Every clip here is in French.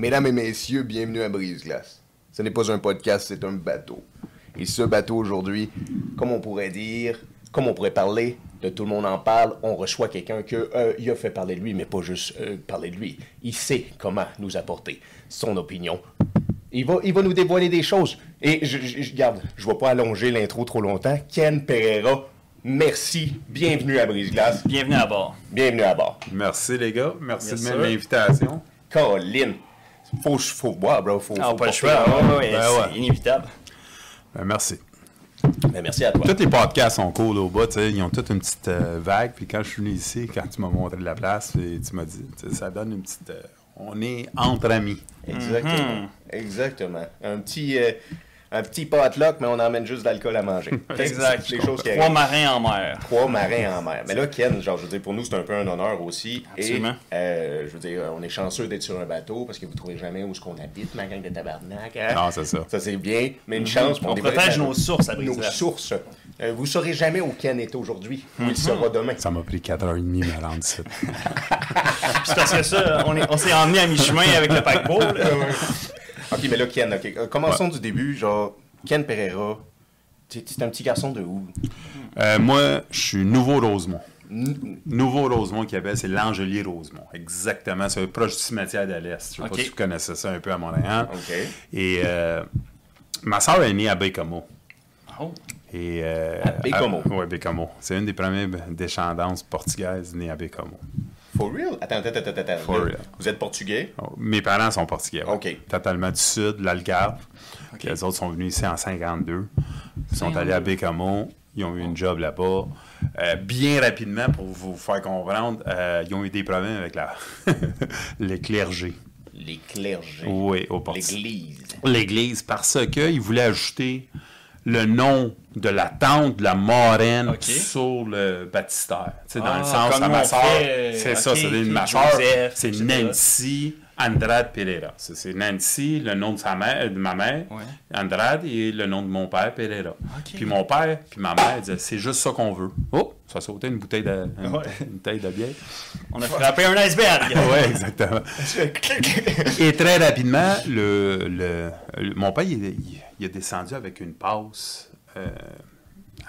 Mesdames et messieurs, bienvenue à Brise-Glace. Ce n'est pas un podcast, c'est un bateau. Et ce bateau aujourd'hui, comme on pourrait dire, comme on pourrait parler, de tout le monde en parle, on reçoit quelqu'un qui a fait parler de lui, mais pas juste euh, parler de lui. Il sait comment nous apporter son opinion. Il va, il va nous dévoiler des choses. Et je, je, je garde, je ne vais pas allonger l'intro trop longtemps. Ken Pereira, merci. Bienvenue à Brise-Glace. Bienvenue à bord. Bienvenue à bord. Merci les gars. Merci Yes, de sir. l'invitation. Colin. Faut, faut boire, bro. Faut, Ah, faut pas le choix. ouais, ouais, Ben c'est ouais. inévitable. Ben, merci. Ben, merci à toi. Tous les podcasts sont cool au bas, tu sais, ils ont toute une petite euh, vague. Puis quand je suis venu ici, quand tu m'as montré la place, tu m'as dit, ça donne une petite. euh, on est entre amis. Exactement. Exactement. Un petit, euh, un petit potluck, mais on emmène juste de l'alcool à manger. Exact. Les choses qui Trois marins en mer. Trois marins en mer. Mais là, Ken, genre, je veux dire, pour nous, c'est un peu un honneur aussi. Absolument. Et, euh, je veux dire, on est chanceux d'être sur un bateau parce que vous ne trouvez jamais où est-ce qu'on habite, ma gang de tabarnak. hein? Non, c'est ça. Ça, c'est bien, mais une chance. On est protège vraiment- nos sources à Nos sources. Euh, vous ne saurez jamais où Ken est aujourd'hui, où il sera demain. Ça m'a pris 4h30 me rendre ici. C'est parce que ça, on on s'est emmené à mi-chemin avec le paquebot. Ok, mais là, Ken, ok. euh, commençons du début. Genre, Ken Pereira, tu c'est un petit garçon de où? Euh, moi, je suis Nouveau-Rosemont. N- Nouveau-Rosemont qui avait, c'est l'Angelier-Rosemont. Exactement. C'est proche du cimetière de l'Est. Je sais Ok. pas si vous connaissez ça un peu à Montréal. Ok. Et euh, ma soeur est née à Bécomo. Oh. Et, euh, À Bécomo. Oui, Bécomo. C'est une des premières descendances portugaises nées à Bécomo. For real? Attends, attends, attends, attends. For real. Vous êtes portugais? Oh, Mes parents sont portugais. ouais. OK. Totalement du sud, l'Algarve. Puis Les autres sont venus ici en 52. Ils sont allés à Bécamo. Ils ont eu une job là-bas. Euh, bien rapidement, pour vous faire comprendre, euh, ils ont eu des problèmes avec la... les clergés. Les clergés. Oui, au Portugal. L'église. L'Église, parce qu'ils voulaient ajouter le nom de la tante de la moraine sur le baptistère. Dans Ah, le sens, à on ma soeur, c'est ça, c'est OK, ma soeur, c'est. Nancy Andrade Pereira. C'est Nancy, le nom de, sa mère, de ma mère, Ouais. Andrade, et le nom de mon père, Pereira. Puis mon père, puis ma mère disaient, c'est juste ça qu'on veut. Oh, ça sautait une bouteille de, une, Ouais. une bouteille de bière. On a frappé un iceberg. oui, exactement. Et très rapidement, le, le- le- mon père, il- il est descendu avec une passe euh,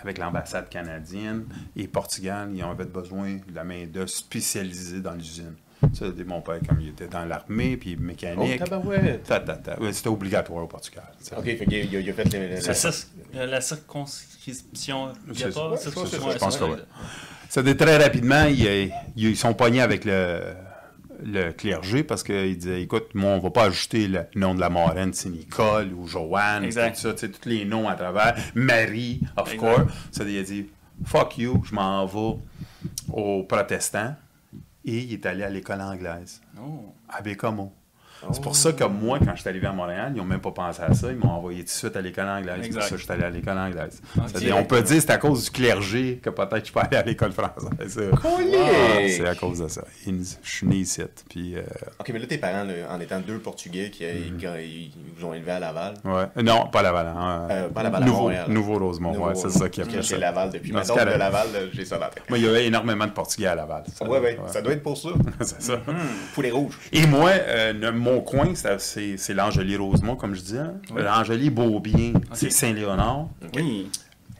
avec l'ambassade canadienne et portugale. Ils avaient besoin de la main-d'œuvre spécialisée dans l'usine. Ça, c'était mon père, comme il était dans l'armée, puis Oh, mécanique. tabarouette. Ta, ta, ta. Ouais, C'était obligatoire au Portugal. ça. Ok, fait il a- il a fait les. Ça, la circonscription. Il y a C'est pas ça. circonscription, Je pense que ça. oui. C'était très rapidement, ils, ils sont pognés avec le, le clergé parce qu'ils disaient écoute, moi, on va pas ajouter le nom de la marraine, c'est Nicole ou Joanne, Exact. tout ça, tous les noms à travers. Marie, of Exact. course. Ça, il a dit fuck you, je m'en vais aux protestants. Et il est allé à l'école anglaise, Oh. à C'est pour ça que moi, quand je suis arrivé à Montréal, ils n'ont même pas pensé à ça. Ils m'ont envoyé tout de suite à l'école anglaise. C'est pour ça que je suis allé à l'école anglaise. On peut dire que c'est à cause du clergé que peut-être je peux aller à l'école française. Ah, C'est à cause de ça. Je suis né ici. Puis, euh, Ok, mais là, tes parents, en étant deux Portugais, qui, Mm-hmm. qui- ils vous ont élevé à Laval. ouais. Non, pas Laval. hein. Euh, pas Laval, à Nouveau, Montréal. Nouveau Rosemont. Nouveau- ouais, c'est ça qui a fait ça. Laval depuis. De. Laval, j'ai ça dans la tête. Moi, il y avait énormément de Portugais à Laval. ça. Ouais, ouais, ça doit être pour ça. c'est ça. Poulet rouge. Et moi, euh, mon coin, c'est- l'Angelier-Rosemont, comme je disais. L'Angelier-Beaubien, c'est Saint-Léonard. Oui.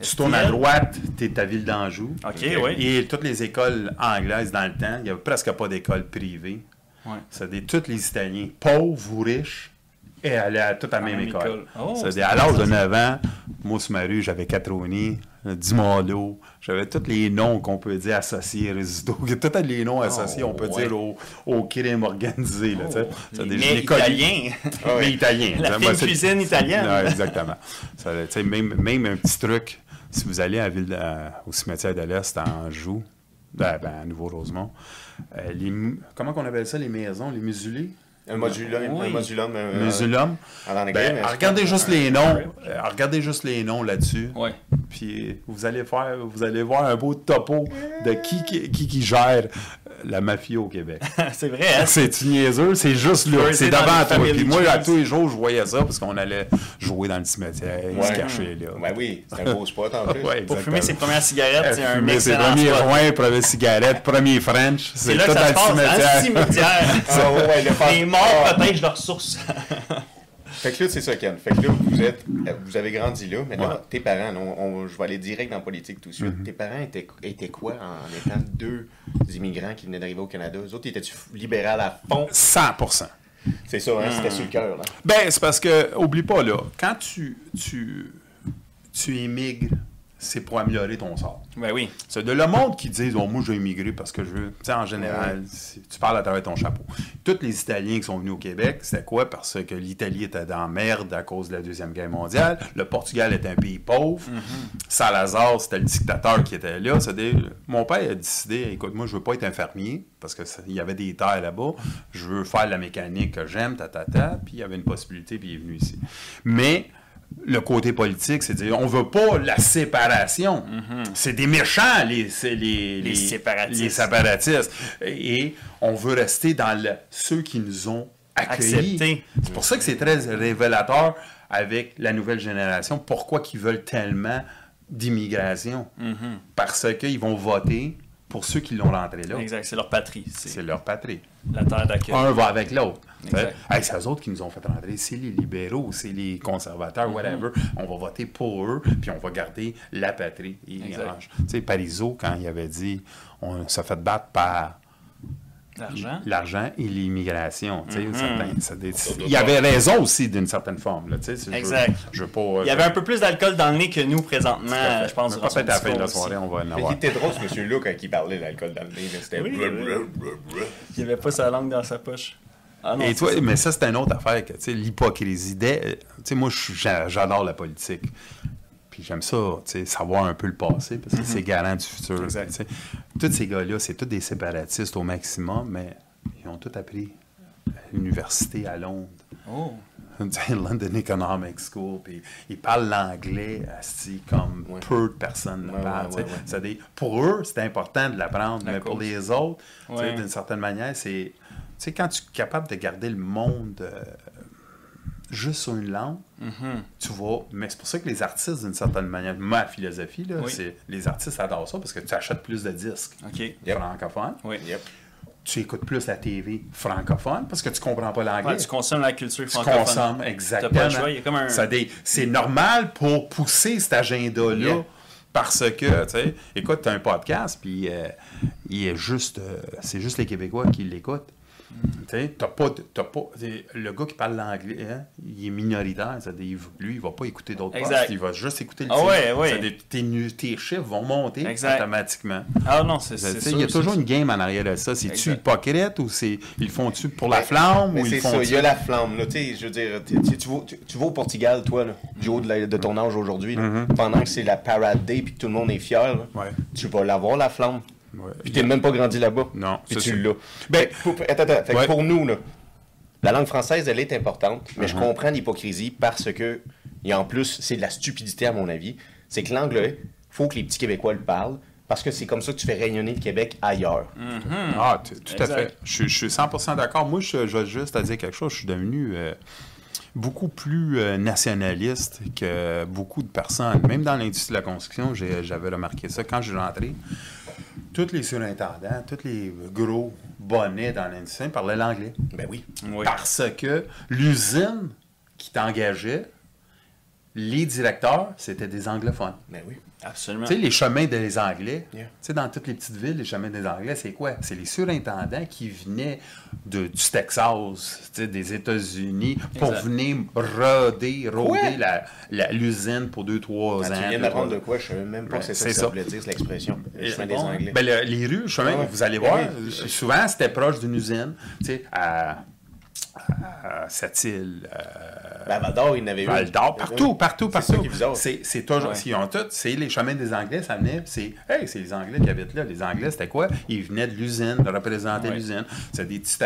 Tu tournes à droite, tu es à Ville d'Anjou. OK, oui. Et toutes les écoles anglaises dans le temps, il n'y avait presque pas d'école privée. Ouais. C'est des tous les Italiens, pauvres ou riches, et allaient à toute la même, même école. école. Oh, C'est-à-dire, à l'âge de intéressant. 9 ans, moi, sur ma rue, j'avais Catroni, Dimolo, j'avais tous les noms qu'on peut dire associés, Resido, tous les noms associés, Oh, on peut ouais. dire au, au crime organisé. Là, sais. C'est des- Mais italien. Mais italien. La Moi, cuisine italienne. Ouais, exactement. Ça, même, même un petit truc, si vous allez à Ville à- au cimetière de l'Est, à Anjou, ben, ben, à Nouveau-Rosemont, euh, les comment qu'on appelle ça, les maisons, les musulés? Un modulum, Oui. un modulum. euh, Ben, mais- regardez juste les noms. euh, regardez juste les noms là-dessus. Puis vous allez faire, vous allez voir un beau topo de qui qui, qui, qui gère la mafia au Québec. c'est vrai, hein? C'est niaiseux, c'est juste là. C'est devant toi. Puis moi, à tous les jours, je voyais ça parce qu'on allait jouer dans le cimetière, se Ouais. cacher là. Ben oui, c'est un beau spot en plus. Ouais, Pour fumer ses premières cigarettes, c'est un Fumer ses excellent premiers joints, première cigarette, premier French. C'est là que tout se dans passe, le dans le cimetière. cimetière. Ah ouais, le Les morts Ah. protègent leurs sources. Fait que là, c'est ça, Ken. Fait que là, vous êtes, euh, vous avez grandi là. Maintenant, Ouais. tes parents, là, on, on- je vais aller direct dans la politique tout de suite. Mm-hmm. Tes parents étaient, étaient quoi en étant deux immigrants qui venaient d'arriver au Canada? Eux autres, étaient-tu libéral à fond? 100%. C'est ça, hein? C'était sur le cœur, là. Ben, c'est parce que, oublie pas, là, quand tu, tu, tu émigres, c'est pour améliorer ton sort. Ben oui. C'est de le monde qui disent oh, moi, je vais émigrer parce que je veux. Tu sais, en général, tu parles à travers ton chapeau. Tous les Italiens qui sont venus au Québec, c'était quoi? Parce que l'Italie était dans la merde à cause de la Deuxième Guerre mondiale. Le Portugal était un pays pauvre. Salazar, c'était le dictateur qui était là. C'est-à-dire, mon père a décidé écoute, moi, je veux pas être un fermier parce qu'il y avait des terres là-bas. Je veux faire la mécanique que j'aime, ta, ta, ta. Puis il y avait une possibilité, puis il est venu ici. Mais le côté politique, c'est de dire on veut pas la séparation. C'est des méchants, les, les, Les séparatistes. les séparatistes. Et on veut rester dans le- ceux qui nous ont accueillis. Acceptés. C'est pour ça que c'est très révélateur avec la nouvelle génération. Pourquoi qu'ils veulent tellement d'immigration? Parce qu'ils vont voter pour ceux qui l'ont rentré là. Exact, c'est leur patrie. C'est leur patrie. la terre d'accueil. Un va avec l'autre. Hey, c'est eux autres qui nous ont fait rentrer. C'est les libéraux, c'est les conservateurs, Mm-hmm. whatever. On va voter pour eux, puis on va garder la patrie. Tu sais, Parizeau, quand il avait dit on s'est fait battre par L'argent. l'argent et l'immigration. tu sais, Mm-hmm. certains- ça dé- Il avait raison aussi d'une certaine forme. Là, tu sais, si je veux- Exact. Je veux pas. Il y avait un peu plus d'alcool dans le nez que nous présentement, je pense. Peut-être à la fin de la soirée, aussi. on va en Mais il avoir. était drôle, ce monsieur-là, quand il parlait de l'alcool dans le nez. C'était... Oui. Il avait pas sa langue dans sa poche. Ah non, Et toi, ça. mais ça, c'est une autre affaire, que, tu sais, l'hypocrisie. Dès- euh, Tu sais, moi, je- j'a- j'adore la politique. Puis j'aime ça, tu sais, savoir un peu le passé, parce que c'est garant du futur. Exact. Tous ces gars-là, c'est tous des séparatistes au maximum, mais ils ont tous appris à l'université à Londres. Oh. London Economic School, puis ils parlent l'anglais comme Ouais. peu de personnes le Ouais, parlent. ouais. C'est-à-dire, pour eux, c'est important de l'apprendre, La mais pour les autres, d'une certaine manière, c'est. Tu sais, quand tu es capable de garder le monde euh, juste sur une langue, Mhm. tu vas. Mais c'est pour ça que les artistes, d'une certaine manière, ma philosophie, là, Oui. c'est les artistes adorent ça parce que tu achètes plus de disques. Yep. francophones. Oui. Yep. Tu écoutes plus la TV francophone parce que tu comprends pas l'anglais Ouais, tu consommes la culture tu francophone. consommes, exactement. Un- C'est normal pour pousser cet agenda-là. Yeah. Parce que, tu sais, écoute, tu as un podcast, puis euh, il est juste, euh, c'est juste les Québécois qui l'écoutent. T'as pas, pas, le gars qui parle l'anglais, hein, il est minoritaire. c'est-à-dire, lui, il va pas écouter d'autres podcasts, il va juste écouter le Ah ouais, ouais. Tes, chiffres vont monter Exact. automatiquement. Ah non, c'est sûr. Il y a ça. toujours une game en arrière de ça. C'est-tu hypocrite ou c'est ils le font-tu pour la flamme ou ils font ça, il y a la flamme. Là, je veux dire, tu, vas, au Portugal, toi, là, du haut de, la- de ton âge aujourd'hui, là, pendant que c'est la Parade Day puis que tout le monde est fier, là, Mm-hmm. Ouais. tu vas l'avoir, la flamme. Ouais. Puis t'es même pas grandi là-bas. Non, Puis c'est tu l'as. Ben- pour- attends, attends. Fait que Ouais. pour nous, là, la langue française, elle est importante, mais Uh-huh. je comprends l'hypocrisie parce que, et en plus, c'est de la stupidité à mon avis, c'est que l'anglais, faut que les petits Québécois le parlent parce que c'est comme ça que tu fais rayonner le Québec ailleurs. Ah, t- tout à fait. Je, suis- je suis 100% d'accord. Moi, je, je vais juste à dire quelque chose. Je suis devenu euh, beaucoup plus euh, nationaliste que beaucoup de personnes. Même dans l'industrie de la construction, j'avais remarqué ça. Quand je suis rentré, tous les surintendants, tous les gros bonnets dans l'industrie parlaient l'anglais. Ben oui. Oui. Parce que l'usine qui t'engageait, les directeurs, c'était des anglophones. Ben oui. Absolument. Tu sais, les chemins des Anglais, Yeah. tu sais, dans toutes les petites villes, les chemins des Anglais, c'est quoi? C'est les surintendants qui venaient de, du Texas, tu sais, des États-Unis, pour Exact. venir roder, roder l'usine pour deux, trois Quand ans. tu viens d'apprendre de quoi, je savais même pas Ouais, que c'est ça c'est que ça voulait dire, c'est l'expression. Le chemin des bon, hein? Anglais. Ben, le- les rues, le chemin, ouais. vous allez Ben voir, euh, souvent, c'était proche d'une usine, tu sais, à, à Sept-Îles, euh, Ben, à Val d'Or, il n'avait eu. Val d'Or, partout, partout, partout. C'est c'est toujours, s'ils ont tout, c'est les chemins des Anglais, ça venait, c'est, hey, c'est les Anglais qui habitent là. Les Anglais, c'était quoi? Ils venaient de l'usine, de représenter l'usine. C'est des petits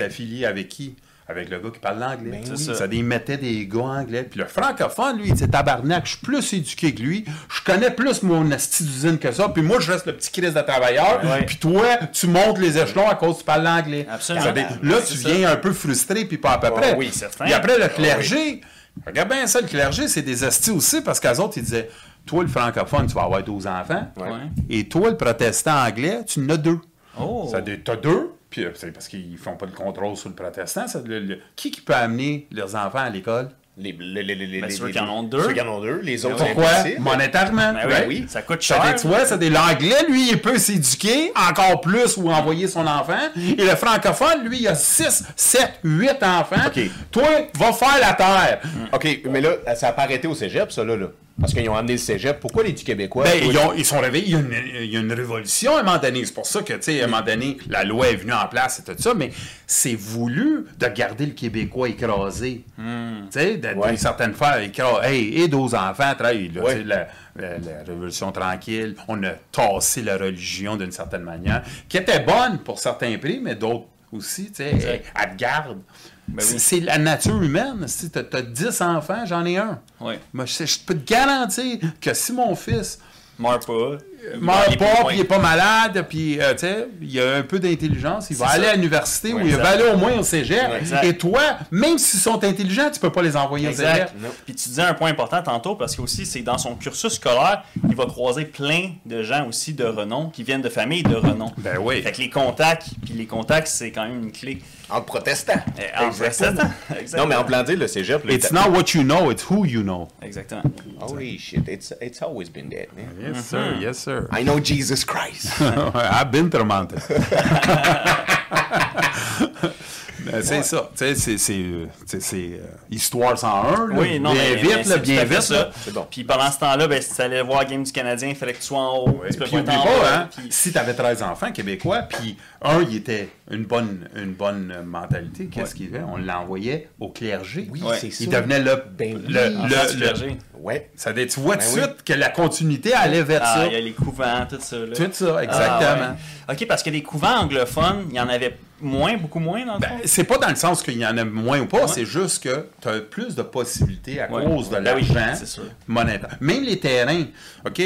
affiliés avec qui? Avec le gars qui parle l'anglais. Ben oui. ça. ça il mettait des gars anglais. Puis le francophone, lui, il disait tabarnak, je suis plus éduqué que lui, je connais plus mon asti d'usine que ça, puis moi, je reste le petit crise de travailleur, Ouais. puis toi, tu montes les échelons à cause que tu parles l'anglais. Absolument. Là, tu ça. viens un peu frustré, puis pas à peu près. oui, certain. Puis après, le Oh, clergé, regarde bien ça, le clergé, c'est des astis aussi, parce qu'eux autres, ils disaient, toi, le francophone, tu vas avoir 12 enfants, Ouais. et toi, le protestant anglais, tu en as deux. Oh. Ça, tu as deux, puis euh, c'est parce qu'ils font pas le contrôle sur le protestant. ça, le- le- qui qui peut amener leurs enfants à l'école? Les, les, les, les, Ben, les- ceux qui en ont deux. Ceux qui en ont deux. Les autres, c'est Pourquoi? impossible. Monétairement. Ben oui, ça coûte Ça cher. dit, tu vois, c'est des l'anglais, lui, il peut s'éduquer encore plus ou envoyer son enfant. Et le francophone, lui, il a 6, 7, 8 enfants. OK. Toi, va faire la terre. OK, mais là, ça n'a pas arrêté au cégep, ça, là. là. Parce qu'ils ont amené le cégep. Pourquoi les du Québécois? Ben, ils, ont- ils sont réveillés. Il y, a une, il y a une révolution à un moment donné. C'est pour ça que, tu sais, à un moment donné, la loi est venue en place et tout ça, mais c'est voulu de garder le Québécois écrasé. Tu sais, Ouais. d'une certaine façon, écrasé. Hey, et aux enfants, là, Ouais. la, la- la révolution tranquille. On a tassé la religion d'une certaine manière, qui était bonne pour certains prix, mais d'autres aussi, tu sais, elle te garde. Ben C'est oui. c'est la nature humaine. Si tu as, 10 enfants, j'en ai un. Moi, je, je peux te garantir que si mon fils Meurs pas. meurt Il est pas, puis il est pas malade, puis euh, il a un peu d'intelligence, il va aller à l'université ou il va aller au moins au cégep. Et toi, même s'ils sont intelligents, tu peux pas les envoyer au Exact. cégep. Non. Puis tu disais un point important tantôt parce que aussi c'est dans son cursus scolaire, il va croiser plein de gens aussi de renom qui viennent de familles de renom. Ben oui. Fait que les contacts, puis les contacts c'est quand même une clé. Entre protestants. Eh, en Exactement. fait, exactement. Non, mais en plan le cégep, là, It's not what you know, it's who you know. Exactement. Holy shit, it's, it's always been that, man. Yes, sir, yes, sir. I know Jesus Christ. I've been through mountains. Ben, c'est ça. Tu sais, c'est- c'est euh, tu euh, Histoire 101. là. Oui, non, bien mais, vite, mais là, c'est bien vite. ça. là. C'est bon. Puis pendant ce temps-là, ben, si tu allais voir la game du Canadien, il fallait que tu sois en haut. tu peux Puis pas pas, hein, puis- si tu avais 13 enfants québécois, puis un, il était une bonne, une bonne mentalité, qu'est-ce qu'il fait? On l'envoyait au clergé. Oui, Ouais. c'est ça. Il devenait le... Ben oui. le, le- le- clergé. Ouais. ça tu vois Ben tout de oui. suite que la continuité allait vers Ah, ça. il y a les couvents, tout ça. Là. Tout ça, Ah, exactement. ouais. OK, parce que les couvents anglophones, il y en avait moins, beaucoup moins dans le Ben, fond? c'est pas dans le sens qu'il y en a moins ou pas, c'est juste que tu as plus de possibilités à Ouais. cause de Ben oui, l'argent monétaire. Même les terrains, OK?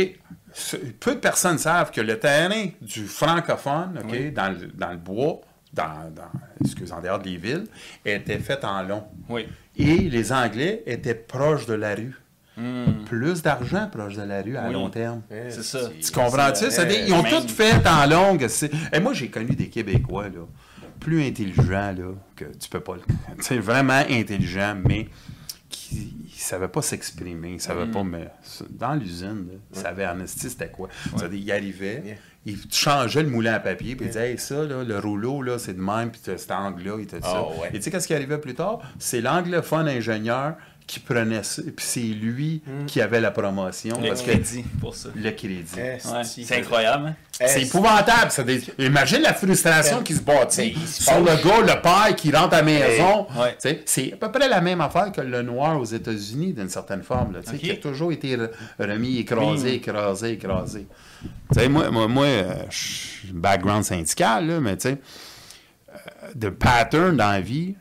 Peu de personnes savent que le terrain du francophone, OK, dans, le, dans le bois, dans, dans, en dehors des villes, était fait en long. Oui. Et les Anglais étaient proches de la rue. Hmm. Plus d'argent proche de la rue à Oui. long terme. C'est ça. Tu comprends-tu? Ils ont tout fait en longue. Et moi, j'ai connu des Québécois, là, plus intelligents, là, que tu peux pas le... Tu sais, vraiment intelligents, mais qui ne savaient pas s'exprimer. Ils ne savaient Mm. pas, mais dans l'usine, là, ils savaient en c'était quoi. Arrivaient, Yeah. ils changeaient le moulin à papier, puis ils disaient, hey, ça, là, le rouleau, là, c'est de même, puis cet angle-là, il était ça. Ah, ouais. Et tu sais, qu'est-ce qui arrivait plus tard? C'est l'anglophone ingénieur qui prenait ça, puis c'est lui qui avait la promotion. Le parce que crédit pour ça. le crédit. Ouais, c'est incroyable. Hein? C'est Esti. épouvantable. ça. Imagine la frustration Ben, qui se bâtit sur le gars, le père qui rentre à la maison. Ouais. Tu sais, C'est à peu près la même affaire que le noir aux États-Unis, d'une certaine forme. Là, tu sais, Ok. Qui a toujours été re- remis, écrasé, Oui. écrasé, écrasé. Tu sais, moi, moi, moi euh, je suis background syndical, là, mais tu sais, euh, de pattern dans la vie,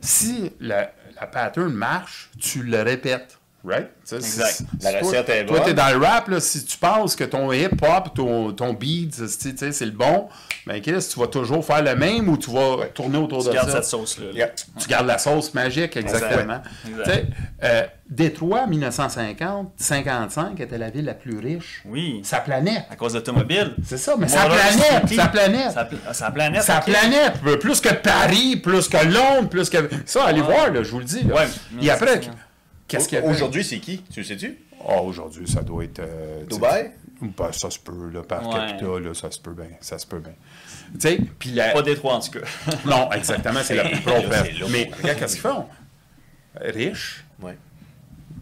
si la, la pattern marche, tu le répètes. Right? Tu Exact. La toi- recette est Toi, bonne. t'es dans le rap, là, si tu penses que ton hip-hop, ton, ton beat, tu tu c'est le bon, ben Chris, tu vas toujours faire le même ou tu vas tourner autour Tu de gardes ça? cette sauce-là. là. Yeah. Tu gardes la sauce magique, exactement. Exact. Tu euh, Détroit, 1950, 55 était la ville la plus riche. Oui. Sa planète. À cause d'automobile. C'est ça, mais sa planète, sa planète. Sa, pla- sa planète. Sa ok. planète, plus que Paris, plus que Londres, plus que... Ça, allez voir, là, je vous le dis. là. Ouais, Et après, 1950. Qu'est-ce qu'il y a Aujourd'hui, c'est qui? Tu le sais-tu? Ah, aujourd'hui, ça doit être... euh, Dubaï? Ben, ça se peut, là, par Ouais. capita, là, ça se peut bien, ça se peut bien. Tu sais, puis la... Pas Détroit en tout cas. Non, exactement, c'est la plus là. Mais regarde, qu'est-ce qu'ils font? Riches, Ouais.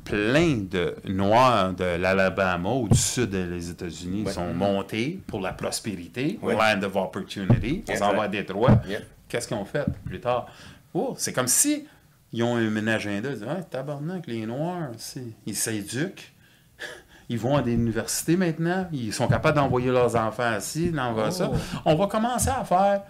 plein de Noirs de l'Alabama ou du sud des États-Unis Ouais. sont montés pour la prospérité, Ouais. land of opportunity, on s'en va à Détroit. Yeah. Qu'est-ce qu'ils ont fait plus tard? Oh, c'est comme si ils ont un agenda, ils disent ah, tabarnak, les Noirs, ils s'éduquent. Ils vont à des universités maintenant, ils sont capables d'envoyer leurs enfants ici, d'envoyer ça. Oh. On va commencer à faire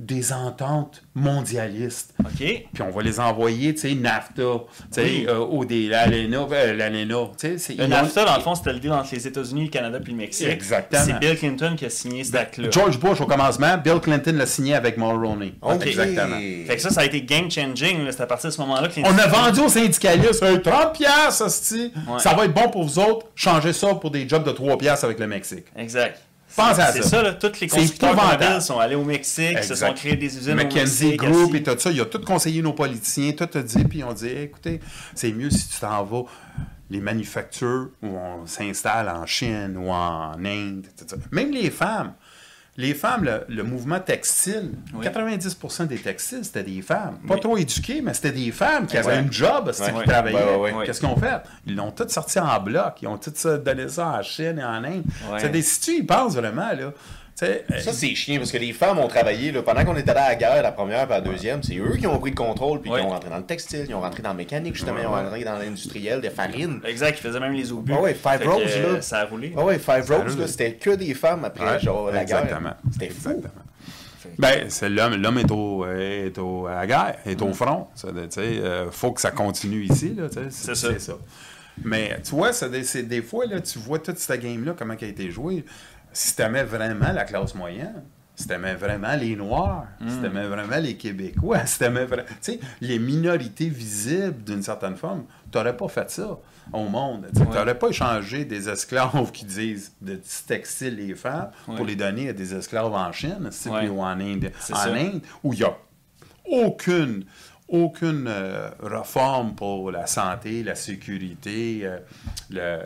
des ententes mondialistes. OK. Puis on va les envoyer, tu sais, NAFTA, tu sais, Oui. euh, ou des l'ALENA, euh, l'ALENA, tu sais. Le NAFTA, dans le fond, c'était le deal entre les États-Unis, le Canada puis le Mexique. Exactement. C'est Bill Clinton qui a signé cet acte-là. George Bush, au commencement, Bill Clinton l'a signé avec Mulroney. Ok. Exactement. Fait que ça, ça a été game-changing. C'est à partir de ce moment-là que On a vendu aux syndicalistes un 30 piastres. Ouais. Ça va être bon pour vous autres. Changez ça pour des jobs de 3 piastres avec le Mexique. Exact. Pense à C'est ça. ça, là. Tous les constructeurs automobiles sont allés au Mexique, se sont créés des usines au McKenzie Mexique. Group et tout ça, il a tout conseillé nos politiciens, tout a dit, puis on dit, écoutez, c'est mieux si tu t'en vas les manufactures où on s'installe en Chine ou en Inde, tout ça. Même les femmes. Les femmes, le, le mouvement textile, Oui. 90% des textiles, c'était des femmes. Pas trop éduquées, mais c'était des femmes qui avaient un job, qui travaillaient. Qu'est-ce qu'ils ont fait? Ils l'ont tout sorti en bloc. Ils ont tout ça, donné ça en Chine et en Inde. C'est des, si tu y penses vraiment, là, euh, Ça, c'est chiant parce que les femmes ont travaillé là, pendant qu'on était allé à la guerre, la première et la deuxième. C'est eux qui ont pris le contrôle puis Ouais. qui ont rentré dans le textile, ils ont rentré dans le mécanique, justement, ils ont rentré dans l'industriel de farine. Exact, ils faisaient même les obus. Ah ouais, Five Fait Rose, euh, là. Ça a roulé. Ah ouais, Five Roses, roule. là, c'était que des femmes après Ouais, genre, la exactement. guerre. C'était fou. Exactement. Ben, c'est l'homme. L'homme est, au, est au, à la guerre, est Mm. au front. Ça, tu sais, euh, faut que ça continue ici. Là, C'est ça. Mais tu vois, c'est des, c'est des fois, là, tu vois toute cette game-là, comment elle a été jouée. Si tu aimais vraiment la classe moyenne, si tu aimais vraiment les Noirs, si Mm. tu aimais vraiment les Québécois, si tu aimais vraiment. Tu sais, les minorités visibles d'une certaine forme, tu n'aurais pas fait ça au monde. Tu Ouais. n'aurais pas échangé des esclaves qui disent de textiles les femmes Ouais. pour les donner à des esclaves en Chine, Ouais. ou en Inde, en ça. Inde, où il n'y a aucune, aucune euh, réforme pour la santé, la sécurité, euh, le, euh,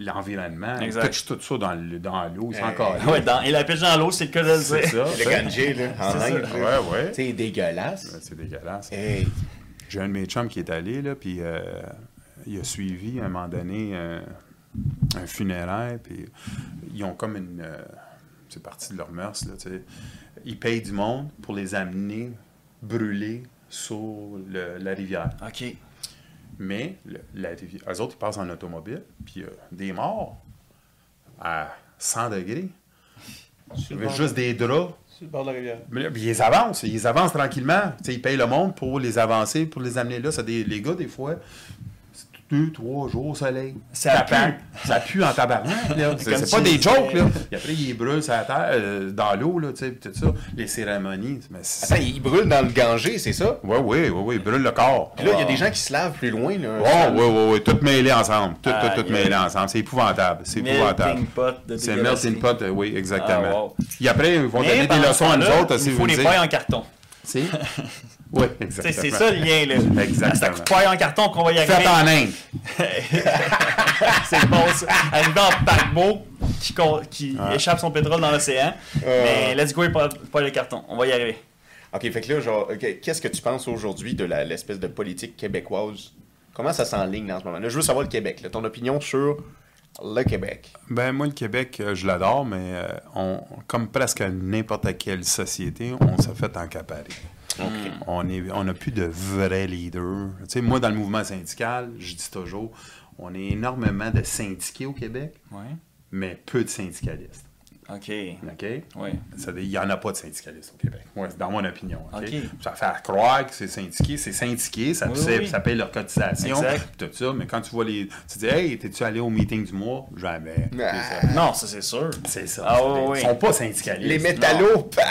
l'environnement. Exact. Touche tout ça dans, le- dans l'eau, c'est Euh, encore. Ouais, dans, et la pêche dans l'eau, c'est le cas de le c'est ça. Le ça. Ganjé, là, en. Inde. Ouais, ouais. C'est dégueulasse. C'est dégueulasse. Hey. J'ai un de mes chums qui est allé, là, puis euh, il a suivi à un moment donné euh, un funéraire, puis ils ont comme une. euh, c'est parti de leur mœurs, là, tu sais. Ils payent du monde pour les amener brûler sur le- la rivière. OK. Mais le- la eux autres, ils passent en automobile, puis euh, des morts à 100 degrés. Il y avait juste des draps. Sur le bord de la rivière. Mais puis ils avancent, ils avancent tranquillement. Ils payent le monde pour les avancer, pour les amener là. Ça, des, les gars, des fois, deux, trois jours au soleil. Ça pue. Ça pue en tabarnak. C'est pas des jokes, là. Puis après, ils brûlent sur la terre, euh, dans l'eau, là, tu sais, puis tout ça. Les cérémonies. Mais Attends, ils brûlent dans le Ganjé, c'est ça? Ouais, oui, oui, oui, ils brûlent le corps. Puis là, il y a des gens qui se lavent plus loin. Là, Oh, oui, oui, oui, tout mêlé ensemble. Tout, tout, tout Aïe, mêlé ensemble. C'est épouvantable. C'est Melting épouvantable. C'est melting pot, euh, oui, exactement. Ah, wow. Puis après, ils vont Mais donner des leçons à nous autres. Il faut pailles en carton. Oui, exactement. C'est ça le lien, là. Exactement. C'est à coup de en carton qu'on va y arriver. Fait en Inde. c'est bon, ça. Arrivé en paquebot qui, con- qui Ouais. échappe son pétrole dans l'océan. Euh. Mais let's go, pas, pas le carton. On va y arriver. OK, fait que là, genre, qu'est-ce que tu penses aujourd'hui de l'espèce de politique québécoise? Comment ça s'enligne en ce moment? Là, je veux savoir le Québec, là, ton opinion sur le Québec. Ben, moi, le Québec, euh, je l'adore, mais euh, on, comme presque n'importe quelle société, on s'est fait encaparer. On est, on n'a plus de vrais leaders. Tu sais, moi, dans le mouvement syndical, je dis toujours, on est énormément de syndiqués au Québec, Ouais. mais peu de syndicalistes. OK. OK? Ouais. C'est-à-dire, Il n'y en a pas de syndicalistes au Québec, Ouais, c'est dans mon opinion. OK? OK. Ça fait croire que c'est syndiqué, c'est syndiqué, ça, Oui, oui. ça paye leur cotisation, Exact. tout ça, mais quand tu vois les. Tu dis, hey, t'es-tu allé au meeting du mois? Jamais. Ah. Ça. Non, ça c'est sûr. C'est ça. Ah, oui, oui. Ils sont pas syndicalistes. Les métallos! bah!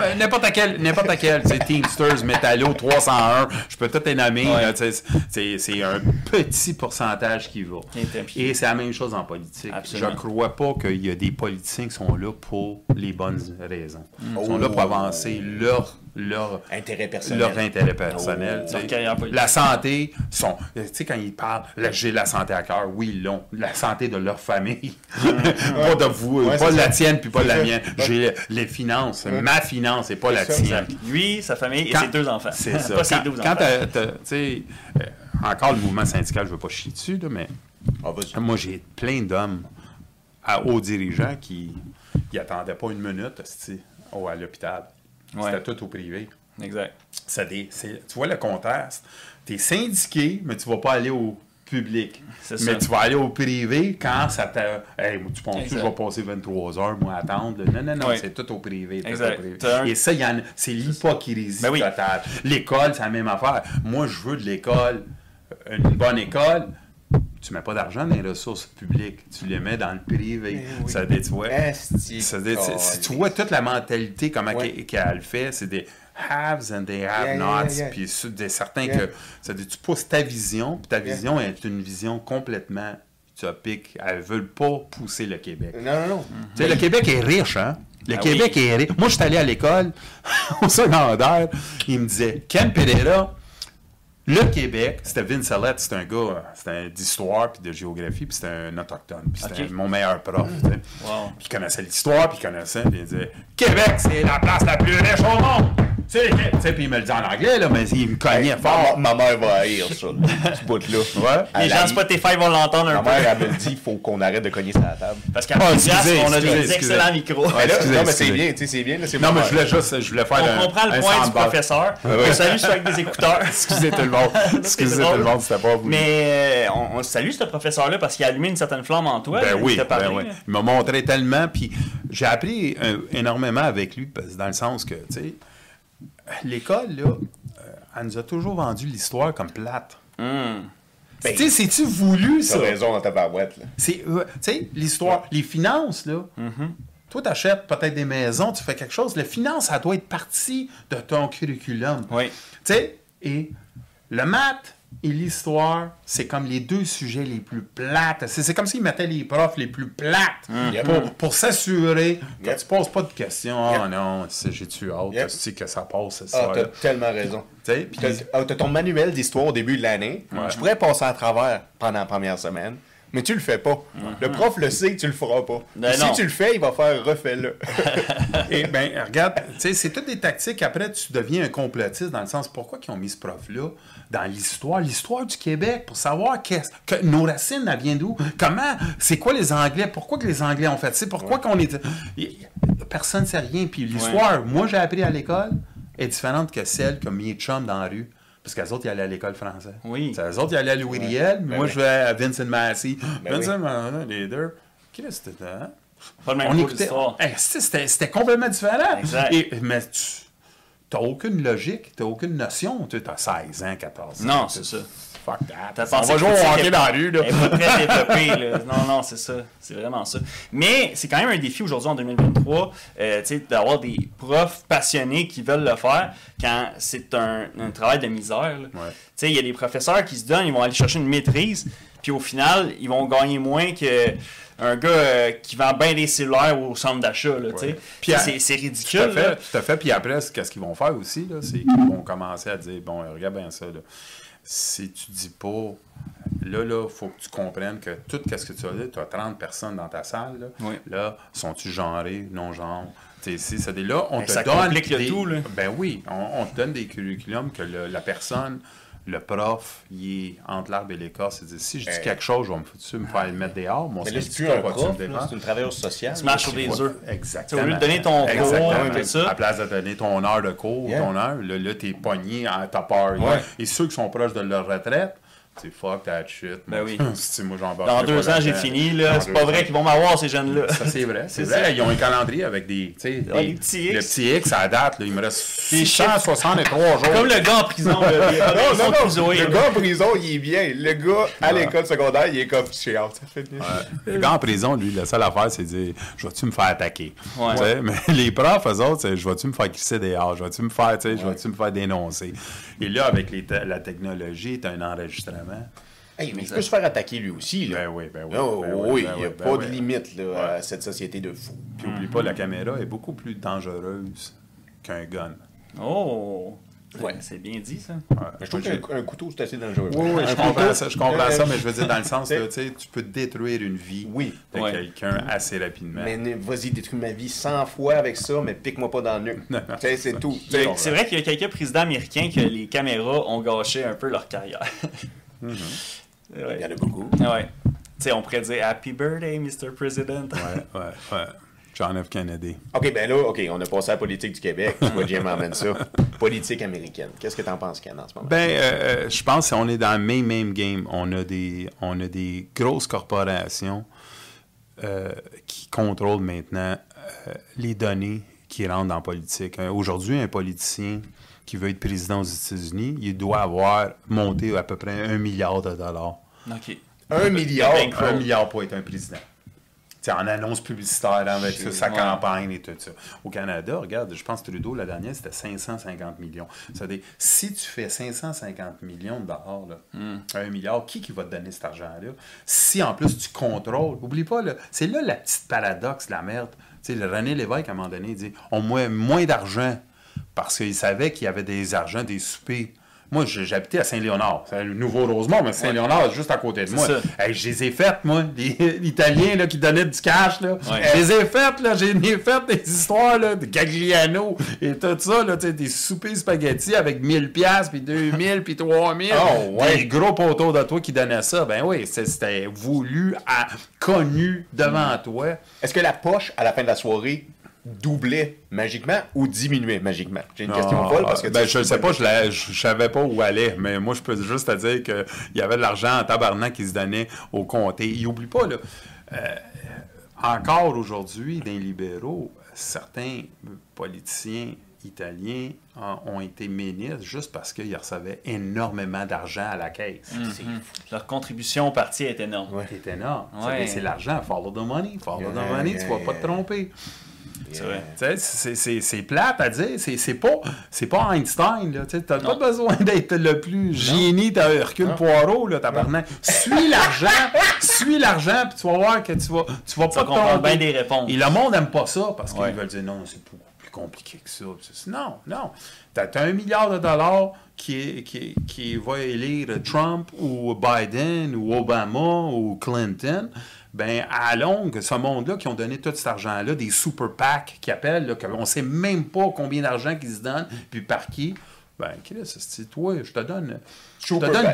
Ben, N'importe quel, n'importe quel, c'est Teamsters, Metallo, 301, je peux tout les nommer, Ouais. c'est, c'est un petit pourcentage qui va. Et c'est la même chose en politique. Absolument. Je crois pas qu'il y a des politiciens qui sont là pour les bonnes raisons. Ils sont Oh. là pour avancer leur, leur, Intérêt personnel. leur intérêt personnel. Oh. Leur. La santé, sont, tu sais, quand ils parlent, j'ai la santé à cœur, oui, ils l'ont. La santé de leur famille. pas de vous, Ouais, pas la ça. tienne, puis pas la ça. mienne. J'ai les finances, ma finance, et pas la ça. tienne. Lui, sa famille et Quand- ses deux enfants. C'est ça. pas ses quand, tu sais, euh, encore le mouvement syndical, je veux pas chier dessus, là, mais Ah, moi, j'ai plein d'hommes à hauts dirigeants qui n'attendaient pas une minute à l'hôpital. Ouais. C'était tout au privé. Exact. Des- c'est- tu vois le contraste. Tu es syndiqué, mais tu vas pas aller au public. Mais ça. tu vas aller au privé quand ça t'a. Hey, tu penses que je vais passer 23 heures, moi, à attendre? Non, non, non, c'est tout au privé. tout Exact. au privé. T'as un- Et ça, en c'est l'hypocrisie Ben oui. totale. L'école, c'est la même affaire. Moi, je veux de l'école, une bonne école. Tu mets pas d'argent dans les ressources publiques, tu les mets dans le privé. oui. Ça dit, tu vois, ça dit, si tu vois toute la mentalité, comment Ouais. qu'elle qu'elle le fait, c'est des haves and des Yeah, yeah, yeah. puis c'est Yeah. que, ça dit, tu pousses ta vision, puis ta Yeah. vision est une vision complètement utopique. Elles veulent pas pousser le Québec. Non, non, non. Tu sais, le Québec est riche, hein? Le Ah Québec oui. est riche. Moi, je suis allé à l'école, au secondaire, il me disait, Ken Pereira, le Québec, c'était Vince Allette, c'était un gars, c'était d'histoire puis de géographie, puis c'était un autochtone, puis c'était mon meilleur prof. Wow. Puis il connaissait l'histoire, puis il connaissait, puis il disait Québec, c'est la place la plus riche au monde. Tu sais, puis il me le dit en anglais, là, mais il me cognait fort. Ma, ma mère va haïr ça, ce bout-là. Ouais. Les gens haït. Spotify vont l'entendre un Ma peu. mère, elle me dit qu'il faut qu'on arrête de cogner sur la table. Parce qu'à excusez, on a des excusez, excusez. excellents micros. Mais là, excusez, non, mais c'est excusez. bien, tu sais, c'est bien. là, c'est Non, ma mais je voulais juste, je voulais faire On un, comprend le un point du professeur. ouais. On salue ceux avec des écouteurs. Excusez tout le monde. Excusez tout le monde, c'était pas voulu. Mais euh, on, on salue ce professeur-là parce qu'il a allumé une certaine flamme en toi. Ben oui, il ben oui. Il m'a montré tellement, puis j'ai appris euh, énormément avec lui, dans le sens que, tu sais, l'école, là, euh, elle nous a toujours vendu l'histoire comme plate. Ben, tu sais, c'est-tu voulu, T'as ça? raison dans ta barouette, là. C'est, euh, tu sais, l'histoire, les finances, là, Mm-hmm. toi, t'achètes peut-être des maisons, tu fais quelque chose, la finance, ça doit être partie de ton curriculum. Oui. Tu sais, et le maths et l'histoire, c'est comme les deux sujets les plus plates. C'est, c'est comme s'ils mettaient les profs les plus plates Yep. pour, pour s'assurer que Yep. tu poses pas de questions. Oh Yep. non, c'est- j'ai-tu hâte Yep. aussi que ça passe, ça. Ah, t'as tellement raison. Sais, T'as ah, t'as ton manuel d'histoire au début de l'année. Ouais. Tu pourrais passer à travers pendant la première semaine, mais tu le fais pas. Le prof le sait tu le feras pas. Ben si non. tu le fais, il va faire refais-le. Et ben, regarde, sais, c'est toutes des tactiques. Après, tu deviens un complotiste dans le sens pourquoi ils ont mis ce prof-là? Dans l'histoire, l'histoire du Québec, pour savoir qu'est-ce que nos racines, elles viennent d'où, comment, c'est quoi les Anglais, pourquoi que les Anglais ont fait ça, pourquoi qu'on est. Personne ne sait rien. Puis l'histoire, moi, j'ai appris à l'école, est différente que celle que mes chums dans la rue. Parce qu'eux autres, ils allaient à l'école française. Oui. Eux autres, ils allaient à Louis Riel, mais Ben moi, oui. je vais à Vincent Massey. Ben Vincent Massey, les deux. Qu'est-ce que c'était, hein? Pas le même on écoutait. Hey, c'était- complètement différent. Exact. Et, mais tu n'as aucune logique, tu n'as aucune notion. Tu as 16 ans, 14 ans. Non, c'est ça. Fuck that. T'as On va jouer au hockey dans la rue. Là. Elle est pas très développée, là. Non, non, c'est ça. C'est vraiment ça. Mais c'est quand même un défi aujourd'hui, en 2023, euh, tu sais, d'avoir des profs passionnés qui veulent le faire quand c'est un, un travail de misère. il y a des professeurs qui se donnent, ils vont aller chercher une maîtrise, puis au final, ils vont gagner moins que un gars euh, qui vend bien des cellulaires au centre d'achat, là, tu sais. Ouais. C'est c'est Tout ridicule, à là. fait, tout à fait. Puis après, ce- qu'est-ce qu'ils vont faire aussi, là, c'est qu'ils vont commencer à dire, bon, regarde bien ça, là. Si tu dis pas, là, là, faut que tu comprennes que tout ce que tu as dit, tu as 30 personnes dans ta salle, là, Oui. là sont-tu genrés, non si c'est là, on Ben, te ça donne des- tout, là. Ben oui, on, on te donne des curriculums que le- la personne, le prof, il est entre l'arbre et l'écorce. Il dit, si je dis Ben- quelque chose, je vais me, foutu me faire le mettre dehors. Mon Mais là, c'est plus un prof, c'est une travailleuse sociale. Tu marches sur des œufs. Exactement. Lieu de donner ton cours, tout ça. À place de donner ton heure de cours, Yeah. ton heure, là, là t'es pogné, à ta peur. Ouais. Et ceux qui sont proches de leur retraite, c'est fuck that shit. Ben oui. si moi, j'embarque Dans deux ans, j'ai fini, là. C'est pas vrai qu'ils vont m'avoir, ces jeunes-là. Ça, c'est vrai. C'est vrai. ça. Ils ont un calendrier avec des. tu sais, Ouais, des- les petits X. Le petit X, à date, là, il me reste Des chiffres. 663 jours. Comme le gars en prison, là. Non, non, non. Le là. gars en prison, il est bien. Le gars à l'école secondaire, il est comme ça fait Le gars en prison, lui, la seule affaire, c'est de dire Je vais-tu me faire attaquer? Ouais. Mais les profs, eux autres, c'est Je vais-tu me faire crisser dehors Je vais-tu me faire, tu sais, je vais-tu me faire dénoncer? Et là, avec les la technologie, tu as un enregistrement. Hey, mais il peut se faire attaquer lui aussi, là. Ben oui, ben oui. Oh, ben oui, ben il n'y a oui, pas ben de limite là, à cette société de fous. Puis oublie pas, la caméra est beaucoup plus dangereuse qu'un gun. Oh! Ouais. C'est bien dit, ça. Mais je trouve qu'un un couteau, c'est assez dangereux. Oui, oui, je comprends ça, je comprends euh, ça, mais je veux dire, dans le sens, là, tu sais, tu peux détruire une vie Oui. de Ouais. quelqu'un assez rapidement. Mais vas-y, détruis ma vie 100 fois avec ça, mais pique-moi pas dans le nez. C'est tout. C'est c'est vrai qu'il y a quelques présidents américains que les caméras ont gâché un peu leur carrière. Mm-hmm. Il y en a beaucoup. Ouais. Tu sais, on pourrait dire Happy birthday, Mr. President. Ouais, ouais, ouais. John F. Kennedy. OK, ben là, OK, on a passé à la politique du Québec. Tu vois, Jim m'emmène ça. Politique américaine. Qu'est-ce que t'en penses, Ken, en ce moment? Ben, euh, je pense qu'on est dans le même, même game. On a des, on a des grosses corporations euh, qui contrôlent maintenant euh, les données qui rentrent dans la politique. Euh, Aujourd'hui, un politicien qui veut être président aux États-Unis, il doit avoir monté à peu près un milliard de dollars. OK. un milliard. Ben, Un milliard pour être un président. Tu sais, en annonce publicitaire avec ça, sa campagne et tout ça. Au Canada, regarde, je pense que Trudeau, la dernière, c'était 550 millions. C'est-à-dire, si tu fais 550 millions de dollars, là, un milliard, qui, qui va te donner cet argent-là? Si en plus tu contrôles, oublie pas, c'est là la petite paradoxe de la merde. Tu sais, le René Lévesque, à un moment donné, il dit on moins, moins d'argent parce qu'il savait qu'il y avait des argents, des soupers. Moi, j'habitais à Saint-Léonard. C'est le nouveau Rosemont, mais Saint-Léonard, juste à côté de moi. Hey, je les ai faites, moi. Les Italiens là, qui donnaient du cash, là. Ouais. Je les ai faites, là. J'ai ai fait des histoires, là, de Gagliano et tout ça, là. Des soupers spaghettis avec 1000 pièces puis 2000 puis 3000. Oh, ouais. Des gros poteaux de toi qui donnaient ça. Ben oui, c'était voulu, à, connu devant toi. Est-ce que la poche, à la fin de la soirée, doublait magiquement ou diminuait magiquement? J'ai une question Ah, folle parce que... ben, je ne sais pas, je ne savais pas où aller, mais moi, je peux juste te dire qu'il y avait de l'argent en tabarnak qui se donnait au comté. Il oublie pas, là, euh, encore aujourd'hui, dans les libéraux, certains politiciens italiens en- ont été ministres juste parce qu'ils recevaient énormément d'argent à la caisse. Leur contribution au parti est énorme. Ouais. C'est énorme. Ouais. C'est l'argent. Follow the money. Follow the Yeah, money. yeah, tu vas pas te tromper. C'est plate à dire. C'est pas, pas Einstein. Tu n'as pas besoin d'être le plus génie de Hercule Poirot, là, tabarnak. Suis l'argent, suis l'argent, puis tu vas voir que tu vas, tu vas Ça pas te comprend tromper. bien des réponses. Et le monde n'aime pas ça parce qu'ils Ouais. veulent dire non, c'est beaucoup plus compliqué que ça. Non, non. Tu as, un milliard de dollars qui, qui, qui va élire Trump ou Biden ou Obama ou Clinton. Ben, à longue, ce monde-là qui ont donné tout cet argent-là, des super PAC qui appellent, là, qu'on ne sait même pas combien d'argent qu'ils se donnent, puis par qui. Ben, Chris, c'est toi, je te donne. Je te donne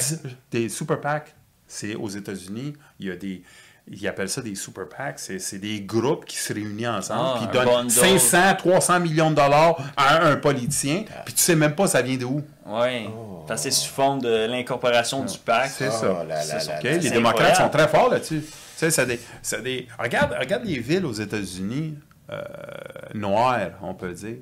des super PAC. C'est aux États-Unis, il y a des. Ils appellent ça des super PAC. C'est c'est des groupes qui se réunissent ensemble, Ah, puis donnent bundle. 500, 300 millions de dollars à un politicien, puis tu sais même pas ça vient de où. Oui. Parce que c'est sous forme de l'incorporation du PAC. C'est Oh ça. là là là. Les démocrates sont très forts là-dessus. Tu sais, c'est des, c'est des... Regarde, regarde les villes aux États-Unis, euh, noires, on peut dire,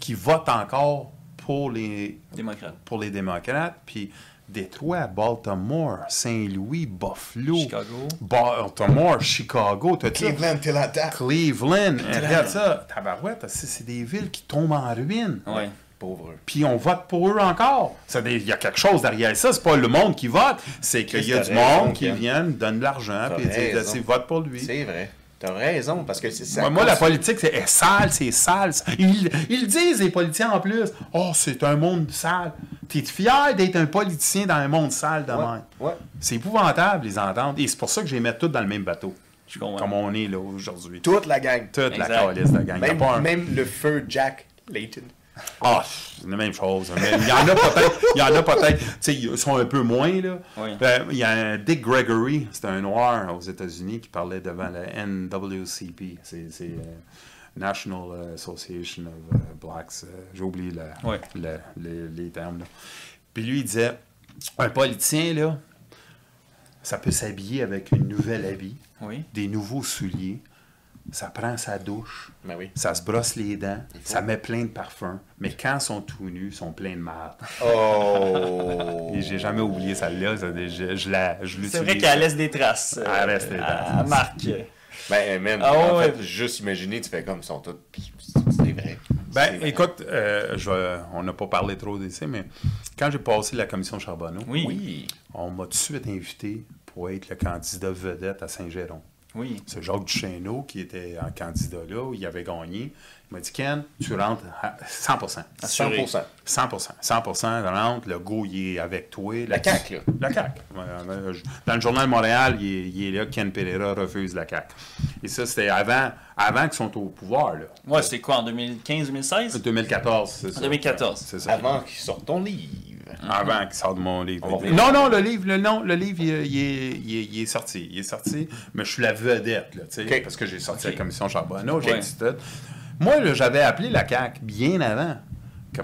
qui votent encore pour les, Démocrate. pour les démocrates, puis Détroit, Baltimore, Saint-Louis, Buffalo, Chicago. Baltimore, Chicago, Cleveland, t'es là Cleveland, regarde ça, tabarouette, c'est c'est des villes qui tombent en ruine. Oui. Pauvre. Puis on vote pour eux encore. Il y a quelque chose derrière ça. C'est pas le monde qui vote. C'est qu'il y a du monde qui vient, donne de l'argent, puis dit, vote pour lui. C'est vrai. T'as raison, parce que c'est ça. Moi, moi, la politique, c'est est sale, c'est sale. Ils, ils disent, les politiciens, en plus, « Oh, c'est un monde sale. » T'es fier d'être un politicien dans un monde sale de même? Ouais. C'est épouvantable, les entendre. Et c'est pour ça que je les mets tous dans le même bateau. Je. Comme on est là aujourd'hui. Toute la gang. Toute la calice de gang. Il y a Même, pas un- même le feu Jack Layton. Ah, c'est la même chose. Mais il y en a peut-être. Il y en a peut-être. Tu sais, ils sont un peu moins, là. Oui. Ben, il y a un Dick Gregory, c'est un noir aux États-Unis qui parlait devant la NWCP. C'est c'est, euh, National Association of euh, Blacks. euh, J'ai oublié la- Oui. la- les, les termes, là. Puis lui, il disait un politicien, là, ça peut s'habiller avec une nouvelle habit, Oui. des nouveaux souliers. Ça prend sa douche. Ben oui. Ça se brosse les dents, ça met plein de parfums, mais quand ils sont tout nus, ils sont pleins de marde. Oh! Et j'ai jamais oublié celle-là, ça, je, je la je l'utilise. C'est vrai qu'elle laisse des traces. euh, Elle laisse des traces. Elle marque. Ben, même, Ah en ouais. fait, juste imaginer, tu fais comme, ils sont tous. C'est vrai. Ben, vrai. écoute, euh, je on n'a pas parlé trop d'ici, mais quand j'ai passé la commission Charbonneau. Oui. on m'a tout de suite invité pour être le candidat vedette à Saint-Géron. C'est Jacques Duchesneau qui était en candidat là, où il avait gagné. Il m'a dit Ken, tu rentres à 100 Assuré. 100%. 100% 100 rentre, le go, il est avec toi. La CAQ, là. La CAQ. Dans le Journal de Montréal, il est, il est là, Ken Pereira refuse la CAQ. Et ça, c'était avant, avant qu'ils sont au pouvoir, là. Ouais, c'était quoi, en 2015-2016? 2014, c'est ça. 2014. C'est ça. Avant qu'ils sortent ton livre. Avant qu'il sorte mon livre. Non, non, le livre, le, non, le livre, il, il est, il est- il est sorti. Il est sorti, mais je suis la vedette, là, tu sais, Ok. parce que j'ai sorti la commission Charbonneau, j'ai Ouais. tout. Moi, j'avais appelé la CAQ bien avant,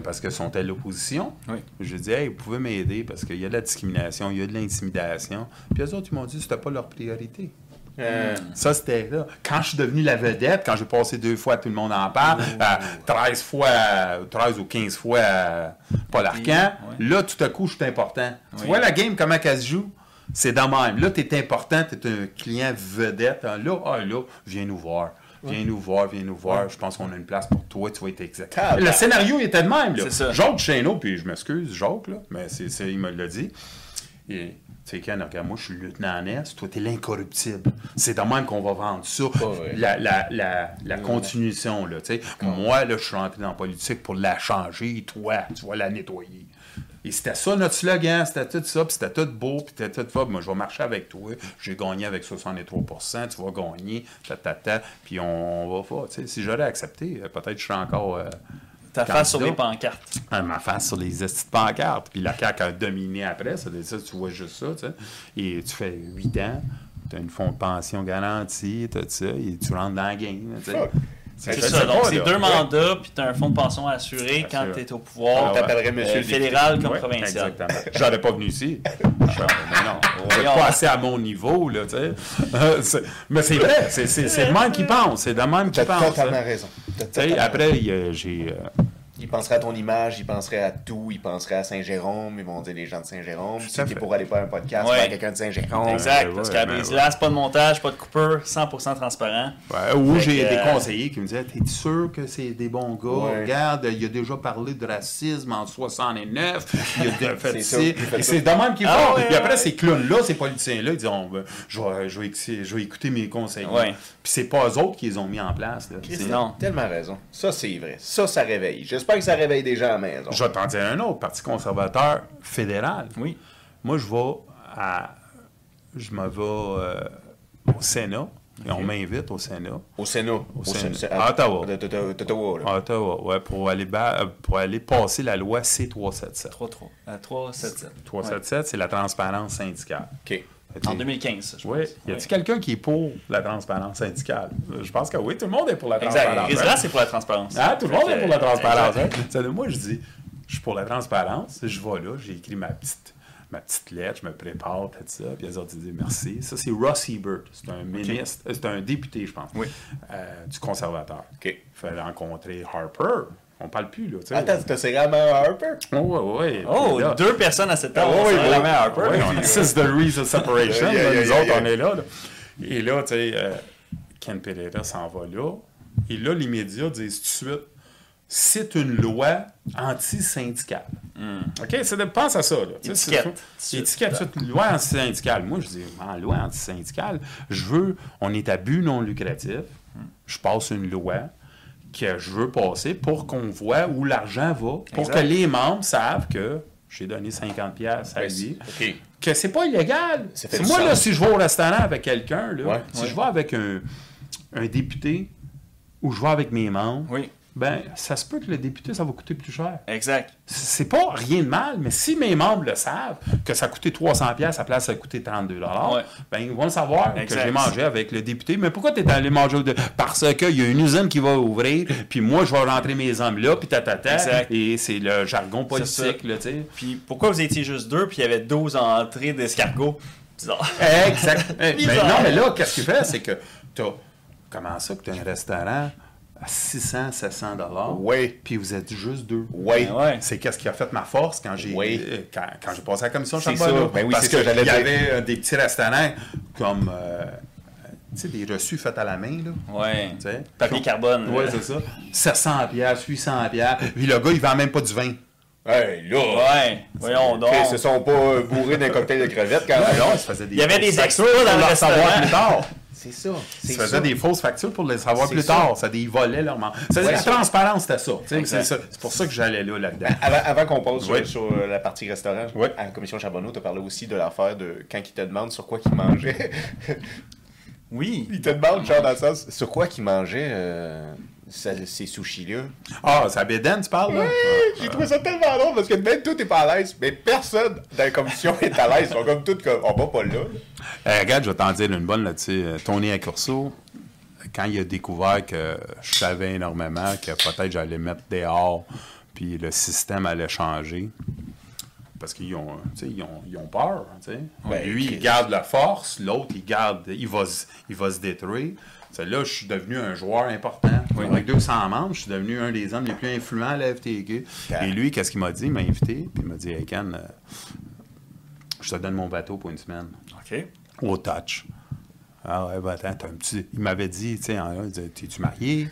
parce que sont à l'opposition. Oui. Je dis, hey, vous pouvez m'aider parce qu'il y a de la discrimination, il y a de l'intimidation. Puis eux autres, ils m'ont dit que c'était pas leur priorité. Euh, Ça, c'était là. Quand je suis devenu la vedette, quand j'ai passé deux fois, tout le monde en parle, euh, 13 fois, euh, 13 ou 15 fois euh, Paul Arcan, Oui, là, tout à coup, je suis important. Tu vois la game, comment elle se joue? C'est de même. Là, tu es important, tu es un client vedette. Ah, Là, ah, là, viens nous voir. Viens nous voir, viens nous voir. Je pense qu'on a une place pour toi, tu vas être exact. Le scénario il était de même. Là. Jacques Chéneau, puis je m'excuse, Jacques, là, mais c'est, il me l'a dit. Et, sais, Ken, regarde, moi, je suis lieutenant en Est, toi, t'es l'incorruptible. C'est de même qu'on va vendre ça. La, la, la, la continuation, là, tu sais. Moi, là, je suis rentré dans la politique pour la changer, toi, tu vas la nettoyer. Et c'était ça notre slogan, c'était tout ça, puis c'était tout beau, puis c'était tout fort. Moi, je vais marcher avec toi. J'ai gagné avec 63% tu vas gagner, ta, ta, ta, puis on, on va faire. Tu sais, si j'aurais accepté, peut-être je serais encore. euh, Ta face sur les pancartes. Ah, ma face sur les estis de pancartes. Puis la CAQ a dominé après. Ça, ça, tu vois juste ça, tu sais. Et tu fais 8 ans, tu as une fonds de pension garantie, tout ça, et tu rentres dans la game. C'est ça, donc c'est deux mandats, puis tu as un fonds de pension assuré quand tu es au pouvoir. Ah, t'appellerais euh, monsieur député. fédéral comme provincial. Exactement. J'aurais pas venu ici. Non, êtes Voyons. pas assez à mon niveau, là, tu sais. Euh, mais c'est vrai, c'est le même qui pense. C'est le même qui T'as pense. totalement hein. raison. T'as Tu sais, totalement après, il y a- j'ai. Penserait à ton image, il penserait à tout, il penserait à Saint-Jérôme, ils vont dire les gens de Saint-Jérôme. Si t'es pour aller faire un podcast, Ouais. faire quelqu'un de Saint-Jérôme. Exact, Ouais, parce ouais, qu'à ben Brise-Glace, pas de montage, pas de coupeur, 100% transparent. Ouais, ou j'ai des euh, conseillers qui me disaient T'es sûr que c'est des bons gars? Ouais. Regarde, il a déjà parlé de racisme en 69. Il a déjà fait C'est Et de même qu'ils Ah, font. ouais, Puis après, ouais. ces clowns-là, ces politiciens-là, ils disent Oh, ben, je, vais, je, vais écouter, je vais écouter mes conseillers. Ouais. Puis c'est pas eux autres qui les ont mis en place. là. Non. Tellement raison. Ça, c'est vrai. Ça, ça réveille. J'espère que ça réveille des gens à la maison. Je vais t'en dire un autre, Parti conservateur fédéral. Oui. Moi, je vais à. Je me vais euh, au Sénat. Et on m'invite au Sénat. Au Sénat. Au Sénat. Sé- À Ottawa. d'Ottawa, là. À Ottawa, ouais, pour aller, ba- euh, pour aller passer la loi C377. 3-3. Euh, 3-7-7. 377, c'est la transparence syndicale. OK. En 2015, je pense. Oui. Y a-t-il quelqu'un qui est pour la transparence syndicale? Je pense que oui, tout le monde est pour la Exact. transparence. hein? Brise-Glace, c'est pour la transparence. Ah, tout le monde est pour la transparence. Exact. hein? Moi, je dis, je suis pour la transparence. Je vais là, j'ai écrit ma petite, ma petite lettre, je me prépare, tout ça. Puis les autres ils disent merci. Ça, c'est Ross Ebert. C'est un ministre, euh, c'est un député, je pense, Oui. euh, du conservateur. OK. Il fallait rencontrer Harper. On parle plus, là. tu sais. Attends, t'as serré la main à Harper? Oh, ouais, ouais. Oh, deux personnes à cette table. Ah, oui, la à Harper. Ouais, on a six degrees of separation. Yeah, là, yeah, nous yeah, autres, yeah. on est là, là. Et là, tu sais, euh, Ken Pereira s'en va là. Et là, les médias disent tout de suite c'est une loi anti-syndicale. OK? C'est de, pense à ça. Là. Tu sais, Étiquette. c'est- Étiquette, c'est une loi anti-syndicale. Moi, je dis, en loi anti-syndicale, je veux, on est à but non lucratif. Je passe une loi que je veux passer pour qu'on voit où l'argent va, pour Exact. que les membres savent que j'ai donné 50$ piastres à Ouais, lui OK. que c'est pas illégal. C'est moi, sens. là, si je vais au restaurant avec quelqu'un, Ouais. si Ouais. je vais avec un, un député ou je vais avec mes membres, Oui, ben, ça se peut que le député, ça va coûter plus cher. exact. C'est pas rien de mal, mais si mes membres le savent, que ça a coûté 300 pièces à place ça a coûté 32 Ouais. ben ils vont le savoir Exact. que j'ai mangé avec le député. Mais pourquoi tu es allé manger au- parce qu'il y a une usine qui va ouvrir, puis moi je vais rentrer mes hommes là, puis tatata, Exact. et c'est le jargon politique là, tu sais. Puis pourquoi vous étiez juste deux, puis il y avait 12 entrées d'escargots? Bizarre. Exact. mais non, mais là, qu'est-ce qu'il fait, c'est que t'as. Comment ça que tu as un restaurant à 600, 700 dollars, Oui. puis vous êtes juste deux? Oui. Ben ouais. C'est qu'est-ce qui a fait ma force quand j'ai Oui. euh, quand, quand j'ai passé à la commission C'est Charbonneau? ça. Ben oui, Parce c'est ça, j'allais Il y dire. avait euh, des petits restaurants comme euh, tu sais, des reçus faits à la main. Là, Ouais. tu sais. Papier carbone. Oui, là. c'est ça. 700 pièces, 800 pièces. Puis le gars, il vend même pas du vin. Hey, là. Ouais. Voyons donc. Ils se sont pas bourrés d'un cocktail de crevettes quand même. Non, des Il y avait des extras dans le restaurant. plus tard. C'est ça. Ils faisaient des fausses factures pour les savoir plus ça. tard. Ça, des volets leur man- C'est Ouais, la ça. transparence, c'était ça. C'est ça. C'est pour ça que j'allais là, là-dedans. Avant, avant qu'on passe sur, Oui. sur, euh, la partie restaurant, Oui. à la commission Charbonneau, tu as parlé aussi de l'affaire de quand ils te demandent sur quoi qu'ils mangeaient. Oui. ils te demandent, genre, dans le sens, sur quoi qu'ils mangeaient. euh, ça- ces sushis-là. Ah, c'est à Bédène, tu parles, là? J'ai trouvé ça tellement drôle parce que même tout est pas à l'aise, mais personne dans la commission est à l'aise. Ils sont comme toutes comme, on va pas là. Eh, regarde, je vais t'en dire une bonne là-dessus. Euh, Tony Accurso, quand il a découvert que je savais énormément, que peut-être j'allais mettre dehors, puis le système allait changer, parce qu'ils ont, ils ont, ils ont peur. Ouais, Lui, il garde la force, l'autre, il garde, il va, il va se détruire. Là, je suis devenu un joueur important. Avec 200 membres, je suis devenu un des hommes les plus influents à la FTQ. Et lui, qu'est-ce qu'il m'a dit? Il m'a invité, puis il m'a dit, hey Ken, euh, je te donne mon bateau pour une semaine OK. au touch. Ah ouais, ben attends, t'as un petit. Il m'avait dit, tu sais, t'es-tu marié?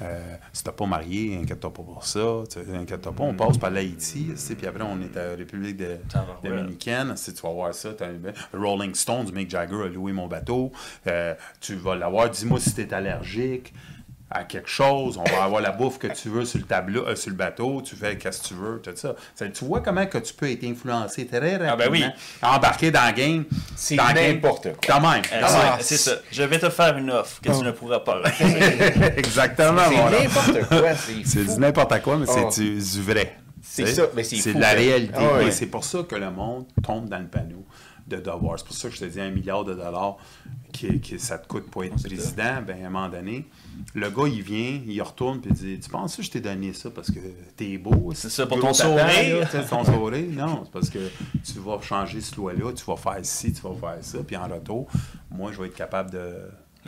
Euh, si t'es pas marié, inquiète-toi pas pour ça. Inquiète-toi pas, on passe par l'Haïti, puis après on est à la République de- dominicaine. Si tu vas voir ça, t'as un- Rolling Stones, Mick Jagger a loué mon bateau. Euh, tu vas l'avoir. Dis-moi si t'es allergique à quelque chose. On va avoir la bouffe que tu veux sur le tableau, euh, sur le bateau. Tu fais qu'est-ce que tu veux, tout ça. Ça, Tu vois comment que tu peux être influencé très rapidement. Ah, ben oui. Embarquer dans le game. C'est dans le game. n'importe quoi. Quand même. Euh, c'est- même. c'est ça. Je vais te faire une offre que tu ne pourras pas. Exactement, C'est n'importe quoi, c'est du n'importe quoi, mais Oh. c'est du, du vrai. C'est ça, mais c'est C'est de la réalité. Ouais. Et c'est pour ça que le monde tombe dans le panneau de. C'est pour ça que je te dis un milliard de dollars qui, qui- ça te coûte pour être président. Ben, à un moment donné, le gars, il vient, il retourne, puis il dit Tu penses que je t'ai donné ça parce que t'es beau? C'est ça, pour ton sourire. ton sourire. Non, c'est parce que tu vas changer ce loi-là, tu vas faire ci, tu vas faire ça, puis en retour, moi, je vais être capable de.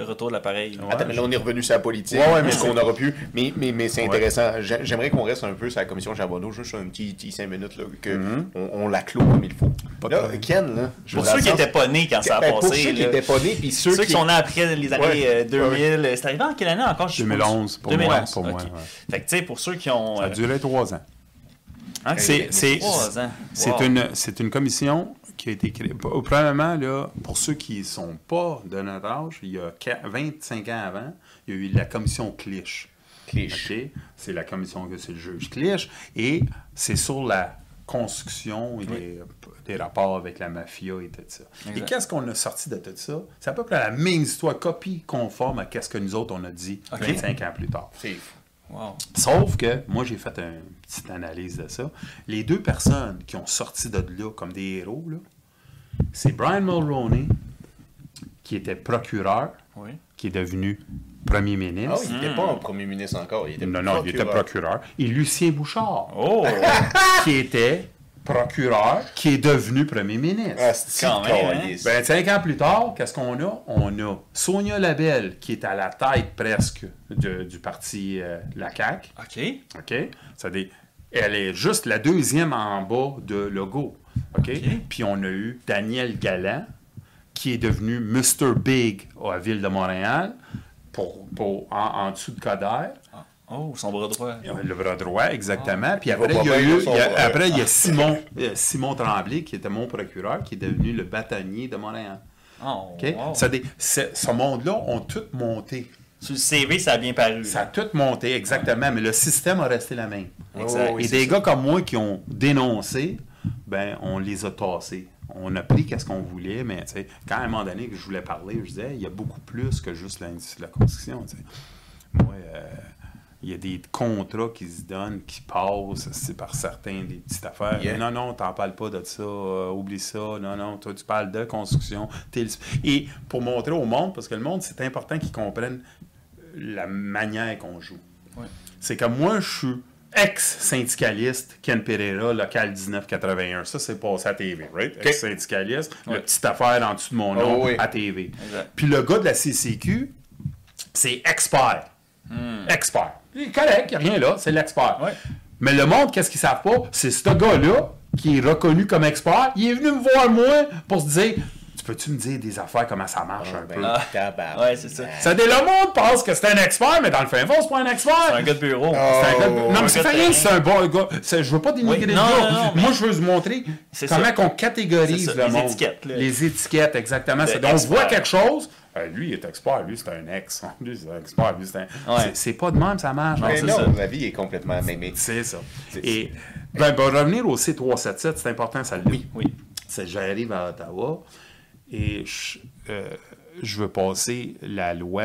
Le retour de l'appareil. Ouais. Attends, mais là, on est revenu sur la politique. Ouais, ouais, mais ce qu'on aura pu. Mais, mais, mais c'est intéressant. J'ai- J'aimerais qu'on reste un peu sur la commission Charbonneau, juste un petit, petit 5 minutes, là, que Mm-hmm. on, on la clôt comme il faut. Pas de Là. Ken, là, je Pour ceux qui n'étaient pas nés quand ça a Ben, pour passé. ceux qui n'étaient pas nés, puis ceux, Ceux qui qui sont nés après les années Ouais. euh, 2000, euh, c'est arrivé en quelle année encore? je suppose? 2011 pour moi, 2011, pour moi, ok. ouais. Fait que, tu sais, pour ceux qui ont... Ça a euh, duré trois ans. hein, C'est- c'est- trois ans. C'est Wow. une, c'est une commission qui a été créée. P- Premièrement, là, pour ceux qui ne sont pas de notre âge, il y a qua- 25 ans avant, il y a eu la commission Clich. Clich. OK? C'est la commission que c'est le juge Clich. Et c'est sur la construction et des, des rapports avec la mafia et tout ça. Et qu'est-ce qu'on a sorti de tout ça? C'est à peu près la même histoire, copie conforme à ce que nous autres, on a dit OK. 25 ans plus tard. Wow. Sauf que, moi, j'ai fait une petite analyse de ça. Les deux personnes qui ont sorti de là comme des héros, là, c'est Brian Mulroney, qui était procureur, Oui. qui est devenu premier Ah ministre. oui, il n'était pas un premier ministre encore. Il était non, non, il était procureur. procureur. Et Lucien Bouchard, Oh! qui était procureur, qui est devenu premier ministre. Ah, c'est Quand même, hein? calice. 25 ans plus tard, qu'est-ce qu'on a? On a Sonia Labelle, qui est à la tête presque de- du parti euh, La CAQ. OK. OK? Ça dit, elle est juste la deuxième en bas de logo. OK? Puis on a eu Daniel Galland, qui est devenu Mr. Big à la Ville de Montréal, pour, pour- en, en dessous de Coder. Oh, son bras droit. Le bras droit, exactement. Puis Il va après, il y a eu, son il y a- bras. après, il y a Simon, Simon Tremblay, qui était mon procureur, qui est devenu le bâtonnier de Montréal. Oh, wow. Ça c'est- ce monde-là ont tout monté. Sur le CV, ça a bien paru. Ça a tout monté, exactement, mais le système a resté la même. Exact. oui, Et des ça. gars comme moi qui ont dénoncé, ben, on les a tassés. On a pris qu'est-ce qu'on voulait, mais tu sais, quand à un moment donné que je voulais parler, je disais, il y a beaucoup plus que juste la, la construction. Moi, euh, il y a des contrats qui se donnent, qui passent, c'est par certains des petites affaires. Yeah. Non, non, t'en parles pas de ça, euh, oublie ça. Non, non, toi, tu parles de construction. Le- Et pour montrer au monde, parce que le monde, c'est important qu'ils comprennent la manière qu'on joue. Ouais. C'est que moi, je suis ex-syndicaliste Ken Pereira, local 1981. Ça, c'est passé à TV, right? Ex-syndicaliste, Ouais. la petite affaire en dessous de mon nom Oh, oui. à TV. Exact. Puis le gars de la CCQ, c'est expert. Hmm. Expert. Il est correct, il n'y a rien là, c'est l'expert. Ouais. Mais le monde, qu'est-ce qu'ils savent pas? C'est ce gars-là qui est reconnu comme expert. Il est venu me voir, moi, pour se dire Tu peux-tu me dire des affaires, comment ça marche un peu? Ben, tabarnak. Ouais, c'est ça. Ça dit, le monde pense que c'est un expert, mais dans le fin fond, c'est pas un expert. C'est un gars de bureau. Ah. C'est un gars de- Oh, non, un mais c'est rien, c'est un bon gars. Je veux pas dénigrer Oui, le non, gars. non, non, mais- Moi, je veux vous montrer C'est comment ça. qu'on catégorise le les monde. étiquettes, là. Les étiquettes, exactement. Donc, on voit quelque chose. Euh, lui, il est expert. Lui, c'est un ex. Lui, c'est un expert. Lui, c'est un... Ouais. c'est- pas de même, ça marche. Mais c'est non, ça. ma vie est complètement mémée. C'est ça. Et ben, ben, revenir au C377, c'est important, ça le Oui, oui. j'arrive à Ottawa et je, euh, je veux passer la loi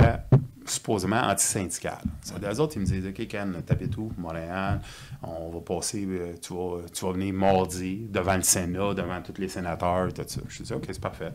supposément anti-syndicales. Ça, les autres, ils me disent OK, Ken, t'habites où? Montréal On va passer, euh, tu, vas, tu vas venir mardi devant le Sénat, devant tous les sénateurs, tout ça. Je dis OK, c'est parfait.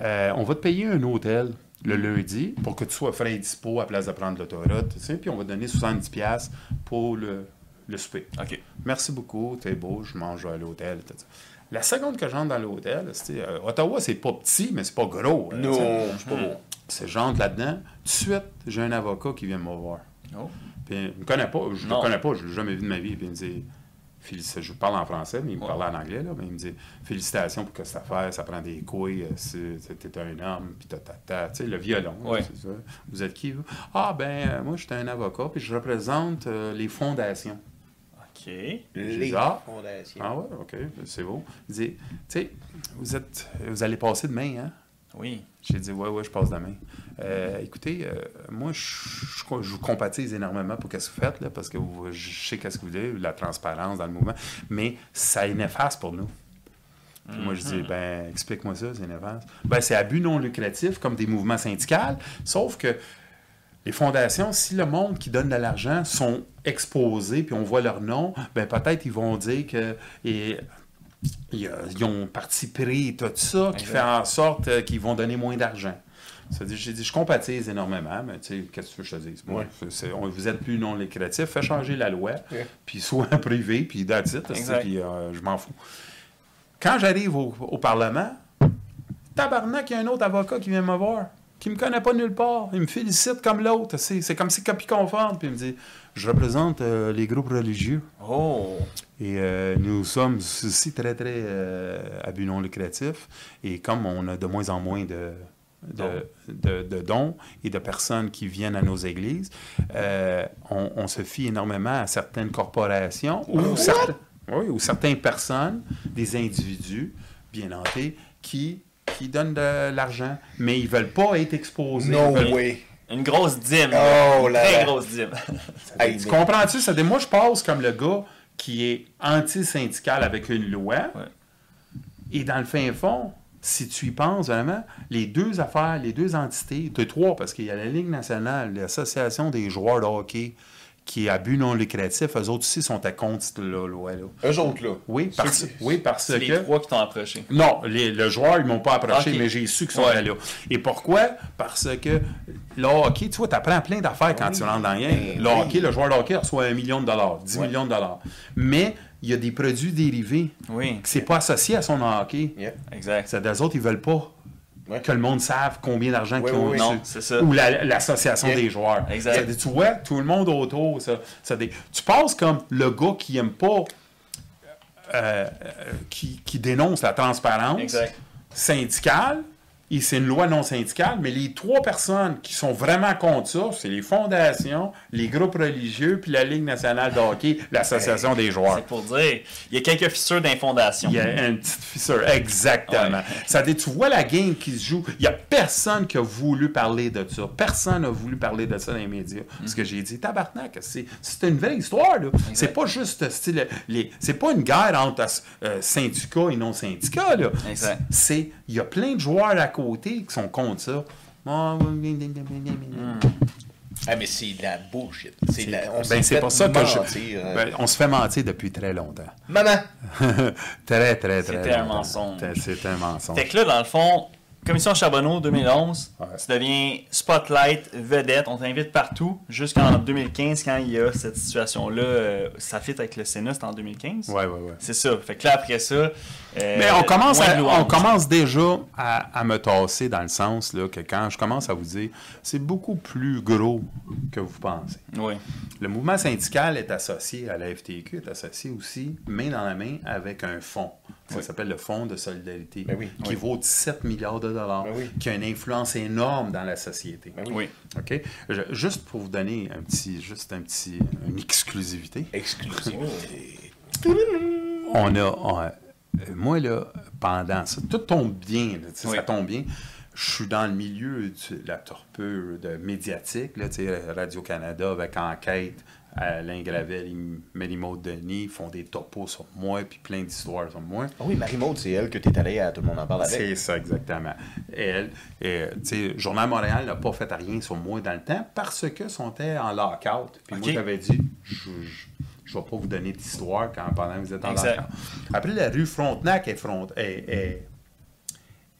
Euh, on va te payer un hôtel le lundi pour que tu sois frais et dispo à place de prendre l'autoroute, tu sais, puis on va te donner 70$ pour le, le souper. OK. Merci beaucoup, t'es beau, je mange à l'hôtel. tout ça. La seconde que j'entre dans l'hôtel, c'est, euh, Ottawa, c'est pas petit, mais c'est pas gros. hein. Non, je suis pas bon. C'est j'entre là-dedans. Tout de suite, j'ai un avocat qui vient me voir. Oh. Puis il me connaît pas, je Non. le connais pas, je l'ai jamais vu de ma vie. Puis il me dit, Félic- je parle en français, mais il me Ouais. parlait en anglais, là, mais il me dit, félicitations pour que cette affaire, ça prend des couilles, euh, t'es un homme, puis ta, tu sais, le violon, c'est ça. Vous êtes qui, vous? Ah, ben, euh, moi, j'étais un avocat, puis je représente euh, les fondations. OK. Les ah. fondations. Ah ouais, OK, c'est beau. Il dit, tu sais, vous êtes, vous allez passer demain, hein? Oui. J'ai dit, ouais, ouais, je passe demain. Euh, écoutez, euh, moi, je, je, je vous compatise énormément pour ce que vous faites, là, parce que vous, je sais qu'est-ce que vous voulez, la transparence dans le mouvement, mais ça est néfaste pour nous. Puis moi, je dis, ben, explique-moi ça, c'est néfaste. Ben, c'est abus non lucratif, comme des mouvements syndicaux, sauf que les fondations, si le monde qui donne de l'argent sont exposés, puis on voit leur nom, ben peut-être ils vont dire que et, ils, euh, ils ont parti pris tout ça, qui fait en sorte euh, qu'ils vont donner moins d'argent. J'ai dit, je compatise énormément, mais tu sais, qu'est-ce que je te dis? Moi, Ouais. on- vous êtes plus non lucratif, fais changer la loi, Ouais. puis soit privé, puis that's it, puis euh, je m'en fous. Quand j'arrive au, au Parlement, tabarnak, il y a un autre avocat qui vient me voir, qui me connaît pas nulle part. Il me félicite comme l'autre. C'est comme si copie conforme. Puis il me dit Je représente euh, les groupes religieux. Oh. Et euh, nous sommes aussi très, très euh, à but non lucratif. Et comme on a de moins en moins de, de, Dons. de- de dons et de personnes qui viennent à nos églises, euh, on, on se fie énormément à certaines corporations ou, certains- oui, ou certaines personnes, des individus bien nantis, qui, qui donnent de l'argent, mais ils ne veulent pas être exposés. No veulent- way. Une grosse dîme. Oh Une là Très là. grosse dîme. Hey, Tu comprends-tu? Ça dit, moi, je passe comme le gars qui est anti-syndical avec une loi. Ouais. Et dans le fin fond, si tu y penses vraiment, les deux affaires, les deux entités, tu as trois, parce qu'il y a la Ligue nationale, l'Association des joueurs de hockey, qui est à but non lucratif, eux autres aussi sont à contre cette loi-là. Eux autres, là. Oui, parce, qui- oui, parce C'est les que... trois qui t'ont approché. Non, les- le joueur, ils m'ont pas approché, mais j'ai su qu'ils sont Ouais. là. Et pourquoi? Parce que le hockey, tu vois, tu apprends plein d'affaires quand Oui, tu rentres dans game. ben Le oui. hockey, le joueur de hockey reçoit un million de dollars, 10 Ouais. millions de dollars. Mais il y a des produits dérivés Oui. c'est pas associé à son hockey. Yeah. Exact. C'est des autres, ils veulent pas Ouais. que le monde sache combien d'argent Ouais, qu'ils ont oui, reçu. Ça. Ou la- l'association des joueurs. Exact. Ça dit, tu vois, tout le monde autour, ça, ça dit- tu passes comme le gars qui aime pas, euh, euh, qui, qui dénonce la transparence Exact. syndicale, c'est une loi non syndicale, mais les trois personnes qui sont vraiment contre ça, c'est les fondations, les groupes religieux, puis la Ligue nationale de hockey, l'association des joueurs. C'est pour dire, il y a quelques fissures d'infondation. Il y a une petite fissure, exactement. Ouais. Ça dit, tu vois la game qui se joue, il n'y a personne qui a voulu parler de ça. Personne n'a voulu parler de ça dans les médias. Parce que j'ai dit, tabarnak, c'est une vraie histoire. là. C'est pas juste style, les, c'est pas une guerre entre euh, syndicats et non syndicats. Là. C'est, il y a plein de joueurs à côté qui sont contre ça. Ah, mais c'est de la bullshit. C'est la- on Ben, c'est pour ça que je- hein. ben, on se fait mentir depuis très longtemps. Maman! très, très, très C'était un mensonge. C'est un mensonge. Fait que là, dans le fond, Commission Charbonneau 2011, Ouais. tu deviens spotlight, vedette, on t'invite partout jusqu'en 2015 quand il y a cette situation-là. euh, ça fit avec le Sénat, c'est en 2015. Ouais, ouais, ouais. C'est ça. Fait que là, après ça. euh, Mais on commence, à- on commence déjà à, à me tasser dans le sens là, que quand je commence à vous dire, c'est beaucoup plus gros que vous pensez. Oui. Le mouvement syndical est associé à la FTQ, est associé aussi main dans la main avec un fonds. Ça Oui. s'appelle le Fonds de solidarité, Ben oui. qui Oui. vaut 17 milliards de dollars, Ben oui. qui a une influence énorme dans la société. Ben Oui. OK? Je- juste pour vous donner un petit, juste un petit, une exclusivité. Exclusivité. on a. on- euh, moi, là, pendant ça, tout tombe bien, là, Oui. ça tombe bien. Je suis dans le milieu de la torpeur de médiatique, là, Radio-Canada avec Enquête, Alain Gravel, il- Marie-Maud Denis font des topos sur moi, puis plein d'histoires sur moi. Ah oui, Marie-Maude, c'est elle que tu es allé à Tout le monde en parle avec. C'est ça, exactement. Elle, et, tu sais, Journal Montréal n'a pas fait rien sur moi dans le temps parce que était en lockout. Puis moi, j'avais dit, je ne vais pas vous donner d'histoire quand, pendant que vous êtes en Exact. lockout. Après, la rue Frontenac est, front, est, est-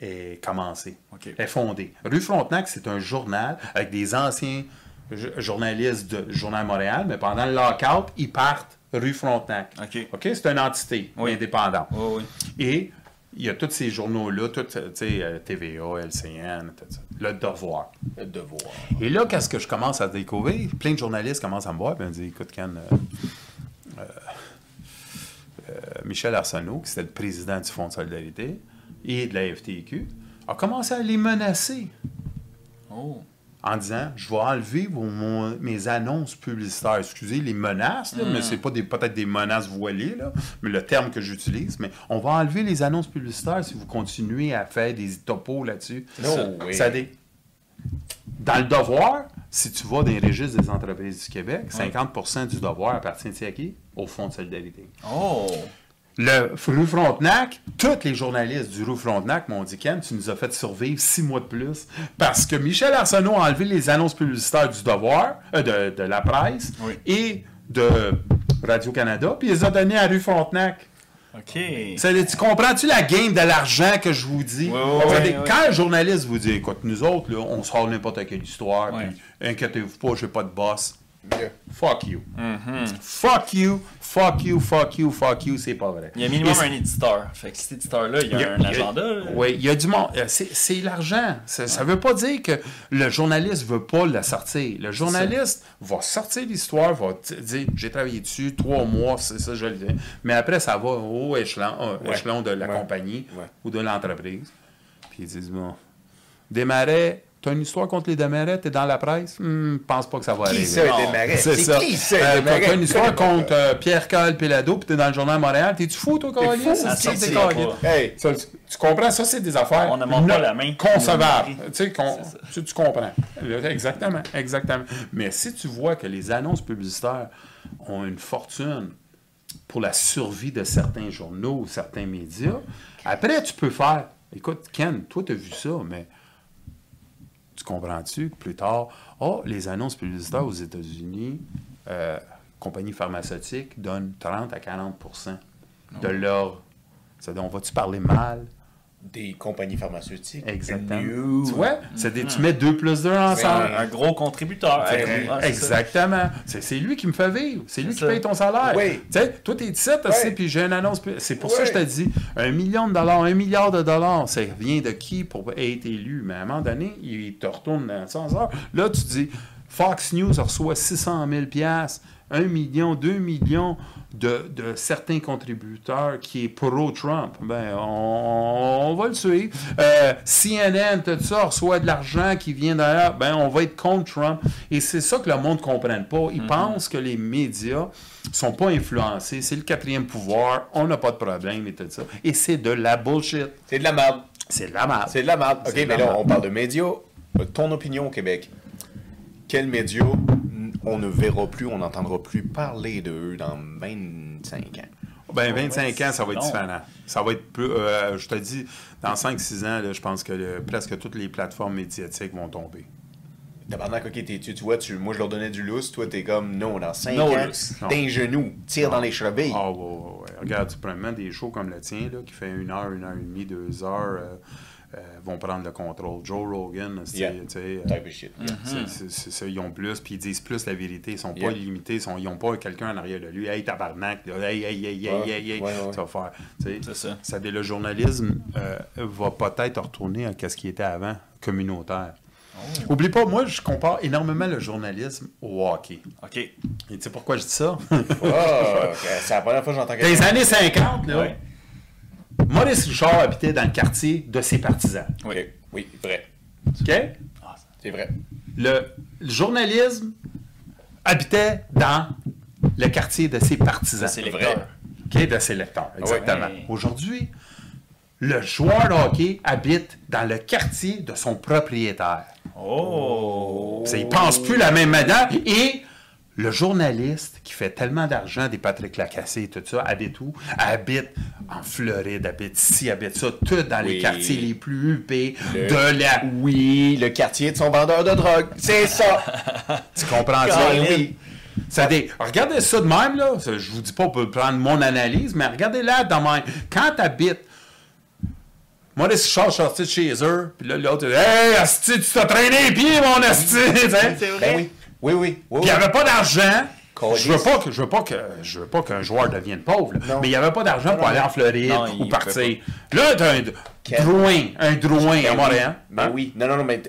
est commencée, est fondée. Rue Frontenac, c'est un journal avec des anciens jo- journalistes de Journal Montréal, mais pendant le lockout, ils partent rue Frontenac. OK. OK? C'est une entité Oui. indépendante. Oui, oui. Et il y a tous ces journaux-là, tout, tu sais, euh, TVA, LCN, tout ça. Le devoir. Le devoir. Et là, qu'est-ce que je commence à découvrir? Plein de journalistes commencent à me voir et me disent Écoute, Ken, euh, euh, euh, Michel Arsenault, qui était le président du Fonds de solidarité et de la FTQ, a commencé à les menacer Oh. En disant Je vais enlever vos- mon- mes annonces publicitaires. Excusez les menaces, là, mais c'est pas des- peut-être des menaces voilées, là, mais le terme que j'utilise. Mais on va enlever les annonces publicitaires si vous continuez à faire des topos là-dessus. No Ça- way. ça Dans le devoir, si tu vas dans les registres des entreprises du Québec, 50% du devoir appartient à qui? Au Fonds de solidarité. Oh. Le rue Frontenac, tous les journalistes du rue Frontenac m'ont dit Ken, tu nous as fait survivre six mois de plus parce que Michel Arsenault a enlevé les annonces publicitaires du Devoir, euh, de, de la presse Oui. et de Radio-Canada, puis il les a donnés à rue Frontenac. OK. Ça, tu comprends-tu la game de l'argent que je vous dis? Oui, oui, Ça oui, dit, oui. Quand un journaliste vous dit, écoute, nous autres, là, on sort n'importe quelle histoire, Oui. puis inquiétez-vous pas, j'ai pas de boss. Yeah. Fuck you. Mm-hmm. Fuck you, fuck you, fuck you, fuck you, c'est pas vrai. Il y a minimum un éditeur. Fait que cet éditeur-là, il y a un agenda. Oui, il y a du monde. Euh, C'est l'argent. Ça ne veut pas dire que le journaliste ne veut pas la sortir. Le journaliste va sortir l'histoire, va dire j'ai travaillé dessus trois mois, c'est ça, je le dis. Mais après, ça va au échelon, au Ouais. échelon de la Ouais. compagnie ou de l'entreprise. Puis ils disent bon, Desmarais, tu as une histoire contre les Desmarais, tu es dans la presse, Hmm, pense pas que ça va Qui arriver. marais? C'est ça. qui Euh, t'as- t'as une histoire Je contre euh, Pierre Cal Pelado, puis t'es dans le journal Montréal. T'es-tu fou, toi, Cavalier? fou, Ça, ça c'est. Hey, Ça, tu, tu comprends? Ça, c'est des affaires. On ne pas la main. Concevables. On Tu sais, con- C'est ça. tu, tu comprends. Exactement, exactement. Mais si tu vois que les annonces publicitaires ont une fortune pour la survie de certains journaux ou certains médias, après, tu peux faire. Écoute, Ken, toi, tu as vu ça, mais tu comprends-tu que plus tard, oh, les annonces publicitaires aux États-Unis, euh, compagnies pharmaceutiques donnent 30 à 40% de leur. C'est-à-dire, on va-tu parler mal? Des compagnies pharmaceutiques. Exactement. New. Tu vois? C'est des- tu mets 2 plus 2 ensemble. Un, un gros contributeur. Exactement. C'est lui qui me fait vivre. C'est lui qui ça. paye ton salaire. Oui. Tu sais, toi, t'es ici, t'as Oui. puis j'ai une annonce. C'est pour ça que je te dis, un million de dollars, un milliard de dollars, ça vient de qui pour être élu? Mais à un moment donné, il te retourne dans le sens. heure. Là, tu dis, Fox News reçoit 600 000 piastres, 1 million, 2 millions de, de certains contributeurs qui est pro-Trump. Ben, on, on va le suivre. Euh, CNN, tout ça, reçoit de l'argent qui vient d'ailleurs. Ben, on va être contre Trump. Et c'est ça que le monde ne comprenne pas. Ils pensent que les médias sont pas influencés. C'est le quatrième pouvoir. On n'a pas de problème et tout ça. Et c'est de la bullshit. C'est de la merde. C'est de la merde. C'est de la merde. OK, mais là, merde. on parle de médias. Ton opinion au Québec. Quels médias on ne verra plus, on n'entendra plus parler d'eux dans 25 ans? Ben, 25 ouais, ans, ça va être différent. Ça va être plus. euh, je te dis, dans 5-6 ans, là, je pense que le- presque toutes les plateformes médiatiques vont tomber. Tabarnak, ok, t'es- tu, tu vois, tu, moi je leur donnais du lousse, toi t'es comme, non, dans 5 No ans, d'un genou, tire dans les chevilles. Ah, ouais, ouais, ouais. Regarde, tu prends même des shows comme le tien, là, qui fait une heure, une heure et demie, deux heures, euh, vont prendre le contrôle. Joe Rogan, c'est, Yeah. tu sais, euh, shit. c'est- ça, ils ont plus, puis ils disent plus la vérité. Ils sont Yeah. pas limités, ils, sont, ils ont pas quelqu'un en arrière de lui. Hey, tabarnak, hey, hey, hey, hey, Ouais, hey, hey, ouais, ouais. tu vas faire. C'est ça. Ça le journalisme euh, va peut-être retourner à ce qui était avant, communautaire. Oh. Oublie pas, moi, je compare énormément le journalisme au hockey. OK. Et tu sais pourquoi je dis ça? Oh, c'est la première fois que j'entends quelqu'un. années 50, là, Ouais. Maurice Richard habitait dans le quartier de ses partisans. Ok, oui, vrai. OK? Ah, C'est vrai. Le, le journalisme habitait dans le quartier de ses partisans. C'est vrai. OK? De ses lecteurs, exactement. Ouais. Aujourd'hui, le joueur de hockey habite dans le quartier de son propriétaire. Oh! Ça, il pense plus la même manière et Le journaliste qui fait tellement d'argent des Patrick Lacassé et tout ça, habite où? Habite en Floride, habite ici, habite ça, tout dans les quartiers les plus huppés Le- de la... Oui, le quartier de son vendeur de drogue. C'est ça. Tu comprends ça? Oui. Ça Regardez ça de même, là. Je vous dis pas pour prendre mon analyse, mais regardez là de même. Quand tu habites. Moi, je sors sorti de chez eux, puis là, l'autre, Hey, Asti, tu t'as traîné les pieds, mon Asti! C'est vrai. Ben oui. Oui, oui. oui, Puis il n'y avait pas d'argent. Je veux pas que je veux pas que je veux pas qu'un joueur devienne pauvre, là. Mais il n'y avait pas d'argent pour non. aller en Floride Non, ou partir. Là, drouin, un drouin à Ben Montréal. oui. Ben Hein? oui. Non, non, non, mais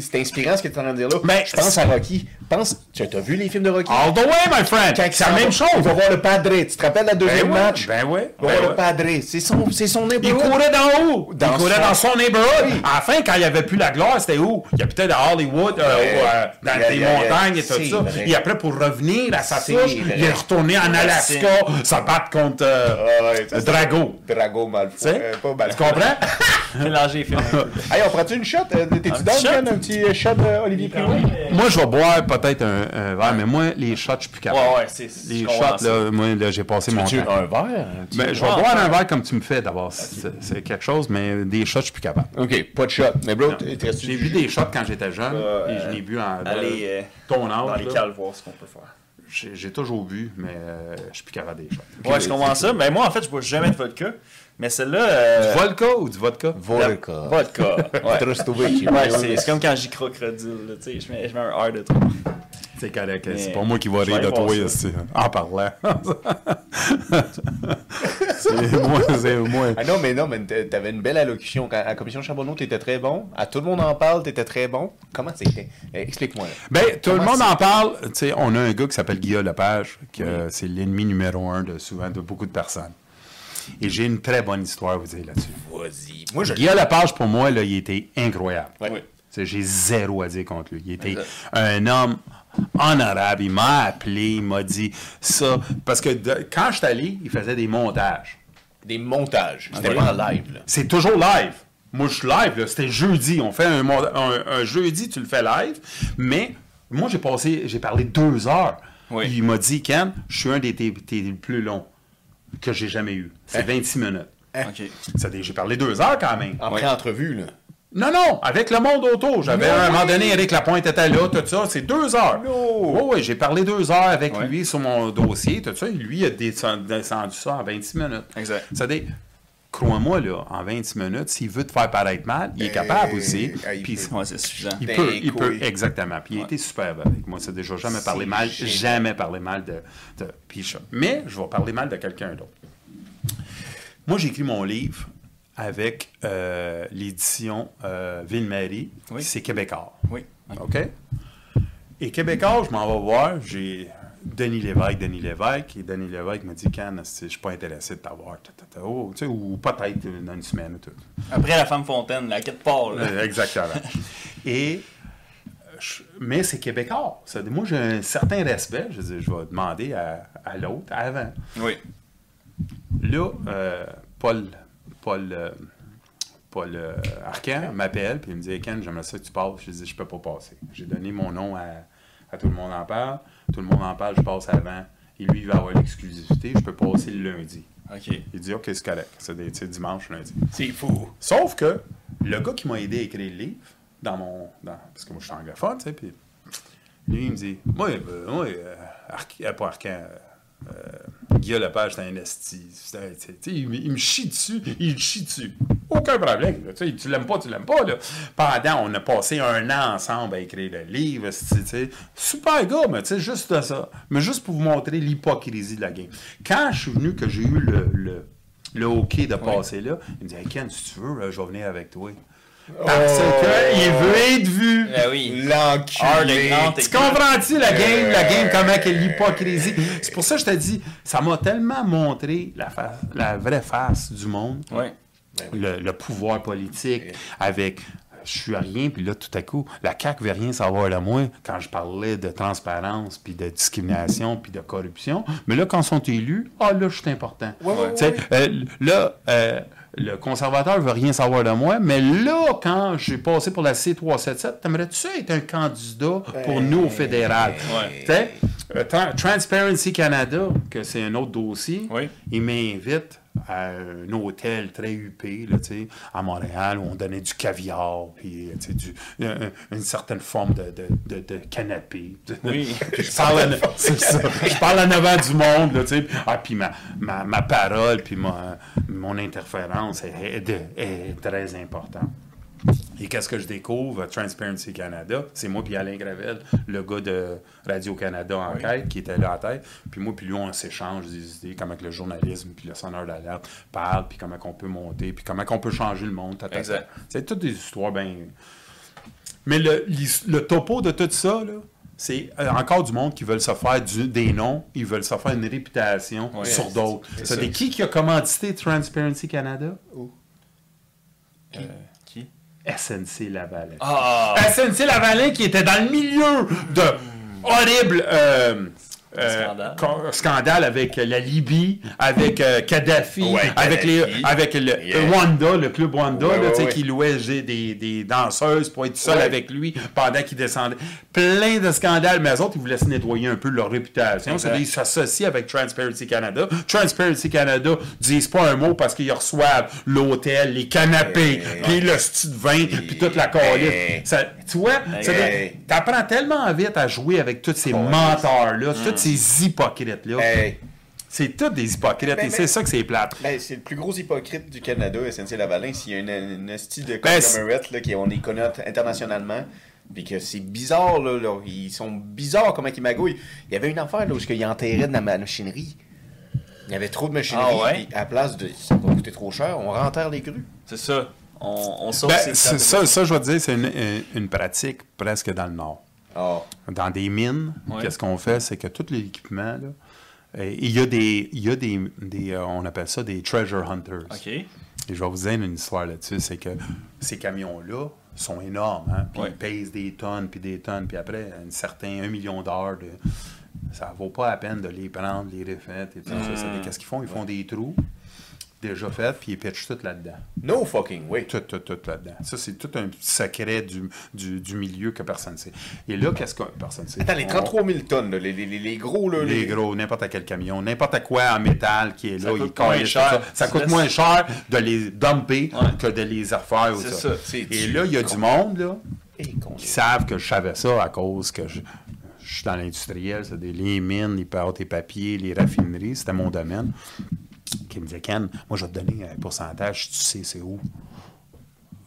c'est inspirant ce que tu es en train de dire là. Ben, je pense à Rocky. Pense, tu as vu les films de Rocky? All the way, my friend. Il C'est la même chose. Il va voir le padre. Tu te rappelles la Ben deuxième ouais, match? Ben. Il va ben voir ouais. le padre. C'est son, c'est son Il neighborhood. courait dans où? Dans il courait son- dans son neighborhood. Oui. À la fin, quand il n'y avait plus la gloire, c'était où? Il habitait à Hollywood, euh, Ouais. ou, euh, dans les yeah, yeah. montagnes et tout ça. vrai. Et après, pour revenir à sa souche, il est retourné en Alaska, se battre contre euh, Ah ça, Drago. Drago. Tu sais? Euh. Tu comprends? Mélanger les peu. Hey, on prend-tu une shot? Euh, T'es-tu dans? Un petit euh, shot de Olivier Primo? moi, je vais boire peut-être un, un verre, mais moi, les shots, je suis plus capable. Ouais, ouais, c'est. Les shots, là, moi, là, j'ai passé mon Tu temps. un verre? Ben, je vais boire un verre comme tu me fais d'abord. C'est quelque chose, mais des shots, je suis plus capable. Ok, pas de shot. Mais bro, J'ai bu des shots quand j'étais jeune Euh, et je n'ai bu en euh, ton dans âge. les là. cales voir ce qu'on peut faire. J'ai j'ai toujours bu, mais euh, je suis plus capable des shots. Ouais, je comprends ça. Mais moi, en fait, je bois jamais de vodka. Mais celle-là. euh, Du vodka ou du vodka? Vodka. Vodka. Ouais. Ouais, c'est c'est comme quand j'y crocodile, tu sais, je mets, je mets un R de trop. C'est correct. Mais- C'est pas moi qui vais rire de toi ici, en parlant. c'est moi, c'est moi. Ah non, mais non, mais t'a- t'avais une belle allocution. Quand- À la commission Charbonneau, t'étais très bon. À tout le monde en parle, t'étais très bon. Comment c'était? Eh, Explique-moi. là. Ben, tout le monde en parle. Tu sais, on a un gars qui s'appelle Guillaume Lepage, que c'est l'ennemi numéro un de souvent de beaucoup de personnes. Et j'ai une très bonne histoire à vous dire là-dessus. Vas-y. Moi, je... Guillaume Lepage, pour moi, là, il était incroyable. Ouais. Oui. J'ai zéro à dire contre lui. Il était un homme honorable. Il m'a appelé, il m'a dit ça. Parce que de- quand je suis allé, il faisait des montages. Des montages. C'était Ouais. pas en live, là. C'est toujours live. Moi, je suis live. C'était jeudi. On fait un, un- un jeudi, tu le fais live. Mais moi, j'ai passé, j'ai parlé deux heures. Oui. Il m'a dit, Ken, je suis un des tes, tes plus longs que j'ai jamais eu. C'est 26 minutes. Ok. Ça dit, J'ai parlé deux heures quand même. En Ouais. pré-entrevue, là. Non, non, avec le monde autour. J'avais à un moment donné, Eric Lapointe était là, tout ça. C'est deux heures. Non. Oui, oui, j'ai parlé deux heures avec Ouais. lui sur mon dossier, tout ça. Et lui, il a descendu, descendu ça en 26 minutes. Exact. Ça dit, crois-moi, là, en 26 minutes, s'il veut te faire paraître mal, il est capable aussi. ah, il Puis peut. Ouais, c'est suffisant. il Ben, peut, il couille. peut, exactement. Puis il a été superbe avec moi. C'est déjà jamais parlé mal, génial. jamais parlé mal de, de Mais je vais parler mal de quelqu'un d'autre. Moi, j'ai écrit mon livre avec euh, l'édition euh, Ville-Marie. Oui. C'est québécois. Oui. OK? Et Québécois, je m'en vais voir. J'ai Denis Lévesque, Denis Lévesque. Et Denis Lévesque me dit Can, je suis pas intéressé de t'avoir. Ta, ta, ta. Oh, ou peut-être dans une semaine ou tout. Après la femme fontaine, la quête part, là. Euh, Exactement. Et, je- mais c'est québécois. Ça, moi, j'ai un certain respect. Je, je vais demander à, à l'autre avant. Oui. Là, euh, Paul, Paul, euh, Paul euh, Arcan m'appelle puis il me dit Ken, j'aimerais ça que tu passes. Je dis Je peux pas passer. J'ai donné mon nom à, à Tout le monde en parle. Tout le monde en parle, je passe avant. Et lui, il va avoir l'exclusivité. Je peux passer le lundi. Ok. Il dit Ok, c'est correct. C'est dimanche, lundi. C'est fou. Sauf que le gars qui m'a aidé à écrire le livre, dans mon. dans- parce que moi, je suis anglophone, tu sais, puis lui, il me dit Moi, euh, moi euh, Arc- euh, pas Arcan, euh, Guillaume Lepage, c'est un esti. il, me- il me chie dessus, il me chie dessus. Aucun problème. là, tu sais, tu l'aimes pas, tu l'aimes pas. Là. Pendant, on a passé un an ensemble à écrire le livre. esti, tu sais. Super gars, mais tu sais, juste de ça. Mais juste pour vous montrer l'hypocrisie de la game. Quand je suis venu, que j'ai eu le, le, le hockey de passer là, il me dit Hey, Ken, si tu veux, là, je vais venir avec toi. Parce Oh. qu'il veut être vu. Ben oui. L'enculé. Tu comprends-tu la game, la game, comment qu'elle l'hypocrisie? C'est pour ça que je te dis, ça m'a tellement montré la, face, la vraie face du monde, Oui. Le, le pouvoir politique, avec je suis à rien, puis là, tout à coup, la CAQ veut rien savoir de moi quand je parlais de transparence, puis de discrimination, puis de corruption. Mais là, quand ils sont élus, ah là, je suis important. Ouais, ouais, euh, là, euh, le conservateur veut rien savoir de moi, mais là, quand j'ai passé pour la C377, t'aimerais-tu être un candidat pour nous au fédéral? Ouais. Tu sais, Euh, Tra- Transparency Canada, que c'est un autre dossier, Oui. il m'invite à un hôtel très huppé là, à Montréal où on donnait du caviar, puis du- un- un- une certaine forme de, de, de, de canapé. Oui. je, parle en, ça. je parle en avant du monde. Là, ah, puis ma, ma, ma parole, puis ma, mon interférence est, est très importante. Et qu'est-ce que je découvre? Transparency Canada? C'est moi puis Alain Gravel, le gars de Radio-Canada en qui était là en tête. Puis moi puis lui, on s'échange des idées, comment que le journalisme puis le sonneur d'alerte parle, puis comment qu'on peut monter, puis comment qu'on peut changer le monde. C'est toutes des histoires bien... Mais le, topo de tout ça, c'est euh, encore du monde qui veulent se faire du- des noms, ils veulent se faire une réputation sur d'autres. des- qui qui a commandité Transparency Canada? Euh, SNC Lavalin. Ah SNC Lavalin qui était dans le milieu de horribles euh, euh, Scandale. avec la Libye, avec euh, Kadhafi, Ouais, avec, les, avec le Yeah. Rwanda, le club Rwanda, Ouais, là, ouais, tu sais, ouais. qui louait des, des- danseuses pour être seul Ouais. avec lui pendant qu'il descendait. Plein de scandales, mais eux autres, ils voulaient se nettoyer un peu leur réputation. C'est ils s'associent avec Transparency Canada. Transparency Canada disent pas un mot parce qu'ils reçoivent l'hôtel, les canapés, Hey. puis le style de vin, puis toute la. Hey. Ça- Tu vois, ça t'apprends tellement vite à jouer avec tous ces menteurs-là, tous ces hypocrites-là. Hey, C'est tous des hypocrites, Ben, et ben- c'est ça que c'est plate. ben, c'est le plus gros hypocrite du Canada, SNC Lavalin. S'il y a une, une, style de Ben, conglomerate, là, qui on les connaît internationalement. Puis que c'est bizarre, là, là, Ils sont bizarres comment ils magouillent. Il y avait une affaire là, où ils enterraient de la machinerie. Il y avait trop de machinerie. Ah ouais? à la place de. Ça va coûter trop cher, on renterre les grues. C'est ça. On, on Ben, ces de- ça, ça, je vais te dire, c'est une pratique presque dans le Nord. Ah. Dans des mines, Ouais. qu'est-ce qu'on fait? C'est que tout l'équipement, là, il y a des, il y a des, des, euh, on appelle ça des treasure hunters. OK. Et je vais vous dire une histoire là-dessus, c'est que ces camions-là sont énormes, hein, puis Ouais. ils pèsent des tonnes, puis des tonnes, puis après, un certain un million d'heures, de, ça vaut pas la peine de les prendre, les refaire, et tout ça. Mm. Des- Qu'est-ce qu'ils font? Ils font des trous, déjà faits, puis ils pitchent tout là-dedans. No fucking way. Tout, tout, tout là-dedans. Ça, c'est tout un secret du, du, du milieu que personne ne sait. Et là, qu'est-ce que personne ne sait? Attends, les On- 33 000 tonnes, là, les, les, les- les gros, là. les gros, n'importe quel camion, n'importe quoi en métal qui est Ça là, coûte il moins cher. Ça, coûte moins cher de les dumper Ouais. que de les refaire. C'est ça. ça. Et là, il y a du monde là, qui savent que je savais ça à cause que je, je suis dans l'industriel, c'est des les mines, les pâtes et papiers, les raffineries, c'était mon domaine. Qui me disait, Ken, moi, je vais te donner un pourcentage, tu sais, c'est où.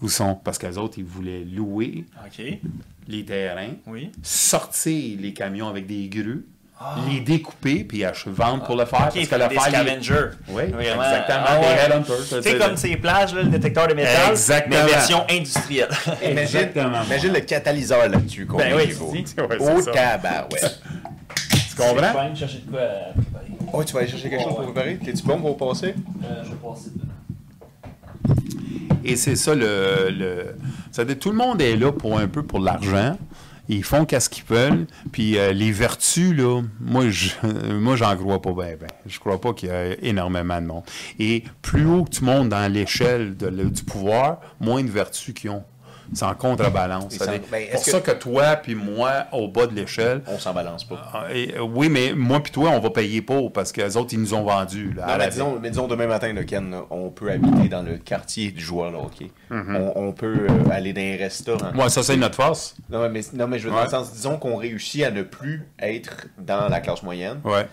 Où sont? Parce qu'eux autres, ils voulaient louer OK. les terrains, Oui. sortir les camions avec des grues, les découper, puis ach- vendre pour le faire. Ah. OK, parce que le des faire, scavengers. Oui, Vraiment. exactement, Ah des ouais. headhunters. Tu sais, comme ces plages, là, le détecteur de métal, Exactement. mais version industrielle. Imagine, Exactement. imagine le catalyseur là-dessus. Ben oui. Ouais, c'est Au ça. tabarouette. Tu comprends? Je vais chercher de quoi à préparer. Oh, tu vas aller chercher quelque chose pour préparer? T'es-tu bon pour passer? Euh, je vais passer dedans. Et c'est ça le. le ça veut dire, tout le monde est là pour un peu pour l'argent. Ils font qu'est-ce qu'ils veulent. Puis euh, les vertus, là, moi, je, moi, j'en crois pas bien. Ben. Je crois pas qu'il y a énormément de monde. Et plus haut que tu montes dans l'échelle du pouvoir, moins de vertus qu'ils ont. C'est en contrebalance. Dire, ben, pour ça que toi puis moi, au bas de l'échelle, On s'en balance pas. ah, et, euh, oui, mais moi puis toi, on va payer pour parce que les autres, ils nous ont vendus. là, à la disons, mais disons demain matin, là, Ken, là, on peut habiter dans le quartier du joueur de hockey. on, on peut euh, aller dans un restaurant. Moi, ça, c'est notre force. Non, mais, non, mais je veux dire, Ouais. dans le sens, disons qu'on réussit à ne plus être dans la classe moyenne. Ouais.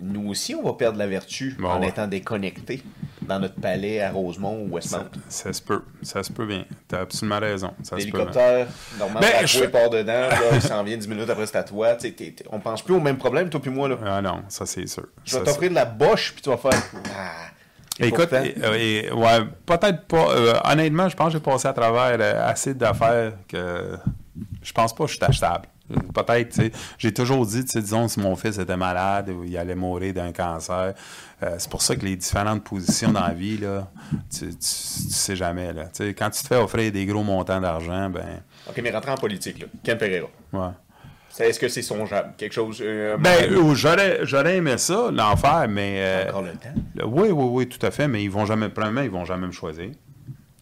Nous aussi, on va perdre la vertu Bon, en ouais. étant déconnectés dans notre palais à Rosemont ou Westmount. Ça, ça se peut. Ça se peut bien. T'as absolument raison. L'hélicoptère, normalement, Ben, je- part dedans, là, il s'en vient 10 minutes après, c'est à toi. Tu sais, t'es- t'es- on pense plus au même problème, toi puis moi. Là. Ah non, ça c'est sûr. Je vais t'offrir de la boche, puis tu vas faire. Ah. Écoute, pourtant- et- et- ouais, peut-être pas. euh, honnêtement, je pense que j'ai passé à travers euh, assez d'affaires que je pense pas que je suis achetable. Peut-être, tu sais. J'ai toujours dit, tu sais, disons, si mon fils était malade ou il allait mourir d'un cancer, euh, c'est pour ça que les différentes positions dans la vie, là, tu, tu, tu sais jamais, là. Tu sais, quand tu te fais offrir des gros montants d'argent, ben, Ok, mais rentrons en politique, là. Ken Pereira. ouais. Est-ce que c'est songeable? Quelque chose. euh, Ben, euh, j'aurais, j'aurais aimé ça, l'enfer, mais. euh, Encore le temps. le- oui, oui, oui, tout à fait, mais ils vont jamais, premièrement, ils vont jamais me choisir.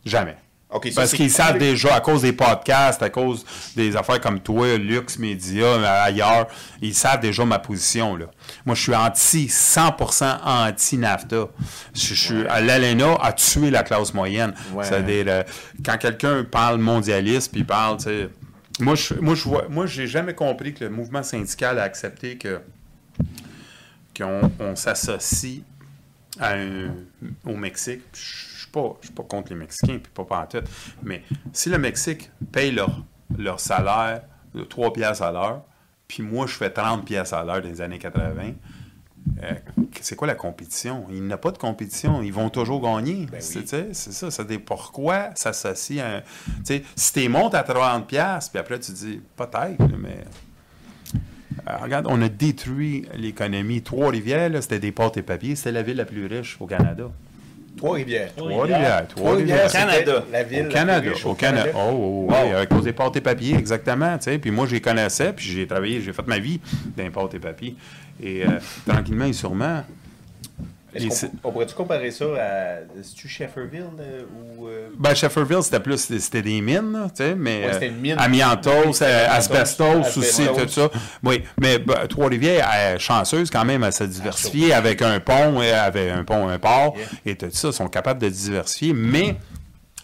Jamais. Ça, Parce qu'ils savent déjà, à cause des podcasts, à cause des affaires comme toi, Lux Media, ailleurs, ils savent déjà ma position. Là. Moi, je suis anti, 100% anti-NAFTA. Je, je suis, L'ALENA a tué la classe moyenne. Ouais. C'est-à-dire, euh, quand quelqu'un parle mondialiste, puis il parle, tu sais... Moi, je, moi, je vois, moi, j'ai jamais compris que le mouvement syndical a accepté que qu'on on s'associe à un- au Mexique. Je pas, je suis pas contre les Mexicains, puis pas pantoute. Mais si le Mexique paye leur, leur salaire de 3 piastres à l'heure, puis moi, je fais 30 piastres à l'heure dans les années 80, euh, c'est quoi la compétition? Il n'y a pas de compétition. Ils vont toujours gagner. Ben C'est oui. ça. Pourquoi s'associe à un... Si tu montes à 30 piastres, puis après tu dis, peut-être, mais... Euh, regarde, on a détruit l'économie. Trois-Rivières, c'était des pâtes et papiers. C'était la ville la plus riche au Canada. Trois-Rivières. Trois-Rivières. Trois-Rivières. Canada. La ville Au Canada. Au Canada. Oh, oh, Wow. oui, à cause des pâtes et papiers, exactement. tu sais. Puis moi, j'ai connaissais, puis j'ai travaillé, j'ai fait ma vie dans les pâtes et papiers. Et euh, tranquillement et sûrement, les- Est-ce qu'on- On pourrait-tu comparer ça à. C'est-tu Shefferville euh, ou. euh, Ben, Shefferville, c'était plus c'était des mines, tu sais, mais Ouais, c'était une mine. euh, amiantos, Oui, euh, asbestos, aussi, tout ça. Oui, mais ben, Trois-Rivières, est chanceuse quand même à se diversifier avec un pont, avec un pont, un port, Yeah. et tout ça, ils sont capables de diversifier, mais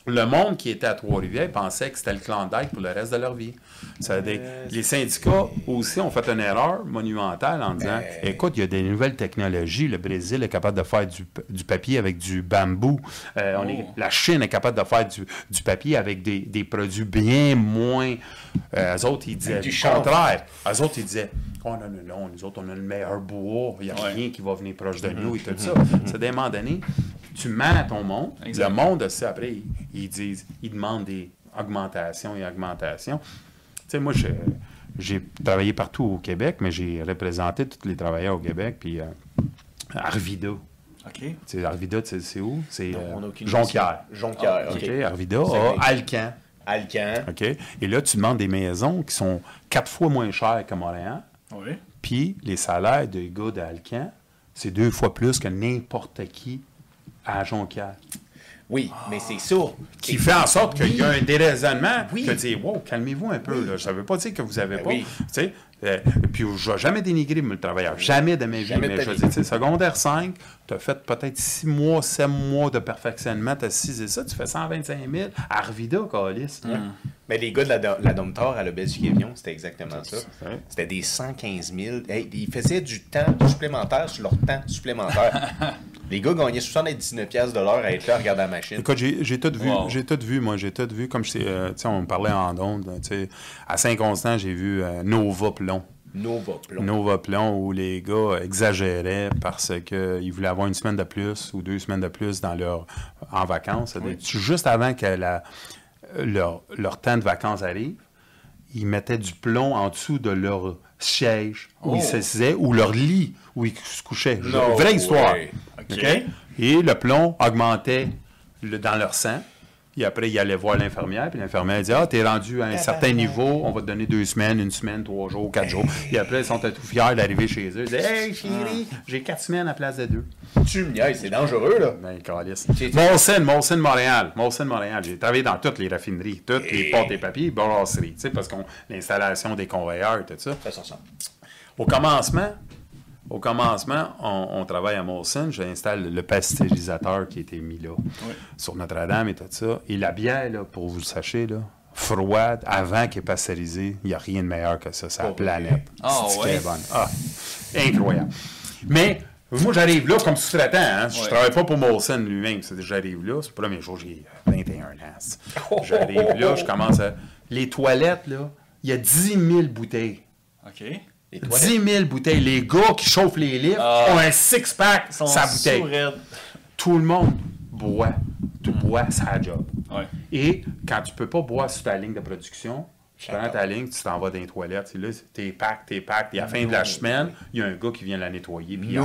le monde qui était à Trois-Rivières pensait que c'était le Klondike pour le reste de leur vie. Ça Euh, les syndicats aussi ont fait une erreur monumentale en disant Mais- écoute, il y a des nouvelles technologies. Le Brésil est capable de faire du, du papier avec du bambou. Euh, on est- Oh. la Chine est capable de faire du, du papier avec des, des produits bien moins. Euh, eux autres, ils disaient du contraire. Eux autres, ils disaient Oh non, non, non, nous autres, on a le meilleur bois. Il n'y a Ouais. rien qui va venir proche de nous et tout ça. Mm-hmm. C'est d'un moment donné, tu mens à ton monde. Le monde, aussi, après, ils, disent, ils demandent des augmentations et augmentations. Tu sais, moi, je- j'ai travaillé partout au Québec, mais j'ai représenté tous les travailleurs au Québec, puis euh, Arvida. OK. Tu sais, Arvida, tu sais, c'est où? C'est euh, Jonquière. Jonquière, OK, OK. Arvida, C'est a vrai. Alcan. Alcan. OK? Et là, tu demandes des maisons qui sont quatre fois moins chères que Montréal, Oui. puis les salaires des gars d'Alcan, c'est deux fois plus que n'importe qui à Jonquière. Oui, mais c'est ça. Qui fait en sorte qu'il y a un déraisonnement Oui. que tu dis, wow, calmez-vous un peu. Là. Ça ne veut pas dire que vous n'avez Ben pas. Euh, puis je ne vais jamais dénigrer le travailleur. Jamais de ma vie. Jamais mais je veux vie. dire, tu sais, secondaire 5, tu as fait peut-être 6 mois, 7 mois de perfectionnement, tu as 6 et ça, tu fais 125 000. Arvida, Calis. Mais les gars de la, la Domtar à Avion, c'était exactement ça. C'était des 115 000. Hey, ils faisaient du temps supplémentaire sur leur temps supplémentaire. les gars gagnaient 79 pièces de l'heure à être là à regarder la machine. Écoute, j'ai tout vu. Wow. J'ai tout vu, moi. J'ai tout vu. Comme je sais, euh, tu sais, on me parlait en ondes. À Saint-Constant, j'ai vu euh, Nova Plomb. Nova Plomb. Nova Plomb où les gars exagéraient parce qu'ils voulaient avoir une semaine de plus ou deux semaines de plus dans leur en vacances. Juste avant que la- leur, leur temps de vacances arrive, ils mettaient du plomb en dessous de leur siège où Oh. ils s'assisaient ou leur lit où ils se couchaient. No Vraie histoire. Et le plomb augmentait le- dans leur sang. Et après, ils allaient voir l'infirmière, puis l'infirmière dit Ah, t'es rendu à un certain niveau, on va te donner deux semaines, une semaine, trois jours, quatre jours. Et après, ils sont tout fiers d'arriver chez eux. Ils disent Hey, chérie, j'ai quatre semaines à place de deux. Tu me c'est dangereux, là. Ben, calice. Molson, Molson Montréal. Molson Montréal. J'ai travaillé dans toutes les raffineries, toutes les portes et papiers, brasseries, tu sais, parce qu'on l'installation des conveyeurs, tout ça. Ça s'en sent. Au commencement, au commencement, on, on travaille à Molson. J'installe le pasteurisateur qui a été mis là, sur Notre-Dame et tout ça. Et la bière, là, pour vous le sachez, là, froide, avant qu'elle est pasteurisée, il n'y a rien de meilleur que ça, c'est la planète. Ah, ouais. est bonne. Ah, incroyable. Mais moi, j'arrive là comme sous-traitant. Hein? Je Ouais. travaille pas pour Molson lui-même. J'arrive là, c'est le premier jour, j'ai 21 ans. J'arrive là, je commence à... Les toilettes, là, il y a 10 000 bouteilles. OK. Les 10 toilettes. 000 bouteilles. Les gars qui chauffent les lifts Ah. ont un six-pack sa bouteille. Tout le monde boit. Tu bois sa job. Ouais. Et quand tu peux pas boire sur ta ligne de production, tu prends ta ligne, tu t'en vas dans les toilettes. C'est là, t'es pack, t'es pack. Et à la fin de la semaine, il y a un gars qui vient la nettoyer. puis.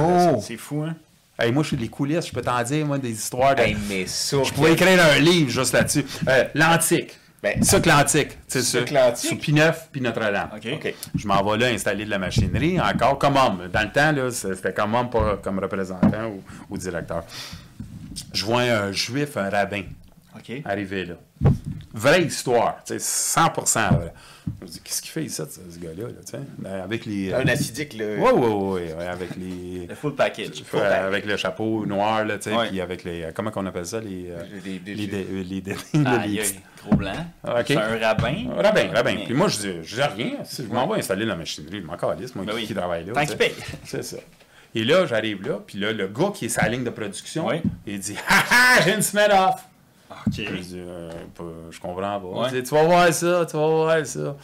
C'est fou, hein? Hey, moi, je suis des coulisses. Je peux t'en dire, moi, des histoires de... Hey, mais ça. Je pourrais écrire un livre juste là-dessus. Euh, L'antique. Ben, Sucre l'antique. C'est ça. Sous Pineuf puis Notre-Dame. OK. OK. Je m'en vais là installer de la machinerie, encore comme homme. Dans le temps, là, c'était comme homme, pas comme représentant ou, ou directeur. Je vois un juif, un rabbin. OK. Arrivé là. Vraie histoire, tu sais, 100% vrai. Je me dis, qu'est-ce qu'il fait ici, ce gars-là, là, tu sais? Ben, avec les... Un acidique, là. Oui, oui, oui, ouais, avec les... Le full package. Euh, avec le chapeau noir, là, tu sais, puis avec les... euh, Comment qu'on appelle ça, les... euh, Les- les- les, les, Ah, les il y a petits- gros blanc. Ah, ok. C'est un rabbin. Rabbin, rabbin. Puis moi, je dis, je dis rien. Si je m'en vais installer la machinerie, je m'en calisse, moi, Ben qui, oui. qui travaille là. Tant qu'il paye. C'est ça. Et là, j'arrive là, puis là, le gars qui est sa ligne de production, Oui. il dit « Ha ha, j'ai une semaine off! OK. Je dis, euh, je comprends pas. Ouais. Il tu vas voir ça, tu vas voir ça.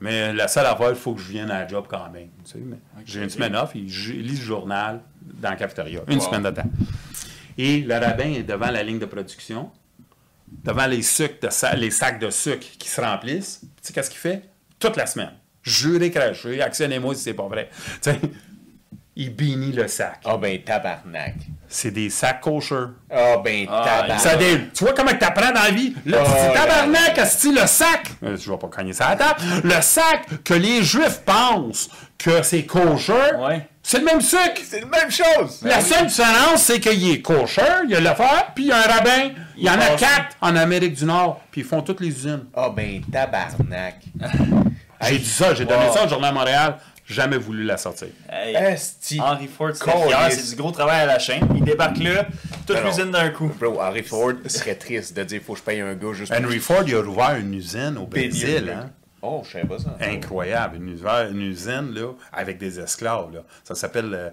Mais la seule affaire, il faut que je vienne à la job quand même. tu sais, mais J'ai une semaine off, je lis le journal dans la cafétéria. Une Wow. semaine de temps. Et le rabbin est devant la ligne de production, devant les, sucres de sa- les sacs de sucre qui se remplissent. Tu sais, qu'est-ce qu'il fait? Toute la semaine. Juré craché, actionnez-moi si c'est pas vrai. Tu sais, il bénit le sac. Ah ben, tabarnak. C'est des sacs kosher. Ah ben, Ah, tabarnak. Tu vois comment t'apprends dans la vie? Là, tu Oh, dis tabarnak, le sac! Euh, Je vais pas cogner ça à la table. Le sac que les Juifs pensent que c'est kosher, Ouais. c'est le même sucre! C'est la même chose. La seule différence, c'est qu'il est kosher, il y a l'affaire, puis il y a un rabbin. Il y en a quatre en Amérique du Nord, puis ils font toutes les usines. Ah ben, tabarnak. J'ai dit ça, j'ai donné wow. ça au Journal Montréal, jamais voulu la sortir. Hey, Esti. Henry Ford, c'est du gros travail à la chaîne. Il débarque là, toute l'usine d'un coup. Bro, Henry Ford serait triste de dire faut que je paye un gars juste Henry Ford, il a ouvert une usine au Brésil, hein? Oh, je savais pas ça. incroyable. Une, usine- une usine là, avec des esclaves. Là. Ça s'appelle euh,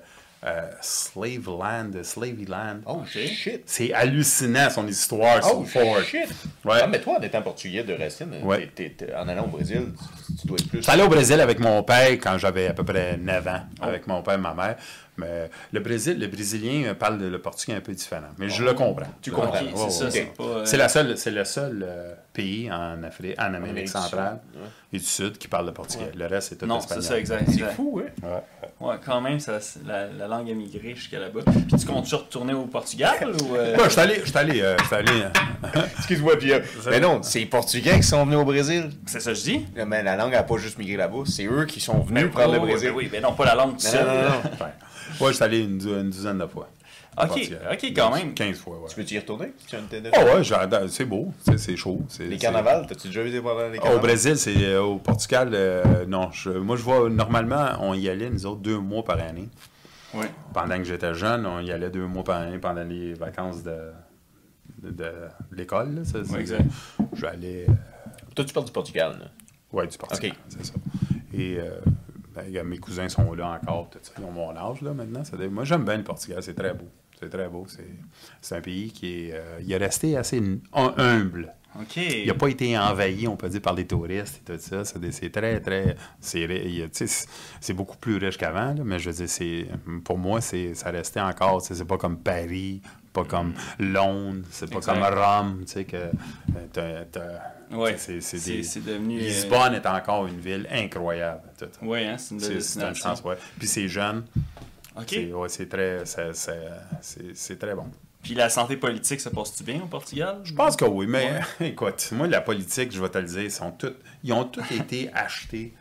euh, Slave Land, Slavyland. Oh, shit. C'est hallucinant son histoire Oh, sur Ford. shit. Ouais. Ah, mais toi, en étant portugais de racine, Ouais. t'es- t'es- en allant au Brésil, tu, tu dois être plus. Allé au Brésil avec mon père quand j'avais à peu près 9 ans, Oh. avec mon père et ma mère. Mais le, Brésil, le Brésilien parle le portugais un peu différent. Mais je le comprends. Tu comprends. c'est c'est euh, C'est la seule- c'est le seul euh, pays en Afrique, en Amérique Amérique du centrale Sud, et du Sud qui parle le portugais. Le reste, c'est tout Non, espagnol. c'est ça, exact. C'est exact. fou, hein? Ouais. Ouais, quand même, ça, c'est- la, la langue a migré jusqu'à là-bas. Puis tu comptes-tu retourner au Portugal ou. euh, Ouais, je suis allé, je suis euh, euh, Excuse-moi, puis. euh, mais non, c'est les Portugais qui sont venus au Brésil. C'est ça que je dis? Mais la langue n'a pas juste migré là-bas, c'est eux qui sont venus Ben, prendre le Brésil. ben oui, mais non, pas la langue tout Non, Ouais. Ouais, je suis allé une, une dizaine de fois. au Ok, ok, quand même. 15 fois, ouais. Tu peux-y retourner? si Tu as une tête de- Oh ouais, j'adore. c'est beau, c'est chaud. c'est- Les carnavals, t'as-tu déjà vu pendant les Au carnavals? Brésil, c'est euh, au Portugal, euh, non. je- moi, je vois, normalement, on y allait, nous autres, deux mois par année. Ouais. Pendant que j'étais jeune, on y allait deux mois par année pendant les vacances de, de, de l'école. Ouais, exact. J'allais. Toi, tu parles du Portugal, là? Oui, du Portugal, Ok. c'est ça. Et ben, mes cousins sont là encore, tout ça. Ils ont mon âge là maintenant. Ça Moi, j'aime bien le Portugal, c'est très beau. C'est très beau. C'est, un pays qui est, euh, il est resté assez hum- humble. Il n'a pas été envahi, on peut dire, par les touristes et tout ça. C'est, très, très. C'est, beaucoup plus riche qu'avant, mais je veux dire, c'est, pour moi, ça restait encore. C'est pas comme Paris, pas comme Londres, c'est pas Exact. comme Rome, tu sais, que. euh, Ouais. c'est, devenu. euh, Lisbonne est encore une ville incroyable. Ouais, hein, c'est une belle une destination. chance, ouais. Puis c'est jeune. Ok. C'est, ouais, très. c'est, très bon. Puis la santé politique, ça passe-tu bien au Portugal? Je pense que oui, mais écoute, moi, la politique, je vais te le dire, ils, sont toutes, ils ont tous été achetés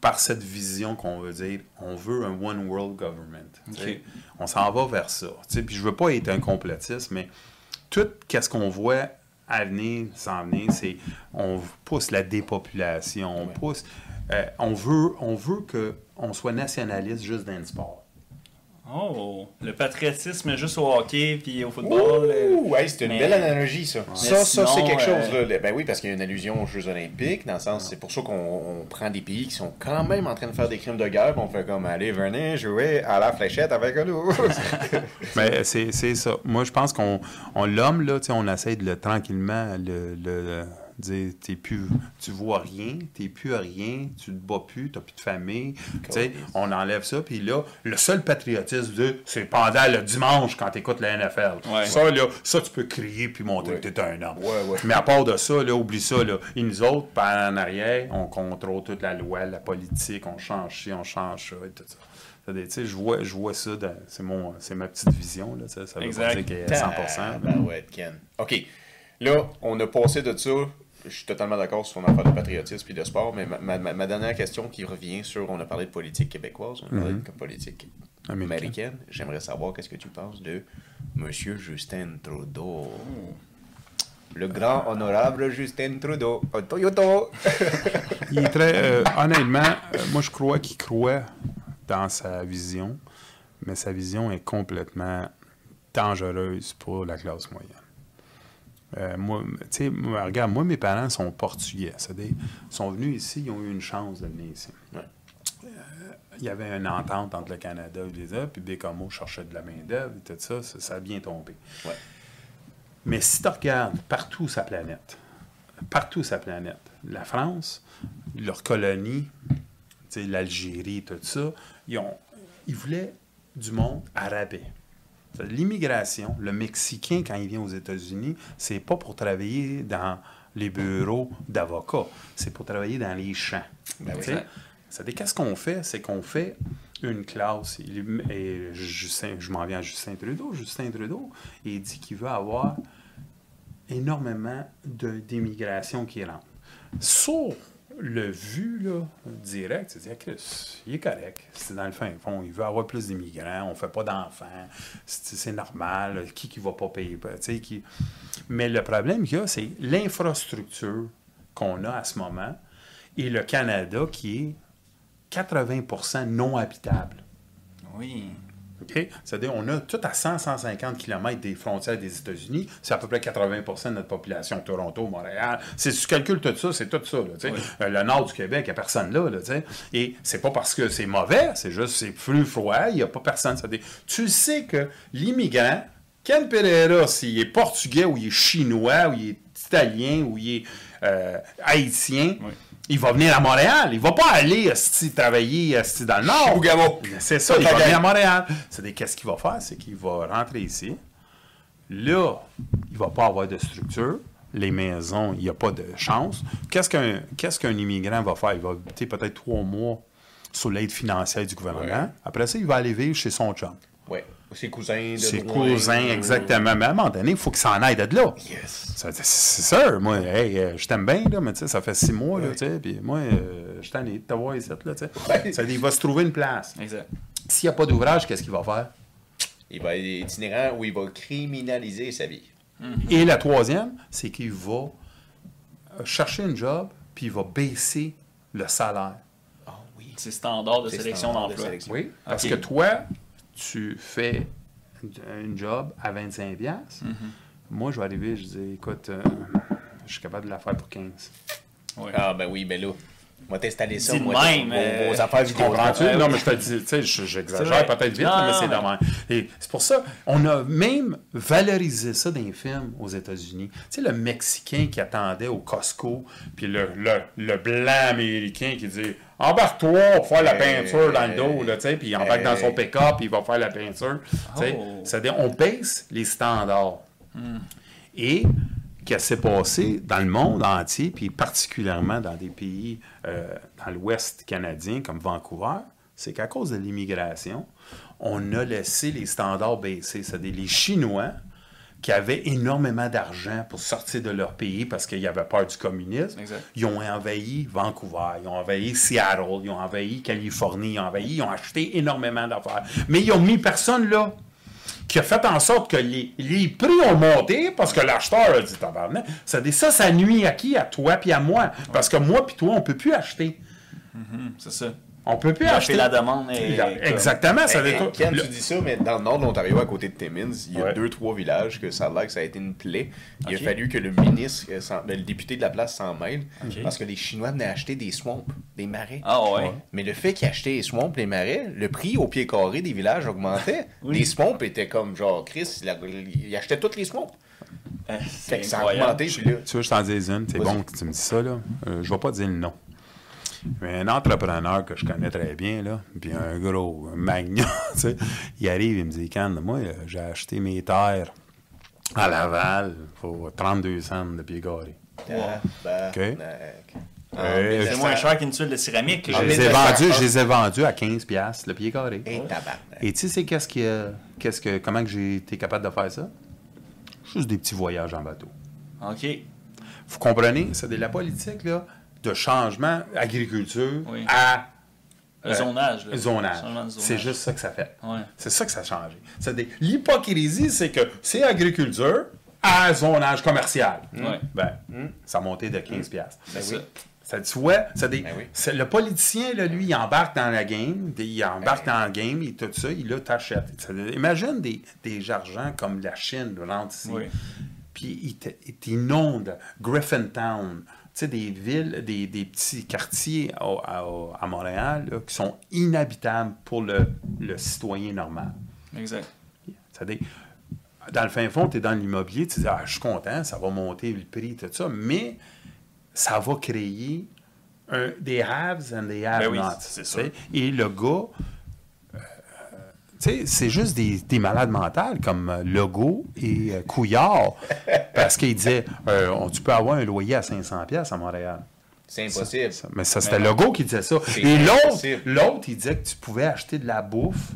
par cette vision qu'on veut dire, on veut un one world government. tu sais. Ok. On s'en va vers ça. Puis je veux pas être un complotiste, mais tout qu'est-ce qu'on voit à venir, s'en venir, c'est on pousse la dépopulation, on pousse, euh, on veut, on veut que on soit nationaliste juste dans le sport. Oh, le patriotisme juste au hockey puis au football. euh, Ouh, hey, c'est une mais- belle analogie, ça. Ça, ça, c'est quelque euh, chose. Là. Ben oui, parce qu'il y a une allusion aux Jeux Olympiques, dans le sens, c'est pour ça qu'on on prend des pays qui sont quand même en train de faire des crimes de guerre, puis on fait comme, allez, venez jouer à la fléchette avec nous. Mais c'est c'est ça. Moi, je pense qu'on on, l'homme, là, tu sais, on essaie de le tranquillement le, le dire t'es plus tu vois rien, t'es plus à rien, tu te bats plus, t'as plus de famille. On enlève ça, puis là, le seul patriotisme c'est pendant le dimanche quand t'écoutes la NFL. Ouais. Ça, là, ça, tu peux crier puis montrer Ouais. que t'es un homme. Ouais. Mais à part de ça, là, oublie ça, là. Et nous autres, par en arrière, on contrôle toute la loi, la politique, on change ci, on change ça et tout ça. Je vois, je vois ça, c'est mon, c'est ma petite vision, là, ça, veut Exact. pas dire qu'elle est 100%. mais- Ben ouais, Ken. OK. Là, on a passé de ça. Je suis totalement d'accord sur ton affaire de patriotisme et de sport, mais ma, ma- ma- ma dernière question qui revient sur, on a parlé de politique québécoise, on a parlé de politique Américaine. américaine. J'aimerais savoir qu'est-ce que tu penses de Monsieur Justin Trudeau. Le grand honorable Justin Trudeau. Toyota. Il est très. euh, honnêtement, euh, moi, je crois qu'il croit dans sa vision, mais sa vision est complètement dangereuse pour la classe moyenne. Euh, moi, regarde, moi, mes parents sont portugais. Ils sont venus ici, ils ont eu une chance de venir ici. Ouais. Euh, il y avait une entente entre le Canada et les autres, puis Bécamo cherchait de la main-d'œuvre et tout ça, ça, ça a bien tombé. Ouais. Mais si tu regardes partout sa planète, partout sa planète, la France, tu sais, l'Algérie, tout ça, ils, ont, ils voulaient du monde arabais. L'immigration, le Mexicain, quand il vient aux États-Unis, c'est pas pour travailler dans les bureaux d'avocats, c'est pour travailler dans les champs. Ben oui. C'est-à-dire, qu'est-ce qu'on fait? C'est qu'on fait une classe. Et Justin, je m'en viens à Justin Trudeau. Justin Trudeau, il dit qu'il veut avoir énormément d'immigration qui rentre. Sur le vu direct, c'est dire Chris, il est correct. C'est dans le fin fond, il veut avoir plus d'immigrants, on fait pas d'enfants, c'est normal, qui qui va pas payer. Mais le problème qu'il y a, c'est l'infrastructure qu'on a à ce moment et le Canada qui est 80% non habitable. Oui. C'est-à-dire, on a tout à 100-150 km des frontières des États-Unis. C'est à peu près 80% de notre population. Toronto, Montréal. Si tu calcules tout ça, c'est tout ça. là. Oui. Euh, le nord du Québec, il n'y a personne là. là. Et c'est pas parce que c'est mauvais, c'est juste c'est plus froid, il n'y a pas personne. Tu sais que l'immigrant, Ken Pereira, s'il est portugais ou il est chinois ou il est italien ou il est euh, haïtien, Oui. Il va venir à Montréal. Il va pas aller travailler dans le nord. C'est ça, il va venir à Montréal. C'est qu'est-ce qu'il va faire? C'est qu'il va rentrer ici. Là, il va pas avoir de structure. Les maisons, il n'y a pas de chance. Qu'est-ce qu'un qu'est-ce qu'un immigrant va faire? Il va habiter peut-être trois mois sous l'aide financière du gouvernement. Ouais. Après ça, il va aller vivre chez son chum. Ouais. Ses cousins de Ses loin. cousins, exactement. Mais à un moment donné, il faut qu'il s'en aille de là. Yes. C'est sûr, moi, hey, euh, je t'aime bien, là, mais tu sais, ça fait six mois, là, Ouais. tu sais, puis moi, euh, je t'en ai de t'avoir ici, là, tu sais. Ça il va se trouver une place. Exact. S'il n'y a pas d'ouvrage, qu'est-ce qu'il va faire? Il va être itinérant ou il va criminaliser sa vie. Et la troisième, c'est qu'il va euh, chercher un job, puis il va baisser le salaire. Ah oui. C'est standard de C'est sélection standard de d'emploi. sélection. Oui. Parce que toi, tu fais un job à 25$. piastres. Moi, je vais arriver, je dis, écoute, euh, je suis capable de la faire pour 15$. Ouais. Ah ben oui, ben là. On va t'installer ça, moi, même, vos, euh, vos affaires vidéo. comprends-tu? Non, mais je te dis, tu sais, j'exagère peut-être vite, Non, mais c'est même. Et c'est pour ça, on a même valorisé ça dans les films aux États-Unis. Tu sais, le Mexicain qui attendait au Costco, puis le, le, le blanc américain qui dit Embarque-toi pour faire la Hey, peinture dans le dos, là, tu sais, puis il embarque dans son hey. pick-up, puis il va faire la peinture. Tu sais, Oh. C'est-à-dire, on baisse les standards. Et qu'est-ce qui s'est passé dans le monde entier, puis particulièrement dans des pays euh, dans l'Ouest canadien comme Vancouver, c'est qu'à cause de l'immigration, on a laissé les standards baisser. C'est-à-dire les Chinois qui avaient énormément d'argent pour sortir de leur pays parce qu'il y avait peur du communisme, Exact. ils ont envahi Vancouver, ils ont envahi Seattle, ils ont envahi Californie, ils ont envahi, ils ont acheté énormément d'affaires. Mais ils ont mis personne là qui a fait en sorte que les, les prix ont monté parce que l'acheteur a dit tabarnak. Ça, ça, ça nuit à qui? À toi puis à moi. Parce que moi puis toi, on peut plus acheter. C'est ça. On peut plus acheter. et la demande Exactement. Ça Eh, veut eh, dire- Ken, le- tu dis ça, mais dans le nord de l'Ontario, à côté de Timmins, il y a Ouais. deux, trois villages que ça a l'air que ça a été une plaie. Il a fallu que le ministre, euh, le député de la place s'en mêle, parce que les Chinois venaient acheter des swamps, des marais. Ah ouais. Mais le fait qu'ils achetaient les swamps, les marais, le prix au pied carré des villages augmentait. Oui. Les swamps étaient comme genre Chris, il, a- il achetait tous les swamps. Euh, Fait que ça a incroyable. augmenté. Puis là, Tu veux, je t'en dis une. C'est bon que tu me dis ça, là. Euh, je vais pas dire le nom. Mais un entrepreneur que je connais très bien, là, puis un gros magnat, tu sais, il arrive, il me dit, Can, moi, j'ai acheté mes terres à Laval pour 32 cents de pied carré. tabarnak. Ah, Euh, C'est moins cher qu'une tuile de céramique. là. Je Ah, les ai vendus, je les ai vendus à 15 piastres le pied carré. Et tu sais, qu'est-ce qu'est-ce que, comment que j'ai été capable de faire ça? Juste des petits voyages en bateau. OK. Vous comprenez? C'est de la politique, là, de changement agriculture Oui. à Le euh, zonage. là. C'est juste ça que ça fait. Ouais. C'est ça que ça a changé. Des- L'hypocrisie, c'est que c'est agriculture, à zonage commercial. Ouais. Ben, ça a monté de 15 piastres. C'est ça. Ça, tu vois, c'est des- Ben oui. le politicien, là, lui, il embarque dans la game, il embarque dans le game, et tout ça, il là, t'achète. Imagine des, des argents comme la Chine rentre ici, Oui. puis il t'inonde Griffintown, sais, des villes, des, des petits quartiers au- à, Montréal là, qui sont inhabitables pour le, le citoyen normal. Exact. C'est-à-dire, dans le fin fond, tu es dans l'immobilier, tu dis, ah, je suis content, ça va monter le prix, tout ça, mais ça va créer un- des haves and des Ben oui, sûr. sais. Et le gars, c'est juste des, des malades mentales comme euh, Legault et euh, Couillard, parce qu'il disait, euh, on- tu peux avoir un loyer à 500 pièces à Montréal. C'est impossible. Ça- mais ça, c'était. Legault qui disait ça. Et l'autre, il disait que tu pouvais acheter de la bouffe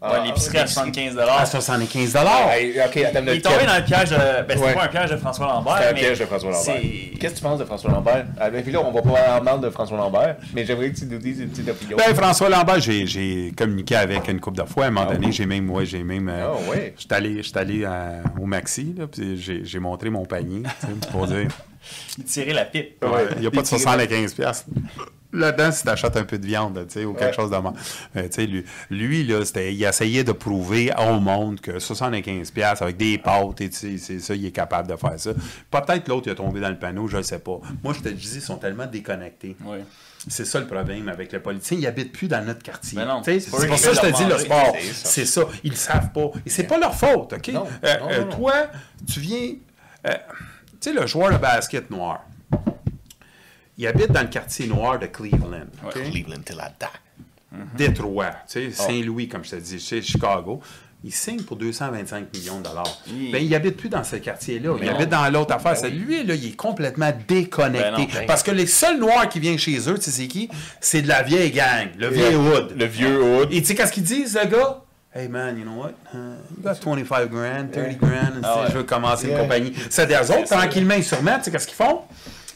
Ouais, l'épicerie à 75 à 75 Hey, ok, attends, Il est tombé dans le piège de. Ben, c'était Ouais. pas un piège de François Lambert. C'est un mais piège de François Lambert. Qu'est-ce que tu penses de François Lambert? Ah, ben, puis là, on va pas en parler de François Lambert, mais j'aimerais que tu nous dises une petite opinion. Ben, François Lambert, j'ai, communiqué avec une couple de fois. À un moment Ah donné, oui? j'ai même, ouais, j'ai même. euh, Ah ouais? J'étais allé, j'étais allé euh, au Maxi, là, puis j'ai, montré mon panier, pour dire. Il tirait la pipe. Ouais. Il n'y a pas de 75 pièces. Là-dedans, si tu achètes un peu de viande, tu sais, ou quelque Ouais. chose de mal. Euh, tu sais, lui, lui, là, c'était, il essayait de prouver au monde que 75 pièces avec des pâtes, et tu sais, c'est ça, il est capable de faire ça. Peut-être l'autre, il a tombé dans le panneau, je ne sais pas. Moi, je te dis, ils sont tellement déconnectés. C'est ça le problème avec le politicien. Ils n'habitent plus dans notre quartier. C'est pour ça que je te dis le sport. c'est ça. C'est ça. Ils le savent pas. Et c'est pas leur faute, OK? Non, Euh, non, euh, non, toi, tu viens. Tu sais, le joueur de basket noir, il habite dans le quartier noir de Cleveland. Cleveland till I die. Détroit, tu sais, Oh. Saint-Louis, comme je te dis, chez Chicago. Il signe pour 225 millions de dollars. Oui. Ben, il habite plus dans ce quartier-là. Il non. habite dans l'autre affaire. Ben oui. Lui, là, il est complètement déconnecté. Ben non, ben- Parce que les seuls noirs qui viennent chez eux, tu sais, c'est qui? C'est de la vieille gang, le vieux hood. Le vieux hood. Et tu sais, qu'est-ce qu'ils disent, le gars? Hey man, you know what? Uh, you got 25 grand, 30 grand, and Ah ouais. je veux commencer Yeah. une compagnie. C'est des autres, tranquillement, ils se remettent, tu sais, qu'est-ce qu'ils font?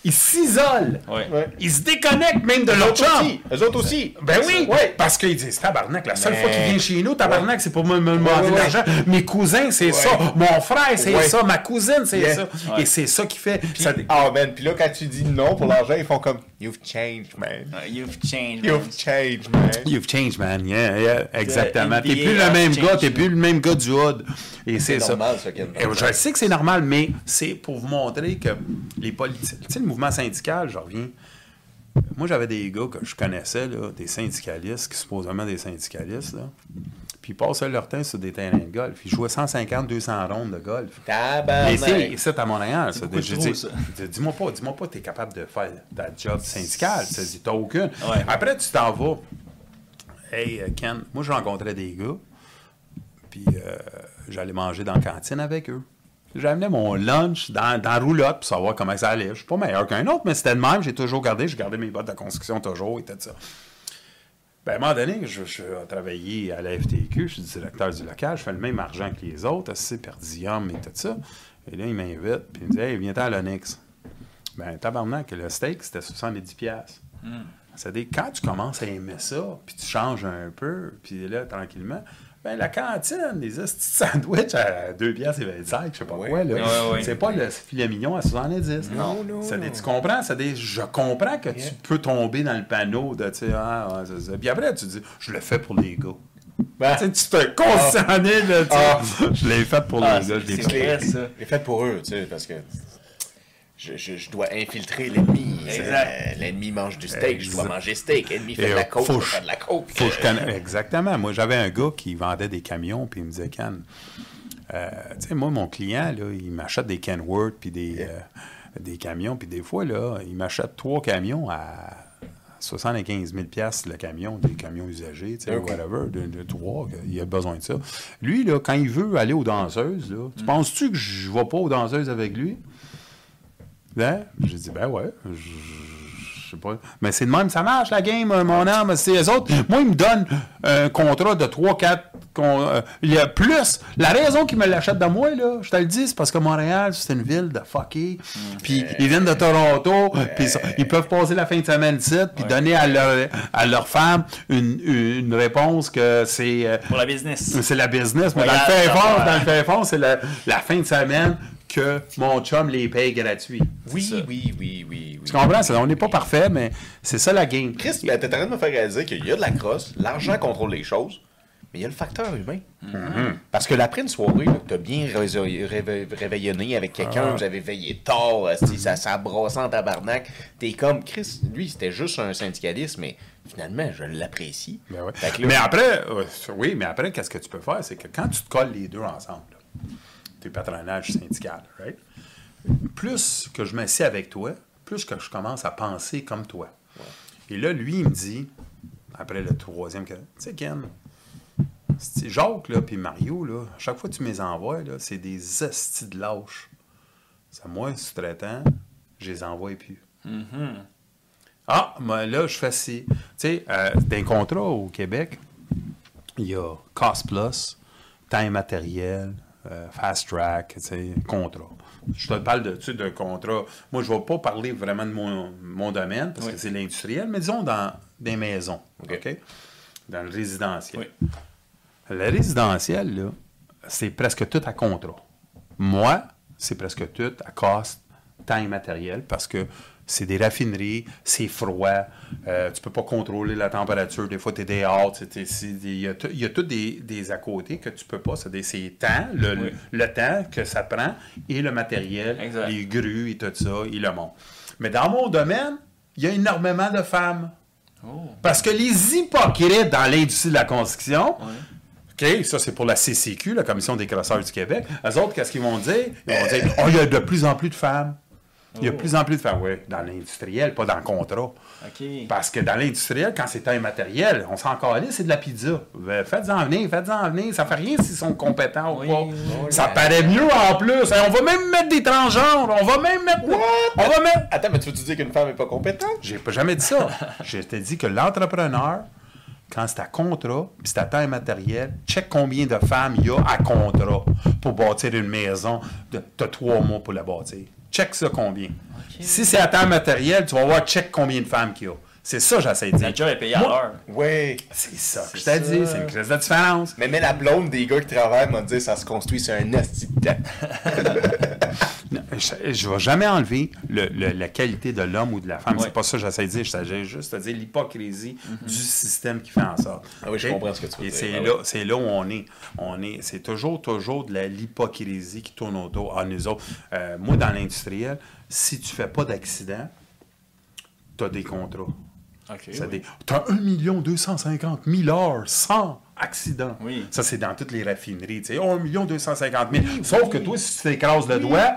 Ils s'isolent. Ouais. Ils se déconnectent même de Eux l'autre chambre. aussi. Eux autres aussi. Ben oui, Ouais. parce qu'ils disent tabarnak, la seule Mais- fois qu'il vient chez nous, tabarnak, c'est pour me, me demander ouais, de ouais. l'argent. Mes cousins, c'est ça. Mon frère, c'est Ouais. ça. Ma cousine, c'est Yeah. ça. Ouais. Et c'est ça qui fait. ça- Ah, man. Puis là, quand tu dis non pour l'argent, ils font comme You've changed, man. Uh, You've changed. man. You've changed, man. You've changed, man. Yeah, yeah, exactement. T'es plus le même gars, t'es plus le même gars du hood. Et c'est ça. normal. Et je sais que c'est normal, mais c'est pour vous montrer que les politiciens. Tu sais, le mouvement syndical, je reviens. Moi, j'avais des gars que je connaissais, là, des syndicalistes, qui supposément des syndicalistes, là. Puis ils passaient leur temps sur des terrains de golf. Ils jouaient 150, 200 rondes de golf. Mais c'est c'est à Montréal, ça. dit, dis-moi pas, dis-moi pas que tu es capable de faire ta job syndical. Tu dis, t'as aucune. Ouais. Après, tu t'en vas. Hey, euh, Ken, moi, je rencontrais des gars, puis euh, j'allais manger dans la cantine avec eux. J'amenais mon lunch dans, dans la roulotte pour savoir comment ça allait. Je suis pas meilleur qu'un autre, mais c'était le même. J'ai toujours gardé. J'ai gardé mes bottes de construction toujours et tout ça. Ben, à un moment donné, je, je travaillais à la FTQ, je suis directeur du local, je fais le même argent que les autres, assez per diem et tout ça. Et là, il m'invite, puis il me dit Hey, viens-t'en à l'Onyx. Ben, tabarnak, le steak, c'était 70$. piastres. C'est-à-dire, quand tu commences à aimer ça, puis tu changes un peu, puis là, tranquillement, ben, la cantine, les petits sandwichs à 2 piastres et 25, je sais pas quoi, là. C'est pas le filet mignon à 70. Non, non, non. tu comprends? C'est-à-dire, je comprends que Yeah. tu peux tomber dans le panneau de, tu sais, ah, ouais, c'est ça. Puis après, tu dis, je le fais pour les gars. Ben, Tu sais, tu te concerné, là, tu sais. Ah. Je l'ai fait pour Ah, les gars, je l'ai c'est fait. vrai, ça. C'est fait pour eux, tu sais, parce que je, je, je dois infiltrer l'ennemi. Euh, l'ennemi mange du steak, je dois manger steak. L'ennemi fait de la euh, coke, je faire de la coke. Faut que je connaisse- Exactement. Moi, j'avais un gars qui vendait des camions, puis il me disait, Ken, euh, tu sais, moi, mon client, là, il m'achète des Kenworth, puis des, euh, des camions, puis des fois, là, il m'achète trois camions à 75 000 le camion, des camions usagés, tu sais, whatever, de, de trois, il a besoin de ça. Lui, là, quand il veut aller aux danseuses, là, tu penses-tu que je ne vais pas aux danseuses avec lui? Ben, j'ai dit, ben ouais, je- sais pas. Mais c'est de même, ça marche la game, euh, mon âme. C'est les autres. Moi, ils me donnent un contrat de 3-4 qu'on, euh, il y a plus. La raison qu'ils me l'achètent de moi, là, je te le dis, c'est parce que Montréal, c'est une ville de fucky. Puis ils viennent de Toronto, puis ils peuvent passer la fin de semaine ici, puis donner à leur, à leur femme une, une réponse que c'est. euh, Pour la business. c'est la business, mais dans le fait fort, dans le fait c'est la, la fin de semaine que mon chum les paye gratuit. Oui, ça. oui, oui, oui, oui. Tu comprends? C'est- On n'est pas parfait, mais c'est ça la game. Chris, ben, t'es en train de me faire réaliser qu'il y a de la crosse, l'argent contrôle les choses, mais il y a le facteur humain. Parce que l'après une soirée, t'as bien ré- ré- réveillonné avec quelqu'un, vous avez veillé tard, ça, ça brossait en tabarnak, t'es comme, Chris, lui, c'était juste un syndicaliste, mais finalement, je l'apprécie. Ben ouais. Là- Mais après, euh, oui, mais après, qu'est-ce que tu peux faire? C'est que quand tu te colles les deux ensemble, là, tes patronages syndical, right? plus que je m'assieds avec toi, plus que je commence à penser comme toi. Et là, lui, il me dit, après le troisième, tu sais, Ken, Jacques, là, puis Mario, là, à chaque fois que tu me les envoies, là, c'est des hosties de lâches. C'est moi, sous-traitant, je les envoie plus. Ah, moi, là, je fais ci. Tu sais, euh, d'un contrat au Québec, il y a Cost Plus, temps matériel, euh, Fast Track, tu sais, contrat. Je te parle de, de contrat. Moi, je ne vais pas parler vraiment de mon, mon domaine, parce Oui. que c'est l'industriel, mais disons dans des maisons, OK. Dans le résidentiel. Oui. Le résidentiel, là, c'est presque tout à contrat. Moi, c'est presque tout à cost, temps immatériel, parce que c'est des raffineries, c'est froid, euh, tu peux pas contrôler la température, des fois tu es dehors, il y a, tout- il y a tous des, des à côté que tu peux pas, c'est temps, le, Oui. le temps que ça prend, et le matériel, Exact. les grues et tout ça, ils le montent. Mais dans mon domaine, il y a énormément de femmes. Oh. Parce que les hypocrites dans l'industrie de la construction, OK, ça c'est pour la CCQ, la Commission des crosseurs du Québec, eux autres, qu'est-ce qu'ils vont dire? Ils vont dire, oh, il y a de plus en plus de femmes. Il y a de Oh. plus en plus de femmes, oui, dans l'industriel, pas dans le contrat. Parce que dans l'industriel, quand c'est un matériel, on s'en calait, c'est de la pizza. Ben, Faites-en venir, faites-en venir. Ça fait rien s'ils sont compétents Oui, ou pas. oui, ça paraît mieux en plus. On va même mettre des transgenres. On va même mettre. On va mettre. Attends, mais tu veux-tu dire qu'une femme n'est pas compétente? J'ai pas jamais dit ça. Je t'ai dit que l'entrepreneur, quand c'est à contrat, puis c'est à temps matériel, check combien de femmes il y a à contrat pour bâtir une maison. Tu as trois mois pour la bâtir. Check ça combien. Si c'est à temps matériel, tu vas voir check combien de femmes qu'il y a. C'est ça que j'essaie de La dire. job est payée à l'heure. Oui. C'est ça que je t'ai dit. C'est une crise de différence. Mais, mais la blonde des gars qui travaillent m'a dit ça se construit sur un asti de temps. Je ne vais jamais enlever le- le- la qualité de l'homme ou de la femme. Ouais. C'est pas ça que j'essaie de dire. J'essaie juste de dire l'hypocrisie du système qui fait en sorte. Ah oui, je comprends ce que tu veux Et dire. c'est Ah là, c'est là où on est. On est c'est toujours, toujours de la- l'hypocrisie qui tourne autour. Ah, nous autres. Euh, moi, dans l'industriel, si tu fais pas d'accident, tu as des contrats. OK. Ça oui. des- T'as 1 250 000 heures sans accident. Oui. Ça, c'est dans toutes les raffineries. Tu sais, oh, 1 250 000. Sauf que toi, si tu t'écrases le doigt,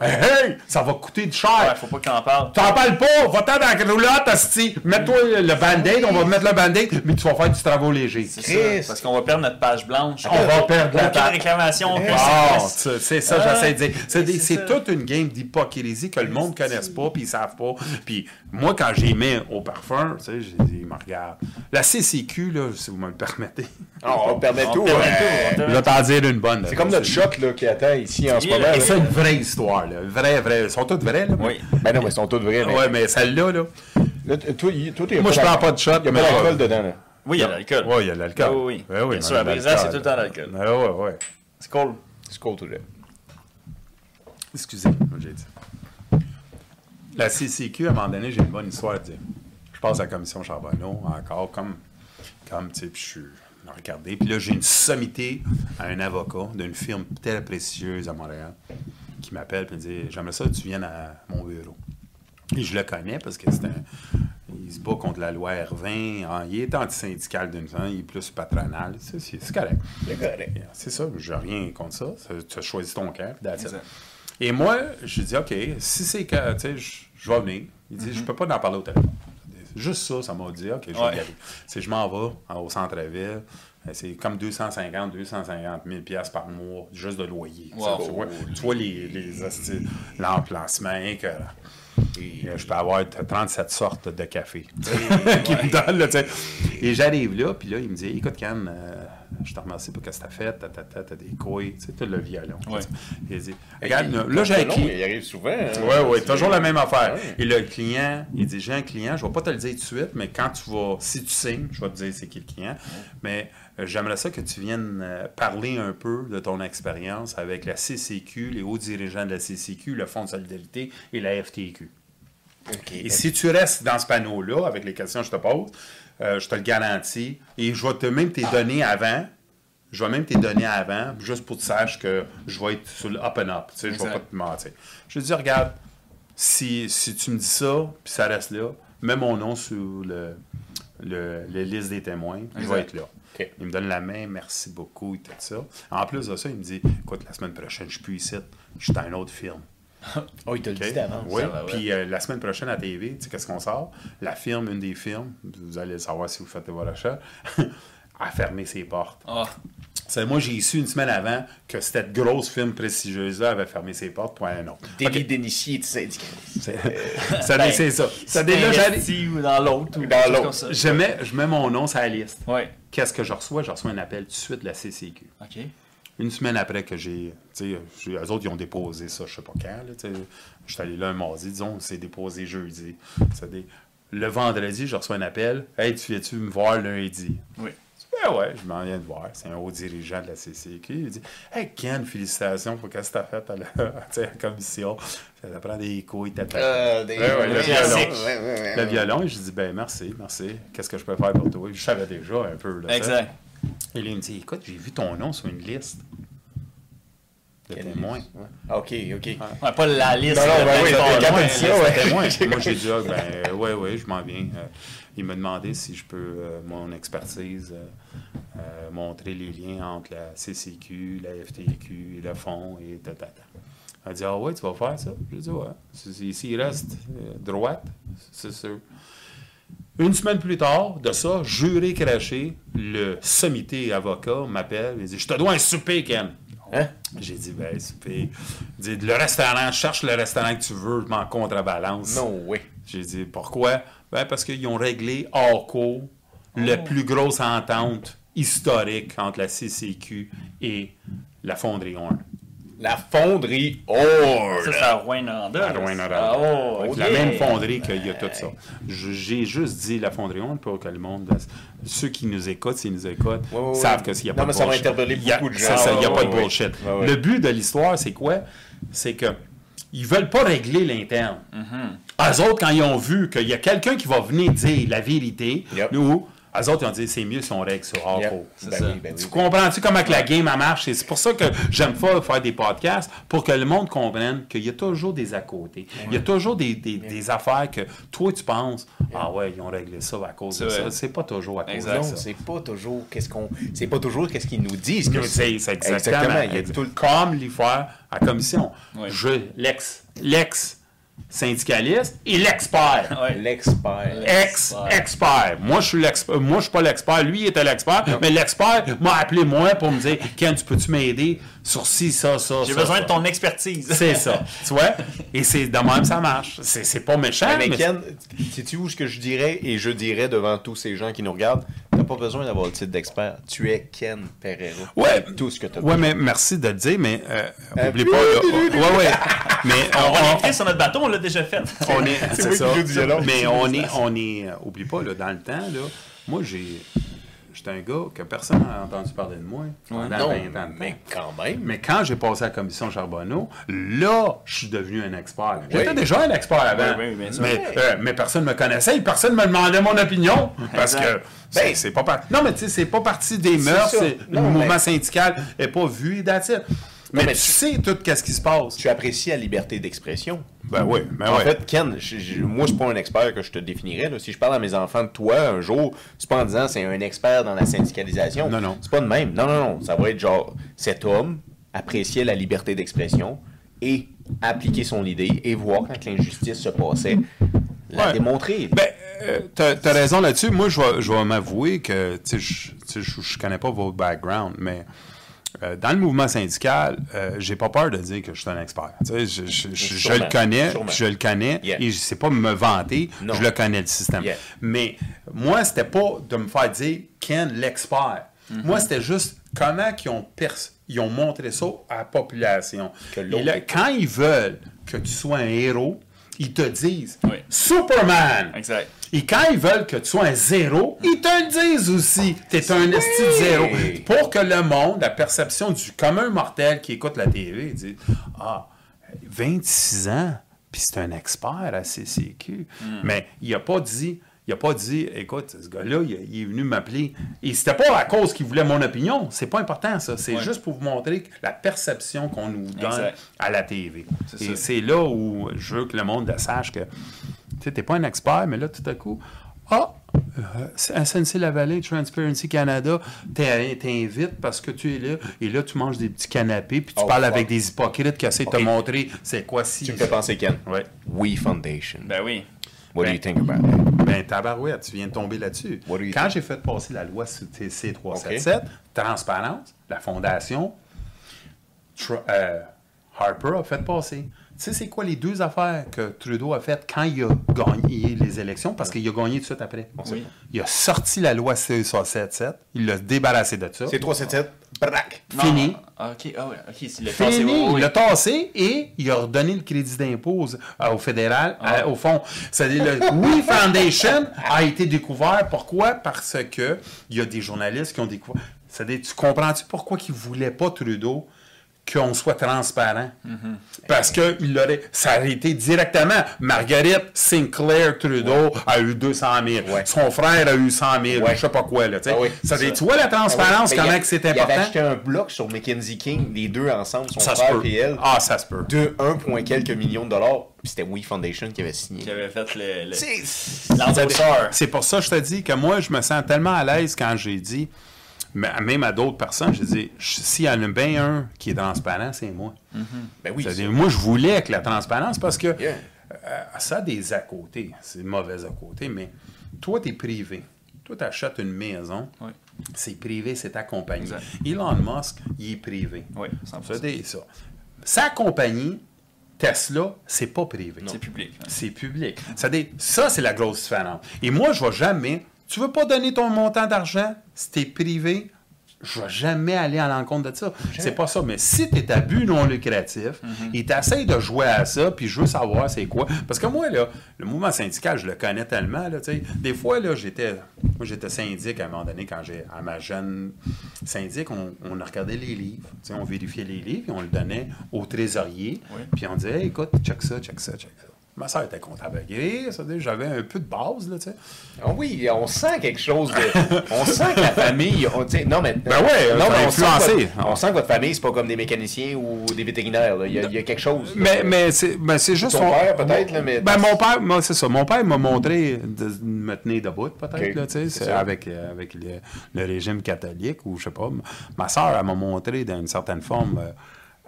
hey, hey, ça va coûter de cher. Ouais, faut pas que t'en parles. T'en parles pas, va-t'en dans la roulotte, asti. Mets-toi le band-aid, on va mettre le band-aid, mais tu vas faire du travaux léger. C'est ça. Parce qu'on va perdre notre page blanche. On va perdre la page. réclamation, Ah, c'est ça, Ah, j'essaie de dire. C'est toute une game d'hypocrisie que le monde ne connaisse pas, puis ils savent pas. Puis moi, quand j'y mets au parfum, tu sais, j'ai dit, ils me regardent. La CCQ, là, si vous me le permettez, Ah, on permet On tout. on je vais t'en dire une bonne. C'est comme notre choc là, qui attend ici en ce moment. c'est une vraie histoire, là. Vraie, vraie. Ils sont toutes vraies, là. Oui. Ben non, mais ils sont tous vrais. Mais... Ouais, mais celle-là, là. Là, t- toi, y- toi, t'es Moi, je prends pas de shot, Il n'y a mais- pas d'alcool dedans. Là. Oui, il y a de l'alcool. Ouais, il y a de l'alcool. Oui, oui. Oui, y a la l'alcool. c'est tout le temps l'alcool. Ouais, ouais, ouais. C'est cool. C'est cool, tout Excusez, moi, j'ai dit. La CCQ, à un moment donné, j'ai une bonne histoire à dire. Je passe à la commission Charbonneau, encore, comme, comme tu sais, puis je suis regardé. Puis là, j'ai une sommité à un avocat d'une firme très prestigieuse à Montréal qui m'appelle et me dit J'aimerais ça que tu viennes à mon bureau. Et je le connais parce que c'est un. Il se bat contre la loi R20. Ah, il est antisyndical d'une façon, il est plus patronal. C'est correct. C'est correct. C'est ça, je n'ai rien contre ça. Tu as choisi ton camp. Et moi, je dis, OK, si c'est que, tu sais, je vais venir. Il dit, je peux pas en parler au téléphone. Juste ça, ça m'a dit, OK, je vais Ouais. y aller. C'est, je m'en vais en- au centre-ville. Euh, C'est comme 250, 250 000 piastres par mois, juste de loyer. Tu sais, Wow. Tu vois, tu vois les, l'emplacement, que et, je peux avoir t- 37 sortes de café qui me là. Et j'arrive là, puis là, il me dit Écoute, Cam, euh, je te remercie pour ce que tu as fait, t'as, t'as, t'as, t'as des couilles, tu sais, tout le violon. Ouais. Il dit, regarde, là, j'ai client. Il arrive souvent. hein. Oui, oui, toujours la même affaire. Ouais. Et le client, il dit J'ai un client, je ne vais pas te le dire tout de suite, mais quand tu vas, si tu signes, je vais te dire c'est qui le client. Mais j'aimerais ça que tu viennes euh, parler un peu de ton expérience avec la CCQ, les hauts dirigeants de la CCQ, le Fonds de solidarité et la FTQ. Et si tu restes dans ce panneau-là, avec les questions que je te pose, euh, je te le garantis, et je vais te même tes données avant. Je vais même tes données avant, juste pour que tu saches que je vais être sur le up and up. Tu sais, je vais Exact. pas te mentir. Je dis, regarde, si, si tu me dis ça, puis ça reste là, mets mon nom sur le, le, le liste des témoins, je Exact. vais être là. Il me donne la main, merci beaucoup, et tout ça. En plus de ça, il me dit, écoute, la semaine prochaine, je suis plus ici, je suis dans un autre film. Oh, il te le dit d'avance. Oui, puis euh, la semaine prochaine à TV, tu sais, qu'est-ce qu'on sort? La firme, une des firmes, vous allez le savoir si vous faites vos recherches, a fermé ses portes. C'est moi, j'ai su une semaine avant que cette grosse firme prestigieuse-là avait fermé ses portes pour un autre. Délit OK. d'initié de syndicalisme. C'est ça, c'est ça. Ça, déjà, investi ou dans l'autre. ou Dans l'autre. mets, je mets mon nom sur la liste. Ouais. Qu'est-ce que je reçois? Je reçois un appel tout de suite de la CCQ. OK. Une semaine après que j'ai. Eux autres, ils ont déposé ça, je sais pas quand. Je suis allé là un mardi, disons, c'est déposé jeudi. Des- Le vendredi, je reçois un appel. Hey, tu viens-tu me voir lundi? Oui. Ben ouais, je m'en viens de voir. C'est un haut dirigeant de la CCQ. Il dit Hey, Ken, félicitations pour qu'est-ce que t'as fait à la, à commission. Ça prend des couilles, t'as Euh, des- Ouais, ouais, le violon. Le violon, et je dis Ben merci, merci. Qu'est-ce que je peux faire pour toi? Je savais déjà un peu. Là. Exact. Et là, il me dit Écoute, j'ai vu ton nom sur une liste de Quelle témoins. Ouais. OK, OK. Ouais, pas la liste. Non, non, de ben oui, de témoins, de. Moi, j'ai dit, ah, ben, ouais, ouais, je m'en viens. Euh, il m'a demandé si je peux, euh, mon expertise, euh, euh, montrer les liens entre la CCQ, la FTQ, le fonds et ta, ta, ta. Elle a dit, ah ouais, tu vas faire ça? J'ai dit, ouais. S'il reste droite, c'est sûr. Une semaine plus tard, de ça, juré craché, le sommité avocat m'appelle et dit Je te dois un souper, Ken. Hein? J'ai dit Ben, souper. Il dit Le restaurant, cherche le restaurant que tu veux, je m'en contrebalance. Non, oui. J'ai dit pourquoi? Ben parce qu'ils ont réglé hors cours la plus grosse entente historique entre la CCQ et la Fonderie 1. La fonderie Or. Ça, c'est à Rouen-Noranda. À. Rouen-Noranda. Ah, oh. La même fonderie qu'il y a tout ça. J'ai juste dit la fonderie 1 pour que le monde, ceux qui nous écoutent, s'ils nous écoutent, Ouais, ouais, savent ouais. qu'il n'y a Non, pas de mais ça va bullshit. interpeller Il n'y a pas de bullshit. Le but de l'histoire, c'est quoi? C'est que ils veulent pas régler l'interne. Mm-hmm. Eux autres, quand ils ont vu qu'il y a quelqu'un qui va venir dire la vérité, Yep. nous, eux autres, ils ont dit c'est mieux si on règle ça hors Yep. Ben oui, ben oui. Tu comprends-tu comment que la game elle marche? Et C'est pour ça que j'aime pas faire des podcasts, pour que le monde comprenne qu'il y a toujours des à côté. Il y a toujours des, des- des affaires que toi, tu penses, ah ouais, ils ont réglé ça à cause de ça. C'est pas toujours à cause Exact. de ça. c'est pas toujours qu'est-ce qu'on c'est pas toujours qu'est-ce qu'ils nous disent que C'est exactement. Exactement, il y a tout le Comme l'IFAR à commission. Oui. Je, l'ex, l'ex syndicaliste et l'expert. Ouais. l'expert. Ex-expert. Moi, je suis l'expert. Moi, je suis pas l'expert. Lui, il était l'expert. Mais l'expert m'a appelé moi pour me dire Ken, tu peux-tu m'aider? Sur ci, ça, ça. J'ai ça, besoin ça. de ton expertise. C'est ça. tu vois? Et c'est de même ça marche. C'est c'est pas méchant. Mais, mais Ken, sais-tu où ce que je dirais et je dirais devant tous ces gens qui nous regardent, t'as pas besoin d'avoir le titre d'expert. Tu es Ken Pereira. Ouais. Tout ce que t'as Ouais, besoin. mais merci de le dire, mais euh, Euh, oublie pas. là, ouais, ouais. Mais On va on- sur notre bateau, on l'a déjà fait. on est, C'est ça. Mais on est, on est, euh, oublie pas, là, dans le temps, là, moi, j'ai, j'étais un gars que personne n'a entendu parler de moi pendant non, 20 ans. de temps. mais quand même. Mais quand j'ai passé à la commission Charbonneau, là, je suis devenu un expert. J'étais Oui. déjà un expert avant. Oui, oui, bien sûr. mais, euh, mais personne ne me connaissait et personne ne me demandait mon opinion. Parce que Ben, c'est pas parti. Non, mais tu sais, c'est pas parti des mœurs. le Non, mouvement mais- syndical n'est pas vu et Mais, mais tu tu- sais tout ce qui se passe. Tu apprécies la liberté d'expression. Ben oui, ben En ouais. fait, Ken, je- je- moi, c'est pas un expert que je te définirais. là. Si je parle à mes enfants de toi un jour, c'est pas en disant c'est un expert dans la syndicalisation. Non, non. C'est pas de même. Non, non, non. Ça va être genre, cet homme appréciait la liberté d'expression et appliquer son idée et voir quand l'injustice se passait, la Ouais. démontrer. Ben, euh, t'as, t'as raison là-dessus. Moi, je vais, je vais m'avouer que, tu sais, je, je, je connais pas votre background, mais euh, dans le mouvement syndical, euh, j'ai pas peur de dire que je suis un expert. Tu sais, je, je- je- je le connais, je le connais, Yeah. et c'est pas me vanter, Non. je le connais le système. Yeah. Mais moi, c'était pas de me faire dire Ken l'expert. Moi, c'était juste comment ils ont, ils ont montré ça à la population. Que Et là, quand ils veulent que tu sois un héros, ils te disent Oui. Superman. Exact. Et quand ils veulent que tu sois un zéro, ils te le disent aussi. Tu es un esti de zéro. Pour que le monde, la perception du commun mortel qui écoute la TV, dit Ah, 26 ans, puis c'est un expert à CCQ. Mais il n'a pas dit. Il n'a pas dit, écoute, ce gars-là, il, est venu m'appeler. Et c'était pas à cause qu'il voulait mon opinion. C'est pas important, ça. C'est Ouais. juste pour vous montrer la perception qu'on nous donne Exact. à la TV. Et c'est là où je veux que le monde sache que tu sais, t'es pas un expert, mais là, tout à coup, ah, euh, SNC Lavalin, Transparency Canada, t'in- t'invite parce que tu es là, et là, tu manges des petits canapés, puis tu Oh, parles fuck. avec des hypocrites qui essaient de te montrer c'est quoi si. Tu me fais penser, Ken. Ouais. We Foundation. Ben oui. What do Ben- you think about that? Ben, tabarouette, tu viens de tomber là-dessus. What do you Quand think? j'ai fait passer la loi sur TC 377, transparence, la fondation, euh, Harper a fait passer. Tu sais, c'est quoi les deux affaires que Trudeau a faites quand il a gagné les élections? Parce qu'il a gagné tout de suite après. Oui. Il a sorti la loi CE377, il l'a débarrassé de ça. C'est 377, braque. Non, Fini. ok, ah ouais, ok, c'est le passé, Fini, oui, oui, il l'a tassé et il a redonné le crédit d'impôt euh, au fédéral, Ah. euh, au fond. C'est-à-dire, le We Foundation a été découvert. Pourquoi? Parce que il y a des journalistes qui ont découvert. C'est-à-dire, tu comprends-tu pourquoi ils ne voulaient pas Trudeau qu'on soit transparent? Parce que il aurait, ça aurait été directement. Marguerite Sinclair Trudeau a eu 200 000. Ouais. Son frère a eu 100 000. Ouais. Je sais pas quoi. Là, tu sais. Ah oui, ça, ça. Tu vois la transparence, Ah mais comment c'est Il avait important? acheté un bloc sur Mackenzie King, les deux ensemble, son Ça frère et elle, Ah, ça se peut. de 1, point quelques millions de dollars. Puis c'était We Foundation qui avait signé. Qui avait fait le. le- C'est- pour ça que je te dis que moi, je me sens tellement à l'aise quand j'ai dit, même à d'autres personnes, je- s'il y en a bien un qui est transparent, c'est moi. Ben oui, moi, je voulais que la transparence, parce que Yeah. euh, ça a des à côté, c'est mauvais à côté, mais toi, tu es privé. Toi, tu achètes une maison, Oui. c'est privé, c'est ta compagnie. Exact. Elon Musk, il est privé. Oui, 100%. Ça ça. Sa compagnie, Tesla, c'est pas privé. C'est public. hein. C'est public. Ça, ça, c'est la grosse différence. Et moi, je ne vais jamais. Tu veux pas donner ton montant d'argent si tu es privé, je ne vais jamais aller à l'encontre de ça. C'est pas ça. Mais si tu es à but non lucratif et tu essaies de jouer à ça, puis je veux savoir c'est quoi. Parce que moi, là, le mouvement syndical, je le connais tellement. Là, des fois, là, j'étais. Moi, j'étais syndic à un moment donné, quand j'ai à ma jeune syndic, on, on a regardé les livres. On vérifiait les livres, puis on le donnait au trésorier. Oui. Puis on disait, Hey, écoute, check ça, check ça, check ça. Ma soeur était comptable agréée, ça veut dire, j'avais un peu de base, là, tu sais. Ah oui, on sent quelque chose de. on sent que la famille. On, non, mais. Ben ouais, non, mais on sent, que influencé. votre, on sent que votre famille, c'est pas comme des mécaniciens ou des vétérinaires. Il, y a, il y a quelque chose. Mais, mais c'est ben, c'est juste. Ton père, peut-être, là, mais- Ben, mon père, moi, c'est ça. Mon père m'a montré de me tenir debout, peut-être, là, tu sais, avec, avec le, le régime catholique, ou je sais pas. Ma soeur, elle m'a montré, d'une certaine forme, euh,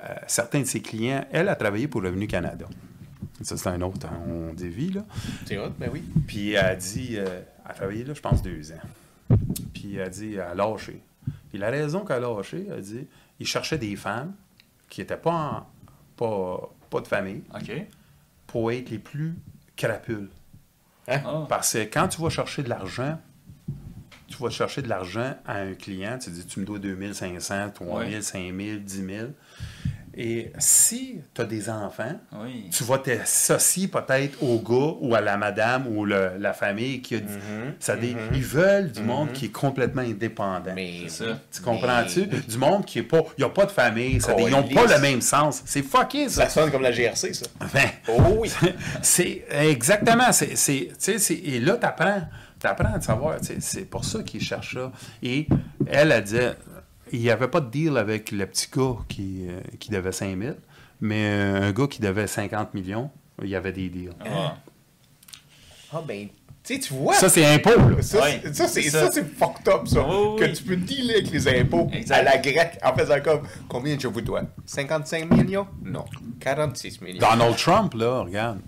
euh, certains de ses clients. Elle a travaillé pour Revenu Canada. Ça, c'est un autre, hein, on dévie, là. C'est hot, ben oui. Puis elle a dit, euh, elle a travaillé là, je pense, deux ans. Puis elle a dit, elle a lâché. Puis la raison qu'elle a lâché, elle a dit, il cherchait des femmes qui n'étaient pas, en- pas, pas de famille OK. pour être les plus crapules. Ah. Parce que quand tu vas chercher de l'argent, tu vas chercher de l'argent à un client, tu dis, tu me dois 2500, 3000, Ouais. 5000, 10 000. Et si tu as des enfants, Oui. tu vas t'associer peut-être au gars ou à la madame ou le- la famille qui a dit. ça dit, Ils veulent du monde qui est complètement indépendant. Mais. C'est ça. tu comprends-tu? mais- Du monde qui est pas. Ils n'ont pas de famille. Ça dit, ils n'ont pas le même sens. C'est fucké, ça. Ça sonne comme la GRC, ça. Ben, Oh oui. c'est exactement. C'est, c'est, tu sais, c'est- et là, tu apprends. Tu apprends à savoir. C'est pour ça qu'ils cherchent ça. Et elle, a dit il n'y avait pas de deal avec le petit gars qui, euh, qui devait 5 000, mais euh, un gars qui devait 50 millions, il y avait des deals. Ah. Ah ben, tu vois. Ça, c'est impôt, là. Ça, c'est- fucked up, ça. Oui, que tu peux dealer avec les impôts Exact. à la grecque en faisant comme combien je vous dois? 55 millions? Non. 46 millions. Donald Trump, là, regarde,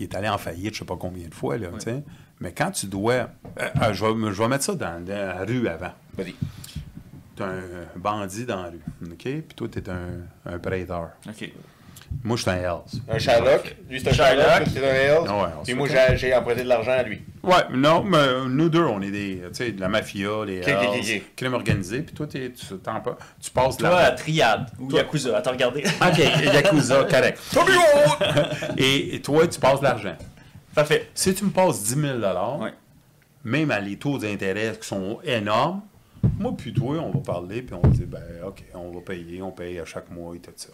il est allé en faillite, je sais pas combien de fois, là, tu sais. Mais quand tu dois. euh, euh, je, vais, je vais mettre ça dans, dans la rue avant. Vas-y. Un bandit dans la rue, OK? Puis toi, tu es un, un prêteur. OK. Moi, je suis un Hells. Un Sherlock. Lui, c'est un Sherlock. Sherlock. C'est un Hells. Ouais, Puis moi, j'ai emprunté de l'argent à lui. Ouais, non, mais nous deux, on est des, tu sais, de la mafia, les Ok, ok, ok, Hells, ok. crime organisé, puis toi, t'es- tu, t'en pas, tu passes de Toi, la... Triade ou Yakuza, attends, regardez. OK, Yakuza, correct. et, et toi, tu passes de l'argent. Parfait. Si tu me passes 10 000 Ouais. même à les taux d'intérêt qui sont énormes, moi puis toi, on va parler, puis on va dire, ben OK, on va payer, on paye à chaque mois et tout ça.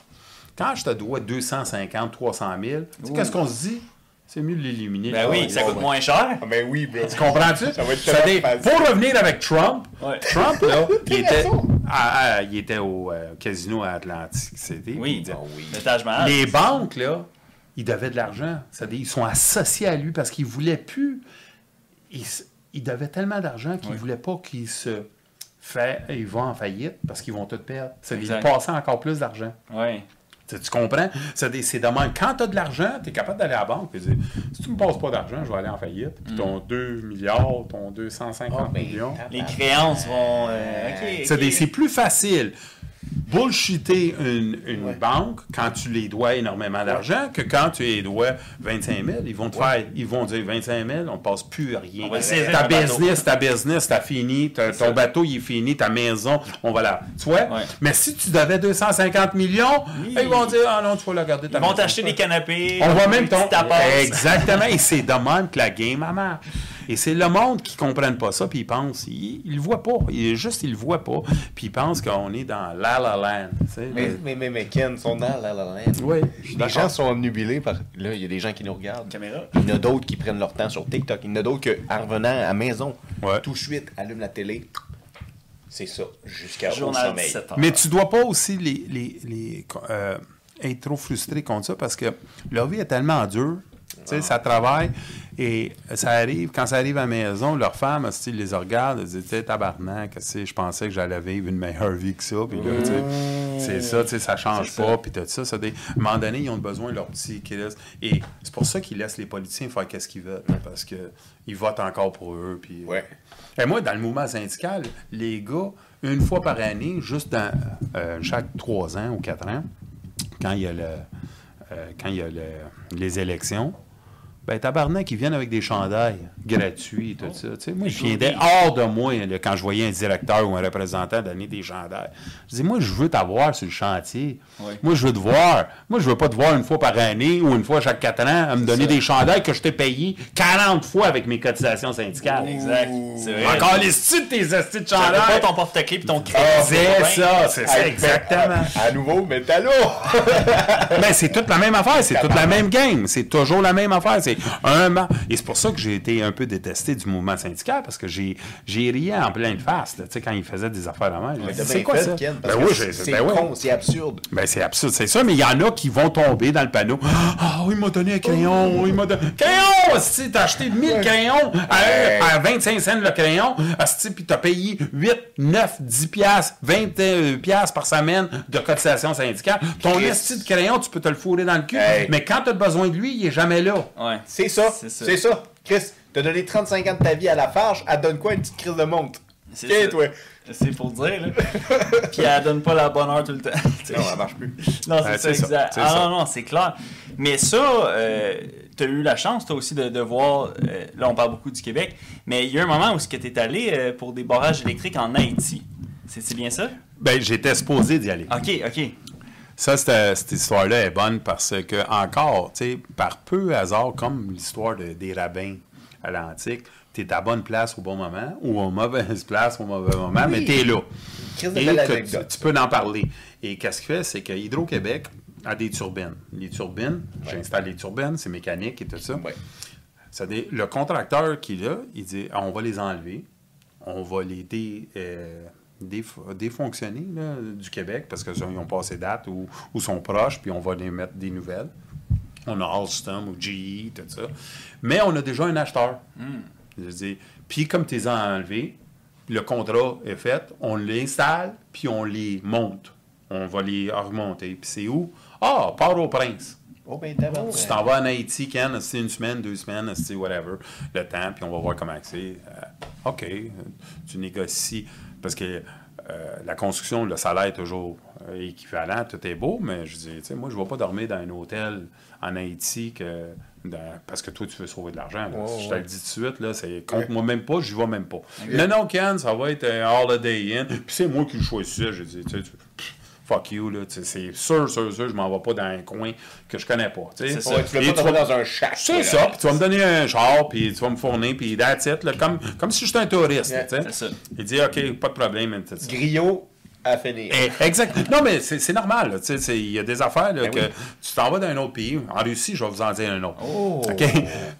Quand je te dois 250, 300 000, tu sais, qu'est-ce qu'on se dit? C'est mieux de l'éliminer. Ben oui, ça ouais, coûte ouais. moins cher. Ah, ben oui, bro. Tu comprends-tu? Ça va être Ça. Pour revenir avec Trump, Ouais. Trump, là, il, était, à- à- il était au euh, casino à Atlantic City. Oui. Disait, Ah oui. Le Taj Mahal. Les banques, là, ils devaient de l'argent. C'est-à-dire, ils sont associés à lui parce qu'ils ne voulaient plus. Ils, devaient tellement d'argent qu'ils ne Oui. voulaient pas qu'ils se fait, ils vont en faillite parce qu'ils vont tout perdre. Exact. ils passaient encore plus d'argent. Ouais. Tu, tu comprends? C'est de. Quand tu as de l'argent, tu es capable d'aller à la banque et dire si tu me passes pas d'argent, je vais aller en faillite. Puis ton 2 milliards, ton 250 Ah, ben, millions. Les créances vont. euh, des- C'est plus facile bullshiter une, une Ouais. banque quand tu les dois énormément d'argent que quand tu les dois 25 000. Ils vont te faire, ils vont dire 25 000, on ne passe plus à rien. Va Ta business, ta business, t'as fini, ton bateau il est fini, ta maison, on va la. Tu vois? Ouais. Mais si tu devais 250 millions, Oui. ils vont dire ah non, tu vas la garder ta Ils vont t'acheter des canapés. On voit des même ton. Exactement. Et c'est de même que la game marche. Et c'est le monde qui ne comprenne pas ça, puis ils pensent. Ils ne le voient pas. Ils, juste, ils le voient pas. Puis ils pensent qu'on est dans La La Land. tu sais. Mais, mais, mais, mais Ken, sont dans La La Land. Oui, Les gens sont omnubilés par. Là, il y a des gens qui nous regardent. Caméra. Il y en a d'autres qui prennent leur temps sur TikTok. Il y en a d'autres que, en revenant à la maison, Ouais. tout de suite, allument la télé. C'est ça, jusqu'à au sommeil. 17 heures. Mais tu dois pas aussi les, les, les, euh, être trop frustré contre ça parce que leur vie est tellement dure. Tu sais, ça travaille et ça arrive, quand ça arrive à la maison, leur femme, ils les regarde, elles disent, tabarnak, tu sais, je pensais que j'allais vivre une meilleure vie que ça, puis là, tu sais, c'est ça, tu sais, ça change pas, puis tout ça, ça des- à un moment donné, ils ont besoin de leur petit Chris. Et c'est pour ça qu'ils laissent les politiciens faire qu'est-ce qu'ils veulent, parce que ils votent encore pour eux, puis... Ouais. Et moi, dans le mouvement syndical, les gars, une fois par année, juste dans, euh, chaque trois ans ou quatre ans, quand il y a, le, euh, quand il y a le- les élections, ben, tabarnak, ils viennent avec des chandails gratuits et tout ça. Moi, je viendrais hors de moi là, quand je voyais un directeur ou un représentant donner des chandails. Je dis, moi, je veux t'avoir sur le chantier. Oui. Moi, je veux te voir. Moi, je veux pas te voir une fois par année ou une fois chaque quatre ans à me donner des chandails que je t'ai payé 40 fois avec mes cotisations syndicales. Exact. C'est vrai. Encore les styles de tes astis de Tu n'avais chandail. pas ton porte-clés puis ton crédit. C'est ça, c'est ça, exactement. À, à nouveau, métallo! Mais c'est toute la même affaire, c'est toute la même game, c'est toujours la même affaire. C'est un ma- Et c'est pour ça que j'ai été un peu détesté du mouvement syndical parce que j'ai j'ai ri en pleine face, tu sais, quand ils faisaient des affaires à t'as C'est quoi fait, ça? Ken, Ben oui, c'est ben oui. c'est absurde. Ben, c'est absurde, c'est ça, mais il y en a qui vont tomber dans le panneau. Ah, il m'a donné un crayon, il m'a donné. Crayon! Asti, t'as acheté 1000 crayons à, à 25 cents le crayon, Asti, puis t'as payé 8, 9, 10 piastres, 20 euh, piastres par semaine de cotisation syndicale. Ton esti de crayon, tu peux te le fourrer dans le cul, Hey. mais quand t'as besoin de lui, il est jamais là. Ouais. C'est ça, C'est ça. Chris, t'as donné 35 ans de ta vie à la farge, elle donne quoi une petite crise de montre? C'est Ok, ça. toi. C'est pour dire, là. Puis elle donne pas la bonne heure tout le temps. Non, elle marche plus. Non, c'est ça, c'est ça, Ah ça. non, non, c'est clair. Mais ça, tu as eu la chance, toi aussi, de, de voir. euh, là, on parle beaucoup du Québec, mais il y a un moment où tu es allé euh, pour des barrages électriques en Haïti? C'est c'est bien ça? Ben, j'étais supposé d'y aller. OK, OK. Ça, cette, histoire-là est bonne parce que, encore, tu sais, par peu hasard, comme l'histoire de- des rabbins à l'Antique, tu es à bonne place au bon moment ou à mauvaise place au mauvais moment, mais tu es là. Et que tu, peux en parler. Et qu'est-ce qu'il fait, c'est que Hydro-Québec a des turbines. Les turbines, j'installe les turbines, c'est mécanique et tout ça. Ouais. Ça le contracteur qui est là, il dit on va les enlever, on va les dé- euh, là, du Québec parce qu'ils ont passé date ou, ou sont proches, puis on va les mettre des nouvelles. On a Alstom ou GE, tout ça. Mais on a déjà un acheteur. Je dis, puis comme tu les as enlevés, le contrat est fait, on les installe, puis on les monte. On va les remonter. Puis c'est où? Ah, Port-au-Prince. Oh, ben. Tu t'en vas en Haïti, Ken, c'est une semaine, deux semaines, c'est whatever, le temps, puis on va voir comment c'est. Euh, OK, tu négocies. Parce que euh, la construction, le salaire est toujours euh, équivalent, tout est beau, mais je dis, tu sais, moi, je ne vais pas dormir dans un hôtel en Haïti que, dans- parce que toi, tu veux sauver de l'argent. je te ouais. le dis tout de suite, là, c'est contre moi même pas, je vais même pas. Non, non, Ken, ça va être un holiday in. Puis c'est moi qui le choisis. Je dis, tu sais, fuck you, là. C'est sûr, sûr, sûr, je m'en vais pas dans un coin que je connais pas. C'est ça. Tu veux pas vas- dans un shack. c'est ça, puis tu vas me donner un char, puis tu vas me fournir, puis that's it, là, comme, comme si j'étais un touriste. Yeah. C'est ça. Il dit, OK, pas de problème. Griot à finir. Eh, Exact. Non, mais c'est normal. Il y a des affaires là, Ben que oui. tu t'en vas dans un autre pays. En Russie, je vais vous en dire un autre. Oh, OK? très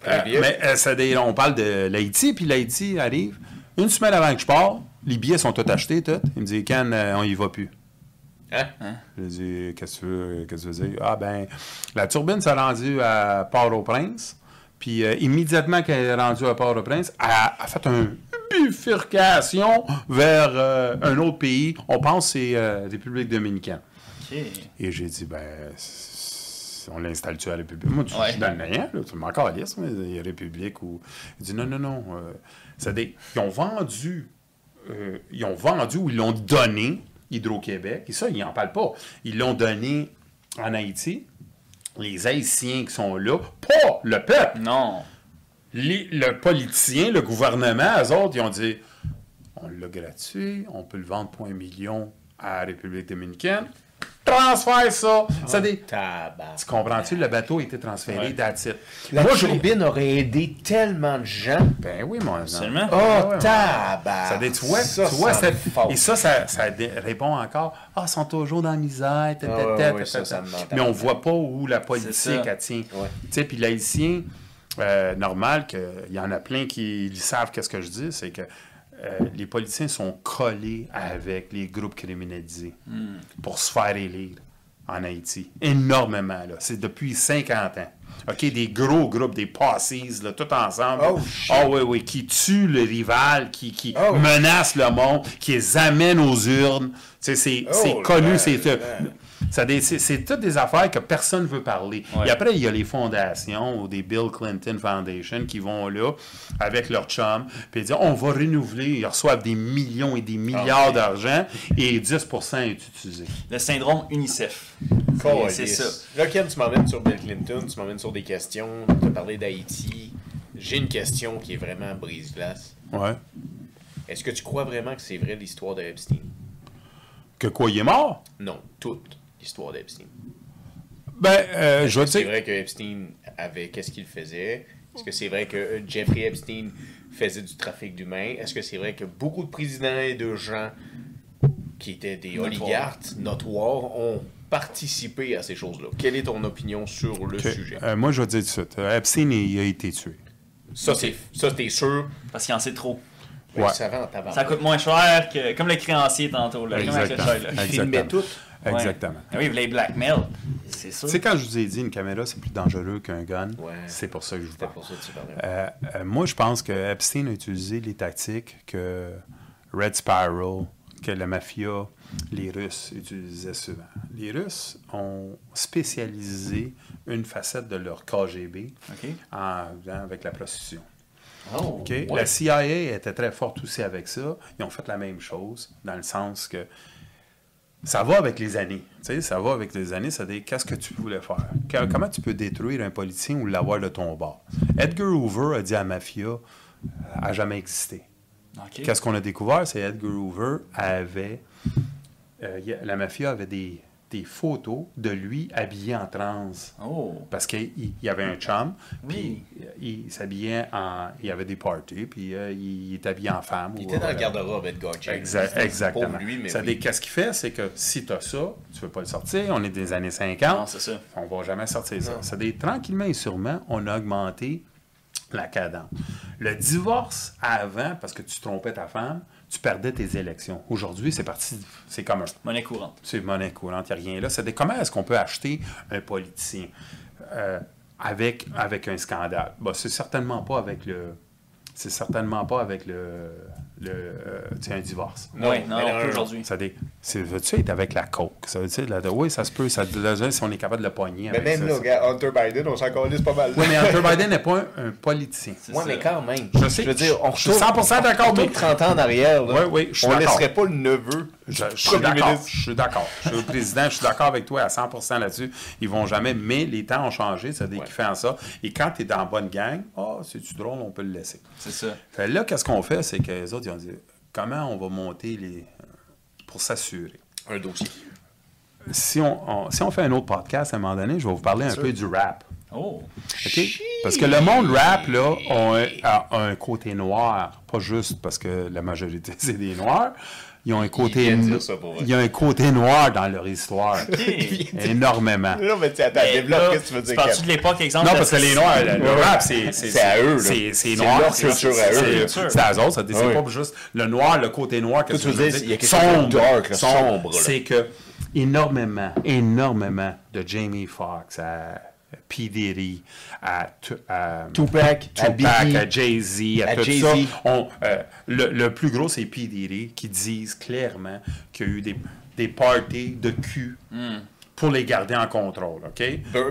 Euh, bien. mais euh, des- on parle de l'Haïti, puis l'Haïti arrive. Une semaine avant que je pars, les billets sont tous achetés, tout. Il me dit, Ken, euh, on y va plus. Hein? Je lui dis, qu'est-ce que tu veux, qu'est-ce que tu veux dire? Ah, ben, la turbine s'est rendue à Port-au-Prince. Puis, euh, immédiatement qu'elle est rendue à Port-au-Prince, elle a, a fait une bifurcation vers euh, un autre pays. On pense que c'est euh, République dominicaine. Et j'ai dit, ben, on l'installe-tu à la République? Moi, tu Ouais. je donne rien, là, tu m'en calisses, mais il y a République ou. Il dit, non, non, non. euh, des- Ils ont vendu, euh, ils ont vendu ou ils l'ont donné, Hydro-Québec, et ça, ils n'en parlent pas. Ils l'ont donné en Haïti. Les Haïtiens qui sont là, pas le peuple. Non. Les- le politicien, le gouvernement, eux autres, ils ont dit on l'a gratuit, on peut le vendre pour un million à la République dominicaine. Transfère ça. ça des... Tabac. Tu comprends-tu? Le bateau a été transféré, Ouais. La Moi, je turbine aurait aidé tellement de gens. Ben oui, mon Absolument. Oh, Ouais, ouais. tabac. Ça, dé- tu vois, Ça, tu vois, ça ça- me fâche. et ça, ça, ça dé- répond encore. Ah, ils sont toujours dans la misère. Ah Mais on voit pas où la politique elle tient. Ouais. Tu sais, puis l'haïtien, euh, normal qu'il y en a plein qui ils savent qu'est-ce que je dis, c'est que euh, les politiciens sont collés avec les groupes criminalisés Hmm. pour se faire élire en Haïti. Énormément, là. C'est depuis 50 ans. OK, des gros groupes, des passes, là, tout ensemble. Oh. Ah oui, oui, qui tuent le rival, qui, qui Oh. menacent le monde, qui les amènent aux urnes. Tu sais, c'est Oh connu, c'est c'est toutes des affaires que personne ne veut parler. Ouais. Et après, il y a les fondations ou des Bill Clinton Foundation qui vont là avec leur chum, puis ils disent on va renouveler, ils reçoivent des millions et des milliards Ah, d'argent et 10% est utilisé. Le syndrome UNICEF. C'est ça. Là, Ken, tu m'emmènes sur Bill Clinton, tu m'emmènes sur des questions, tu as parlé d'Haïti. J'ai une question qui est vraiment brise-glace. Ouais. Est-ce que tu crois vraiment que c'est vrai l'histoire de Epstein? Que quoi, il est mort? Non, toute l'histoire d'Epstein. Ben, euh, je vais te C'est vrai que Epstein avait. Qu'est-ce qu'il faisait? Est-ce que c'est vrai que euh, Jeffrey Epstein faisait du trafic d'humains? Est-ce que c'est vrai que beaucoup de présidents et de gens qui étaient des Notoires. oligarques notoires ont participé à ces choses-là? Quelle est ton opinion sur le que- sujet? euh, moi, je vais te dire tout de suite. euh, Epstein, il a été tué. Ça, c'est ça, t'es sûr? Parce qu'il en sait trop. Ouais. Ouais. Ça. Ça coûte moins cher que. Comme le créancier tantôt. Là, comme avec le Exactement. char, là. Il filmait Exactement. tout. Exactement. Ah oui, il voulait blackmail. C'est sûr. Tu sais, quand je vous ai dit une caméra, c'est plus dangereux qu'un gun, Ouais. c'est pour ça que je vous parle. pour ça que tu parlais. Euh, euh, moi, je pense que Epstein a utilisé les tactiques que Red Spiral, que la mafia, les Russes utilisaient souvent. Les Russes ont spécialisé une facette de leur KGB en, avec la prostitution. Oh, ouais. La CIA était très forte aussi avec ça. Ils ont fait la même chose, dans le sens que ça va avec les années. Tu sais, ça va avec les années, c'est-à-dire qu'est-ce que tu voulais faire? Que- comment tu peux détruire un politicien ou l'avoir de ton bord? Edgar Hoover a dit à la mafia euh, a jamais existé. Qu'est-ce qu'on a découvert? C'est Edgar Hoover avait. euh, la mafia avait des, des photos de lui habillé en trans. Oh. Parce qu'il il y avait un chum, puis Oui. il, il s'habillait en. Il y avait des parties, puis euh, il, était habillé en femme. Il ou, était dans le euh, garde-robe, Edgar James. Exact- C'était exactement. Ça oui. Qu'est-ce qu'il fait? C'est que si tu as ça, tu ne veux pas le sortir. On est des années Non, 50. c'est ça. on va jamais sortir ça. Non. Ça dit, tranquillement et sûrement, on a augmenté la cadence. Le divorce avant, parce que tu trompais ta femme, tu perdais tes élections. Aujourd'hui, c'est parti, c'est commun. Monnaie courante. C'est monnaie courante, il n'y a rien là. Des- comment est-ce qu'on peut acheter un politicien euh, avec, avec un scandale? Bah, c'est certainement pas avec le. C'est certainement pas avec le, le euh, un divorce. Non, Ouais, non, non, aujourd'hui. Ça dit, veux-tu être avec la coke? Ça veut dire, là, oui, ça se peut, ça, là, si on est capable de le pogner. Mais même ça, là, Hunter Biden, on s'en calisse pas mal. Oui, mais Hunter Biden n'est pas un, un politicien. Ça. mais quand même. Je sais, veux dire, on je suis retourne- 100% d'accord, mais- 30 ans en arrière, là. Oui, oui, je suis On d'accord. laisserait pas le neveu Je, je suis d'accord. Je suis d'accord. Je suis le président, je suis d'accord avec toi à 100% là-dessus. Ils vont jamais, mais les temps ont changé, ça dit Ouais. qu'ils font ça. Et quand tu es dans la bonne gang, ah, c'est-tu drôle, on peut le laisser. C'est ça. Fait là, qu'est-ce qu'on fait, c'est que les autres, dit, comment on va monter les. pour s'assurer? Un dossier. Si on, on- si on fait un autre podcast à un moment donné, je vais vous parler un sûr. peu du rap. Oh. Parce que le monde rap, là, a un, a un côté noir. Pas juste parce que la majorité, c'est des noirs. Ils ont un côté, il y a un côté noir dans leur histoire. Énormément. Non, mais tu attends, développe, qu'est-ce que tu veux tu dire, parles-tu Kev? de l'époque, exemple? Non, parce que les noirs, le, rap, c'est C'est à eux. C'est noir. leur c'est- culture à eux, C'est à eux autres. C'est pas juste le noir, le côté noir. Qu'est-ce tu que veux dire, il y a quelque chose de Sombre. dark, là, sombre. C'est que énormément, énormément de Jamie Foxx à P. Diddy, à, Tu- à Tupac, à Tupac, à Jay-Z, à, à tout Jay-Z. ça. On, euh, le, le plus gros, c'est P. Diddy qui disent clairement qu'il y a eu des, des parties de cul pour les garder en contrôle, OK?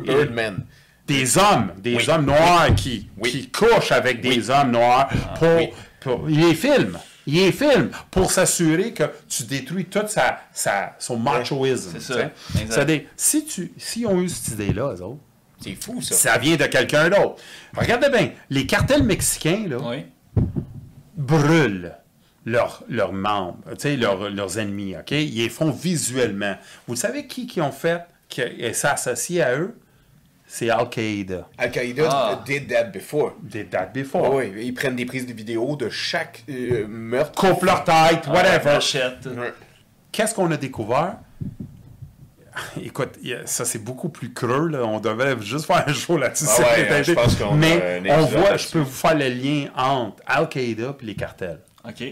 Birdman. des hommes, des Oui. hommes noirs qui, Oui. qui couchent avec des hommes noirs pour, oui. pour- Il les filme. Il les filme pour s'assurer que tu détruis tout sa, sa- son machoisme. C'est ça. si, tu, si on a eu cette idée-là, eux autres, C'est fou, ça. ça vient de quelqu'un d'autre. Regardez bien, les cartels mexicains, là, Oui. brûlent leurs leurs membres, tu sais, leurs, leurs ennemis, OK? Ils les font visuellement. Vous savez qui qui ont fait, qui s'est associé à eux? C'est Al-Qaïda. Al-Qaïda Ah. did that before. Did that before. Oui, ils prennent des prises de vidéos de chaque euh, meurtre. Coupe leur tête, whatever. Vachette. Ouais. Qu'est-ce qu'on a découvert? Écoute, ça c'est beaucoup plus creux. Là. On devrait juste faire un show là-dessus. Ah ouais, c'est je pense qu'on a un Mais on voit, je peux vous faire le lien entre Al-Qaïda et les cartels. OK.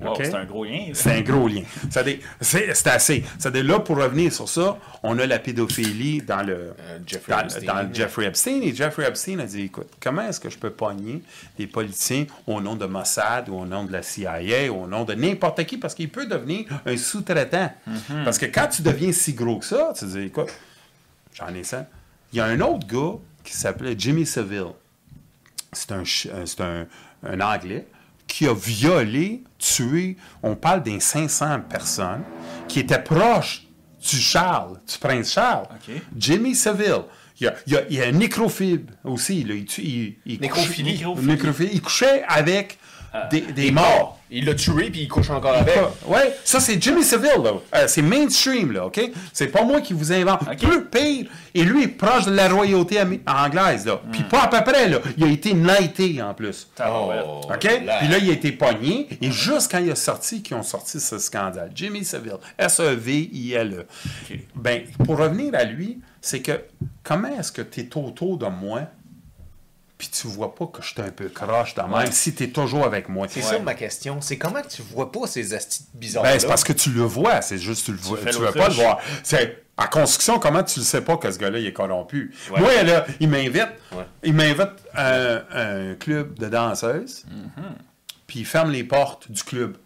Wow. C'est un gros lien. C'est un gros lien. C'est c'est assez. Ça dé- là, pour revenir sur ça, on a la pédophilie dans le, Euh, Jeffrey dans, Epstein. dans le Jeffrey Epstein. Et Jeffrey Epstein a dit, écoute, comment est-ce que je peux pogner des politiciens au nom de Mossad ou au nom de la CIA ou au nom de n'importe qui? Parce qu'il peut devenir un sous-traitant. Parce que quand tu deviens si gros que ça, tu dis, écoute, j'en ai ça. Il y a un autre gars qui s'appelait Jimmy Seville. C'est un, euh, c'est un, un Anglais qui a violé, tué, on parle des 500 personnes, qui étaient proches du Charles, du prince Charles. Jimmy Seville. Il y a, il y a, il y a un nécrophile aussi. Là. Il, tu- il, il Nécrophilie. couchait- Nécrophilie. nécrophilie. Il couchait avec des, des morts. Il l'a tué puis il couche encore avec. Ouais, ça c'est Jimmy Seville, là. Euh, c'est mainstream, là, OK? C'est pas moi qui vous invente. OK. Plus pire. Et lui est proche de la royauté anglaise, là. Puis pas à peu près, là. Il a été knighté, en plus. Oh, OK? Puis là, il a été pogné. Et juste quand il a sorti, qu'ils ont sorti ce scandale. Jimmy Seville. E S-E-V-I-L-E. OK. Ben, pour revenir à lui, c'est que comment est-ce que tu es autour de moi puis tu vois pas que je suis un peu croche de même si tu es toujours avec moi? C'est Ouais. ça ma question. C'est comment tu vois pas ces astis bizarres Ben, c'est parce que tu le vois, c'est juste tu le vois, fais tu veux pas le voir. C'est en construction, comment tu le sais pas que ce gars-là il est corrompu? Ouais. Moi là, il m'invite, Ouais. il m'invite à un, un club de danseuses, puis il ferme les portes du club.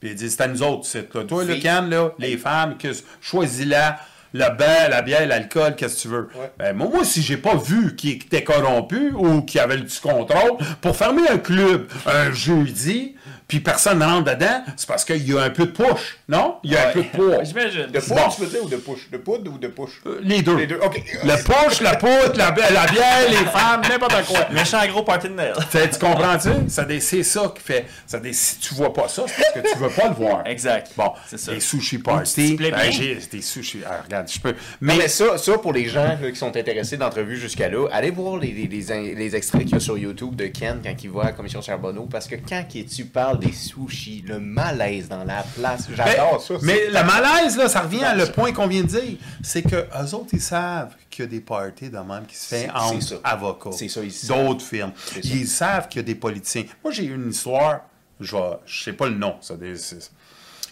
Puis il dit c'est à nous autres, c'est toi, toi le can là, les femmes que choisis-la. Le bain, la bière, l'alcool, qu'est-ce que tu veux? Ouais. Ben, moi, moi, si j'ai pas vu qu'il était corrompu ou qu'il avait du contrôle, pour fermer un club un jeudi, puis personne ne rentre dedans, c'est parce qu'il y a un peu de push, non? Il y a un peu de poids. J'imagine. De poudre, Bon. tu veux dire, ou de push? De poudre ou de push? Euh, Les deux. Les deux, ok. Le push, la poudre, la, la bière, les femmes, n'importe quoi. Méchant gros party de Noël. Tu comprends-tu? C'est ça qui fait. Ça des- si tu vois pas ça, c'est parce que tu veux pas le voir. Exact. Bon, C'est ça. les sushis tu party. ben, des sushis. Ah, regarde, je peux. Mais, Mais, ça, ça, pour les gens qui sont intéressés d'entrevues jusqu'à là, allez voir les, les, les, in- les extraits qu'il y a sur YouTube de Ken quand il à la Commission Charbonneau, parce que quand il- tu des sushis, le malaise dans la place, j'adore ça. Mais le malaise, là, ça revient à le point qu'on vient de dire. C'est que eux autres, ils savent qu'il y a des parties de même qui se fait entre avocats. D'autres firmes. Ils savent qu'il y a des politiciens. Moi, j'ai eu une histoire, je je sais pas le nom, ça,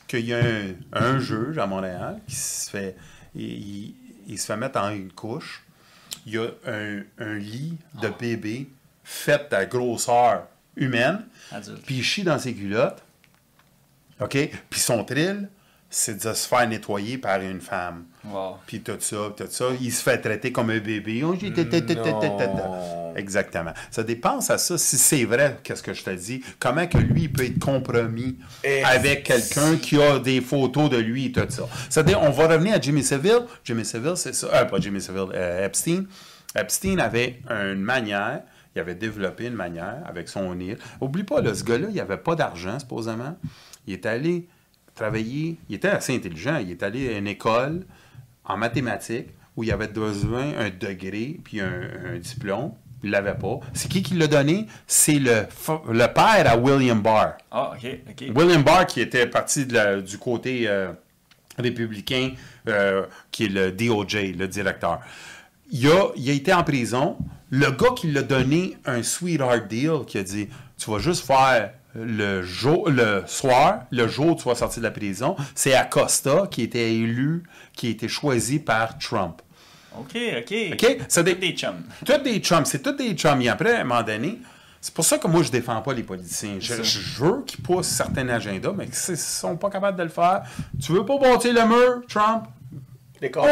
qu'il y a un, un juge à Montréal qui se fait, il, il- il se fait mettre en une couche. Il y a un, un lit de bébé fait à grosseur humaine, puis il chie dans ses culottes. OK? Puis son thrill, c'est de se faire nettoyer par une femme. Wow. Puis tout ça, tout ça. Il se fait traiter comme un bébé. Oh. Non. Exactement. Ça dépense à ça. Si c'est vrai, qu'est-ce que je te dis, comment que lui il peut être compromis Et avec quelqu'un qui a des photos de lui et tout ça? Ça dit, on va revenir à Jimmy Seville. Jimmy Seville, c'est ça. Euh, pas Jimmy Seville, euh, Epstein. Epstein avait une manière, il avait développé une manière avec son nid. Oublie pas, là, ce gars-là, il avait pas d'argent, supposément. Il est allé travailler, il était assez intelligent, il est allé à une école en mathématiques où il avait besoin un degré puis un, un diplôme. Il l'avait pas. C'est qui qui l'a donné? C'est le, le père à William Barr. Ah, ok, ok. William Barr, qui était parti de la- du côté euh, républicain, euh, qui est le DOJ, le directeur. Il a, il a été en prison. Le gars qui l'a donné un sweetheart deal, qui a dit Tu vas juste faire le, jour, le soir, le jour où tu vas sortir de la prison, c'est Acosta qui était élu, qui a été choisi par Trump. Ok, ok. OK? Ça Des, des chums. tous des chums, c'est tous des chums. Et après, à un moment donné, c'est pour ça que moi, je défends pas les politiciens. Je veux qu'ils poussent certains agendas, mais s'ils ne sont pas capables de le faire, tu veux pas bâtir le mur, Trump?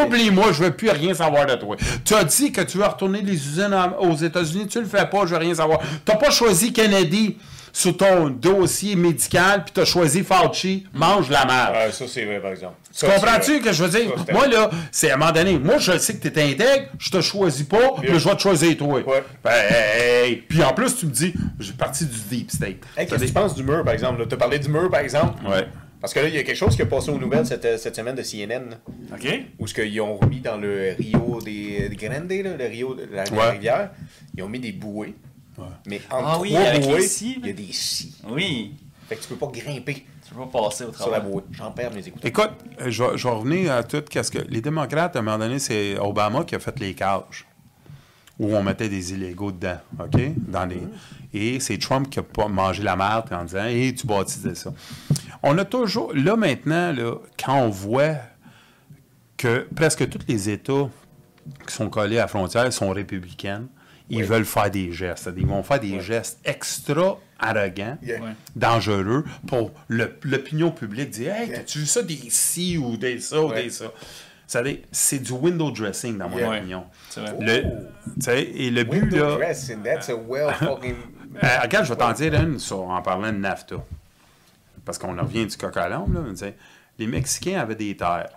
Oublie-moi, je veux plus rien savoir de toi. Tu as dit que tu veux retourner les usines aux États-Unis, tu le fais pas, je veux rien savoir. Tu n'as pas choisi Kennedy sur ton dossier médical, puis tu as choisi Fauci, mange la merde. Ça, c'est vrai, par exemple. Tu comprends-tu que je veux dire? Ça, moi, là, c'est à un moment donné, moi, je sais que tu es intègre, je te choisis pas, mais je vais te choisir toi. Ouais. Ben, hey. Puis en plus, tu me dis, j'ai parti du deep state. Hey, qu'est-ce que tu penses du mur, par exemple? Tu as parlé du mur, par exemple? Ouais. Parce que là, il y a quelque chose qui a passé aux nouvelles cette, cette semaine de CNN, là, Ok. où ce qu'ils ont remis dans le Rio des, des Grandes, là, le Rio de la, Ouais. rivière, ils ont mis des bouées. Mais entre Ah oui, trois avec les bouées, il y a des scies. Oui. Fait que tu peux pas grimper Tu peux pas passer au sur la travail. bouée. J'en perds mes écouteurs. Écoute, euh, je vais, je vais revenir à tout. Qu'est-ce que les démocrates, à un moment donné, c'est Obama qui a fait les cages où on mettait des illégaux dedans, OK? Dans les... Et c'est Trump qui a pas mangé la merde en disant Hey, tu bâtissais ça. On a toujours. Là, maintenant, là, quand on voit que presque tous les États qui sont collés à la frontière sont républicaines, ils veulent faire des gestes. Ils vont faire des gestes extra arrogants, Yeah. Dangereux pour le- l'opinion publique dire Hey, t'as-tu vu ça des ci ou des ça ou des ça? C'est du window dressing, dans mon Yeah. opinion. C'est vrai. Le, tu sais, et le but, Window là. dressing, that's a well fucking... Euh, regarde, je vais t'en dire une sur- en parlant de NAFTA. Parce qu'on en revient du coq à sais, Les Mexicains avaient des terres.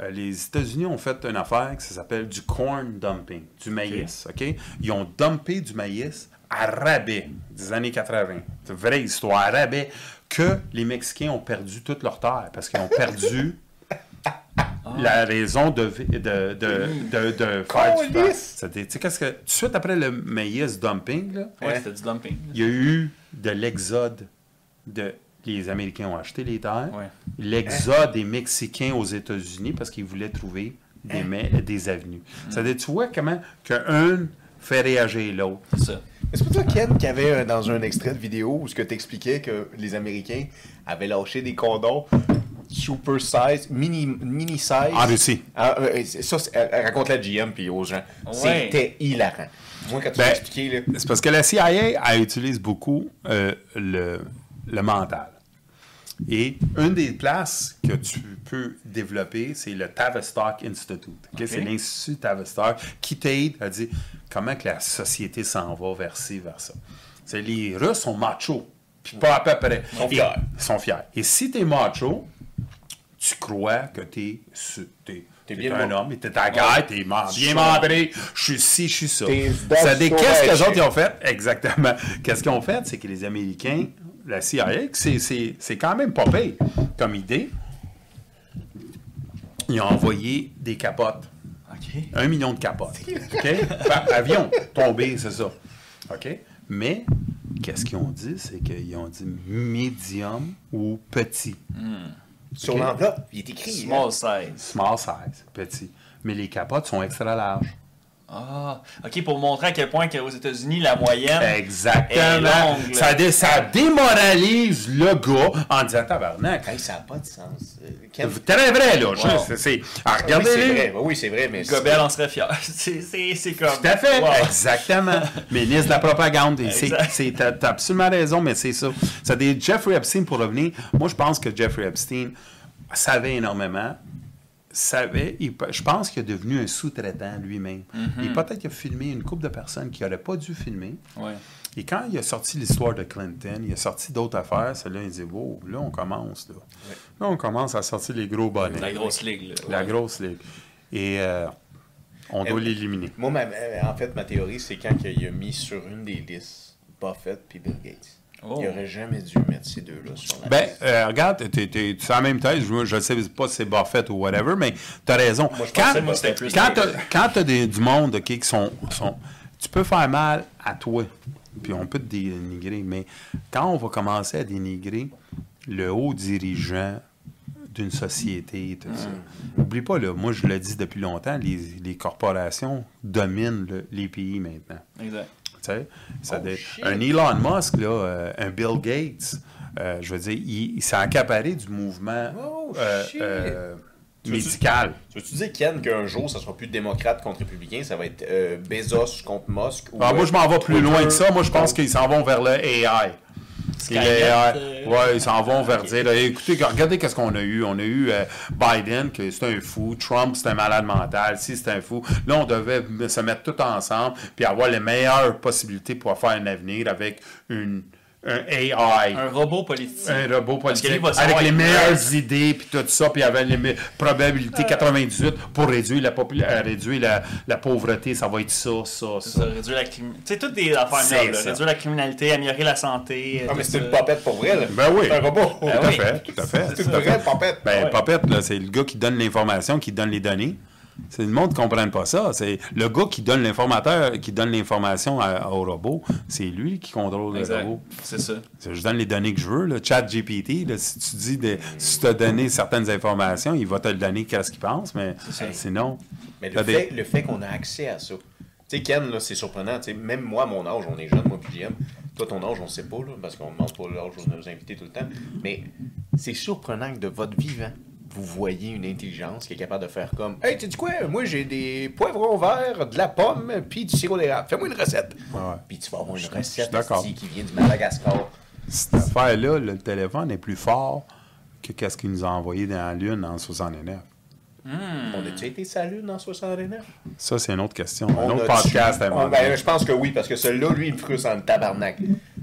Euh, les États-Unis ont fait une affaire qui s'appelle du corn dumping, du maïs. OK? Ils ont dumpé du maïs à rabais des années 80. C'est une vraie histoire, à rabais, que les Mexicains ont perdu toutes leurs terres parce qu'ils ont perdu la raison de, vi- de, de, de, de faire du. Câlisse! C'est-à-dire, Tu sais, qu'est-ce que. Tout de suite après le maïs dumping, là, Ouais, c'était du dumping. il y a eu de l'exode de. Les Américains ont acheté les terres. Ouais. L'exode des Mexicains aux États-Unis parce qu'ils voulaient trouver des, ma- des avenues. C'est-à-dire, tu vois comment qu'un fait réagir l'autre. C'est ça. Mais c'est pas toi, Ken, qui avait euh, dans un extrait de vidéo où ce que t'expliquais que les Américains avaient lâché des condoms super size, mini, mini size. En Russie. Ah, euh, ça, euh, raconte la GM puis aux gens. Ouais. C'était hilarant. Moi, quand tu Ben, expliqué, là. C'est parce que la CIA elle utilise beaucoup euh, le, le mental. Et une des places que tu peux développer, c'est le Tavistock Institute. C'est l'Institut Tavistock qui t'aide à dire comment que la société s'en va vers ci, vers ça. C'est les Russes sont machos, puis pas à peu près. Ils sont fiers. Ils sont fiers. Et si tu es macho, tu crois que tu es, T'es un homme, t'es à guerre, t'es bien membré, je suis ci, je suis ça. Qu'est-ce que les autres ils ont fait? Exactement. Qu'est-ce qu'ils ont fait? C'est que les Américains, la CIA, c'est- c'est c'est quand même pas pire comme idée. Ils ont envoyé des capotes. Un million de capotes. OK? Par avion, tombé, c'est ça. OK? Mais, qu'est-ce qu'ils ont dit? C'est qu'ils ont dit médium ou petit. Sur Ok? l'enveloppe, il est écrit. Small hein? size. Small size, petit. Mais les capotes sont extra larges. Ah, OK, pour montrer à quel point qu'aux États-Unis, la moyenne. Exactement. est longue, ça, dé- ça démoralise le gars en disant tabarnak. Hey, ça n'a pas de sens. Très vrai, là. Wow. c'est- ah, Oui, c'est regardez-les. vrai. Oui, c'est vrai, mais. Gobel en serait fier. C'est- C'est c'est comme. Tout à fait. Wow. Exactement. Ministre de la propagande. C'est- c'est- T'as t'as absolument raison, mais c'est ça. Ça des Jeffrey Epstein, pour revenir, moi, je pense que Jeffrey Epstein savait énormément, savait, il je pense qu'il est devenu un sous-traitant lui-même. Et peut-être qu'il a filmé une couple de personnes qui n'auraient pas dû filmer. Ouais. Et quand il a sorti l'histoire de Clinton, il a sorti d'autres affaires, celle-là, il dit Wow, là, on commence. Là, là on commence à sortir les gros bonnets. La grosse ligue. Là. La Ouais. grosse ligue. Et euh, on doit l'éliminer. Moi, ma- euh, en fait, ma théorie, c'est quand il a mis sur une des listes Buffett puis Bill Gates. Oh. Il aurait jamais dû mettre ces deux-là sur la Ben, liste. euh, regarde, tu es la même thèse. Je ne sais pas si c'est Buffett ou whatever, mais tu as raison. Moi, je quand tu as du monde qui sont, sont- Tu peux faire mal à toi, puis on peut te dénigrer, mais quand on va commencer à dénigrer le haut dirigeant d'une société, tout ça, Mm. oublie pas, là, moi je le dis depuis longtemps, les, les corporations dominent le- les pays maintenant. Exact. Ça Oh, un Elon Musk, là, euh, un Bill Gates, euh, je veux dire, il, il s'est accaparé du mouvement Oh, euh, médical. Tu veux-tu dire, Ken, qu'un jour, ça sera plus démocrate contre républicain, ça va être Bezos contre Musk ou, Ah, moi, je m'en vais plus Twitter loin que ça. Moi, je pense qu'ils s'en vont vers le AI. Skynet, euh, ouais, ils s'en vont vers dire, là, écoutez, regardez qu'est-ce qu'on a eu. On a eu euh, Biden, que c'est un fou. Trump, c'est un malade mental. Si c'est un fou. Là, on devait se mettre tout ensemble puis avoir les meilleures possibilités pour faire un avenir avec une, un AI. Un robot politique. Un robot politique avec les il meilleures idées puis tout ça puis avec les probabilités 98 pour réduire la euh, réduire la, la pauvreté ça va être ça ça C'est ça ça, réduire la criminalité. Tu sais, toutes des affaires C'est nobles. là. Réduire la criminalité, améliorer la santé. Ah, mais tout c'est une popette pour vrai, là. Ben oui. C'est un robot. tout Ben à oui. fait tout à fait C'est une vraie popette. ben Ouais. Popette là c'est le gars qui donne l'information qui donne les données c'est le monde qui ne comprenne pas ça. C'est le gars qui donne l'informateur, qui donne l'information au robot, c'est lui qui contrôle le Exact. robot. C'est ça. Je donne les données que je veux. Le chat GPT, là, si tu dis de, si tu as donné certaines informations, il va te le donner qu'est-ce qu'il pense, mais sinon. Mais le des- fait, le fait qu'on a accès à ça. Tu sais, Ken, là, c'est surprenant. Tu sais, même moi, à mon âge, on est jeune, moi, puis. Toi, ton âge, on ne sait pas, là, parce qu'on ne demande pas l'âge de nos invités tout le temps. Mais c'est surprenant que de votre vivant, vous voyez une intelligence qui est capable de faire comme Hey, tu dis quoi? Moi, j'ai des poivrons verts, de la pomme, puis du sirop d'érable. Fais-moi une recette. Ouais. Puis tu vas avoir une recette esti, qui vient du Madagascar. Cette affaire-là, le téléphone est plus fort que qu'est-ce qu'il nous a envoyé dans la Lune en 69. On a-tu été salut dans 69 Ça, c'est une autre question. On un autre podcast à un ben, Je pense que oui, parce que celui-là, lui, il me frustre en tabarnak.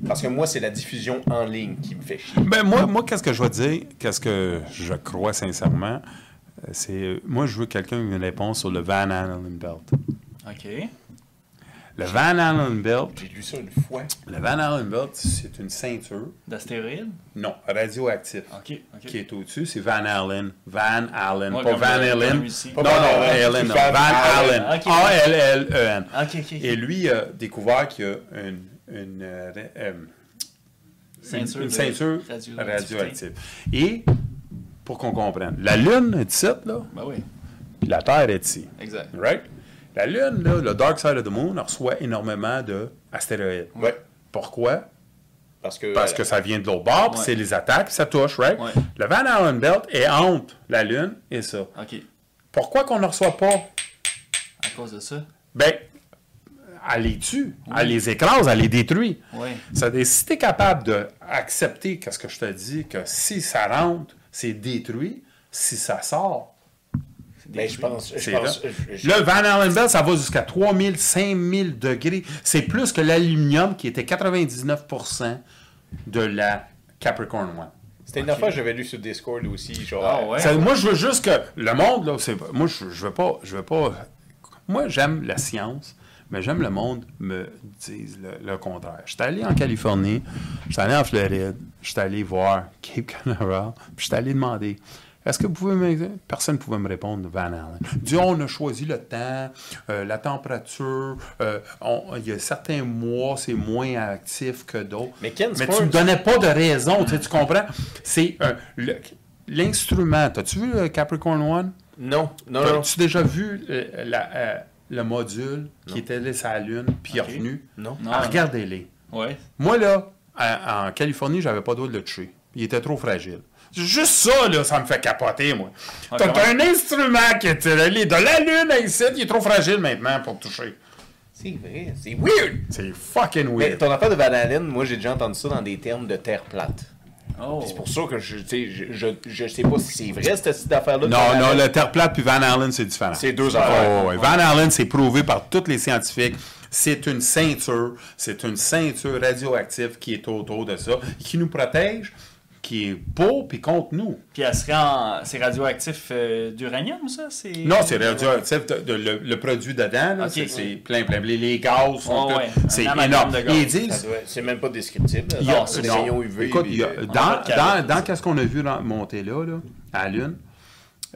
Parce que moi, c'est la diffusion en ligne qui me fait chier. Ben, moi, moi qu'est-ce que je vais dire, qu'est-ce que je crois sincèrement, euh, c'est. Moi, je veux quelqu'un qui me réponde sur le Van Allen Belt. OK. Le Van Allen Belt, J'ai lu ça une fois. le Van Allen Belt, c'est une ceinture, D'astéroïdes? non, radioactif. OK. OK. Qui est au-dessus, c'est Van Allen. Van Allen, Ouais, pas Van le- Allen. Non, non, Van Allen. Van Allen. Allen. Ok. A-L-L-E-N. OK, OK. OK. Et lui a découvert qu'il y a une, une, euh, euh, Ceinture une, radioactive. Et, pour qu'on comprenne, la Lune est ici, là, Ben oui. puis la Terre est ici. Exact. Right? La Lune, là, le Dark Side of the Moon, reçoit énormément d'astéroïdes. Ouais. Pourquoi? Parce que. Parce que ça vient de l'autre bord, puis Ouais. c'est les attaques, puis ça touche, right? Ouais. Le Van Allen Belt est entre la Lune et ça. OK. Pourquoi qu'on ne reçoit pas? À cause de ça? Ben, elle les tue, elle les écrase, elle les détruit. Oui. Ça si tu es capable d'accepter ce que je te dis, que si ça rentre, c'est détruit, si ça sort, Mais je pense. Je c'est pense. là. je- je- Le Van Allen Belt, ça va jusqu'à 3000, 5000 degrés. C'est plus que l'aluminium qui était 99% de la Capricorn One. C'était une affaire que j'avais lu sur Discord aussi. Genre, Ah ouais? Ça- moi, je veux juste que le monde, là, c'est, moi, je, je veux pas, je veux pas. Moi, j'aime la science, mais j'aime le monde me dise le, le contraire. J'étais allé en Californie, j'étais allé en Floride, j'étais allé voir Cape Canaveral, puis j'étais allé demander. Est-ce que vous pouvez me... Personne ne pouvait me répondre Van Allen. Dis, on a choisi le temps, euh, la température. euh, on- Il y a certains mois, c'est moins actif que d'autres. Mais Ken, Mais tu un- me donnais pas de raison, tu sais, tu comprends? C'est un- le- l'instrument. T'as-tu vu le Capricorn One? Non, non, non. T'as-tu déjà vu euh, la, euh, le module qui était allé sur la Lune, puis il est revenu? Non. Non. Ah, Regardez-les. Ouais. Moi, là, à- en Californie, j'avais pas d'eau de le tuer. Il était trop fragile. Juste ça, là, ça me fait capoter, moi. Ah, T'as un instrument qui est allé de la Lune à ici, il est trop fragile maintenant pour toucher. C'est vrai, c'est weird. C'est fucking Mais weird. ton affaire de Van Allen, moi j'ai déjà entendu ça dans des termes de terre plate. Oh. C'est pour ça que je, je, je, je sais pas si c'est vrai, cette petite affaire-là. de Non, Van non, Allen. le terre plate puis Van Allen, c'est différent. C'est deux affaires. Oh, ouais. Van Allen, c'est prouvé par tous les scientifiques. C'est une ceinture, c'est une ceinture radioactive qui est autour de ça, qui nous protège, qui est pour puis contre nous. Puis elle serait en... c'est radioactif euh, d'uranium, ça? C'est... Non, c'est radioactif, de- de- le, le produit dedans, là, c'est, c'est plein, plein. Les, les gaz sont Oh, ouais. c'est énorme. de gaz. Ils Ça disent, doit- C'est même pas descriptible. là. il y a- Non, c'est des non. rayons UV. Écoute, puis, a- euh, dans, carotte, dans, dans qu'est-ce qu'on a vu monter là, là, à la Lune,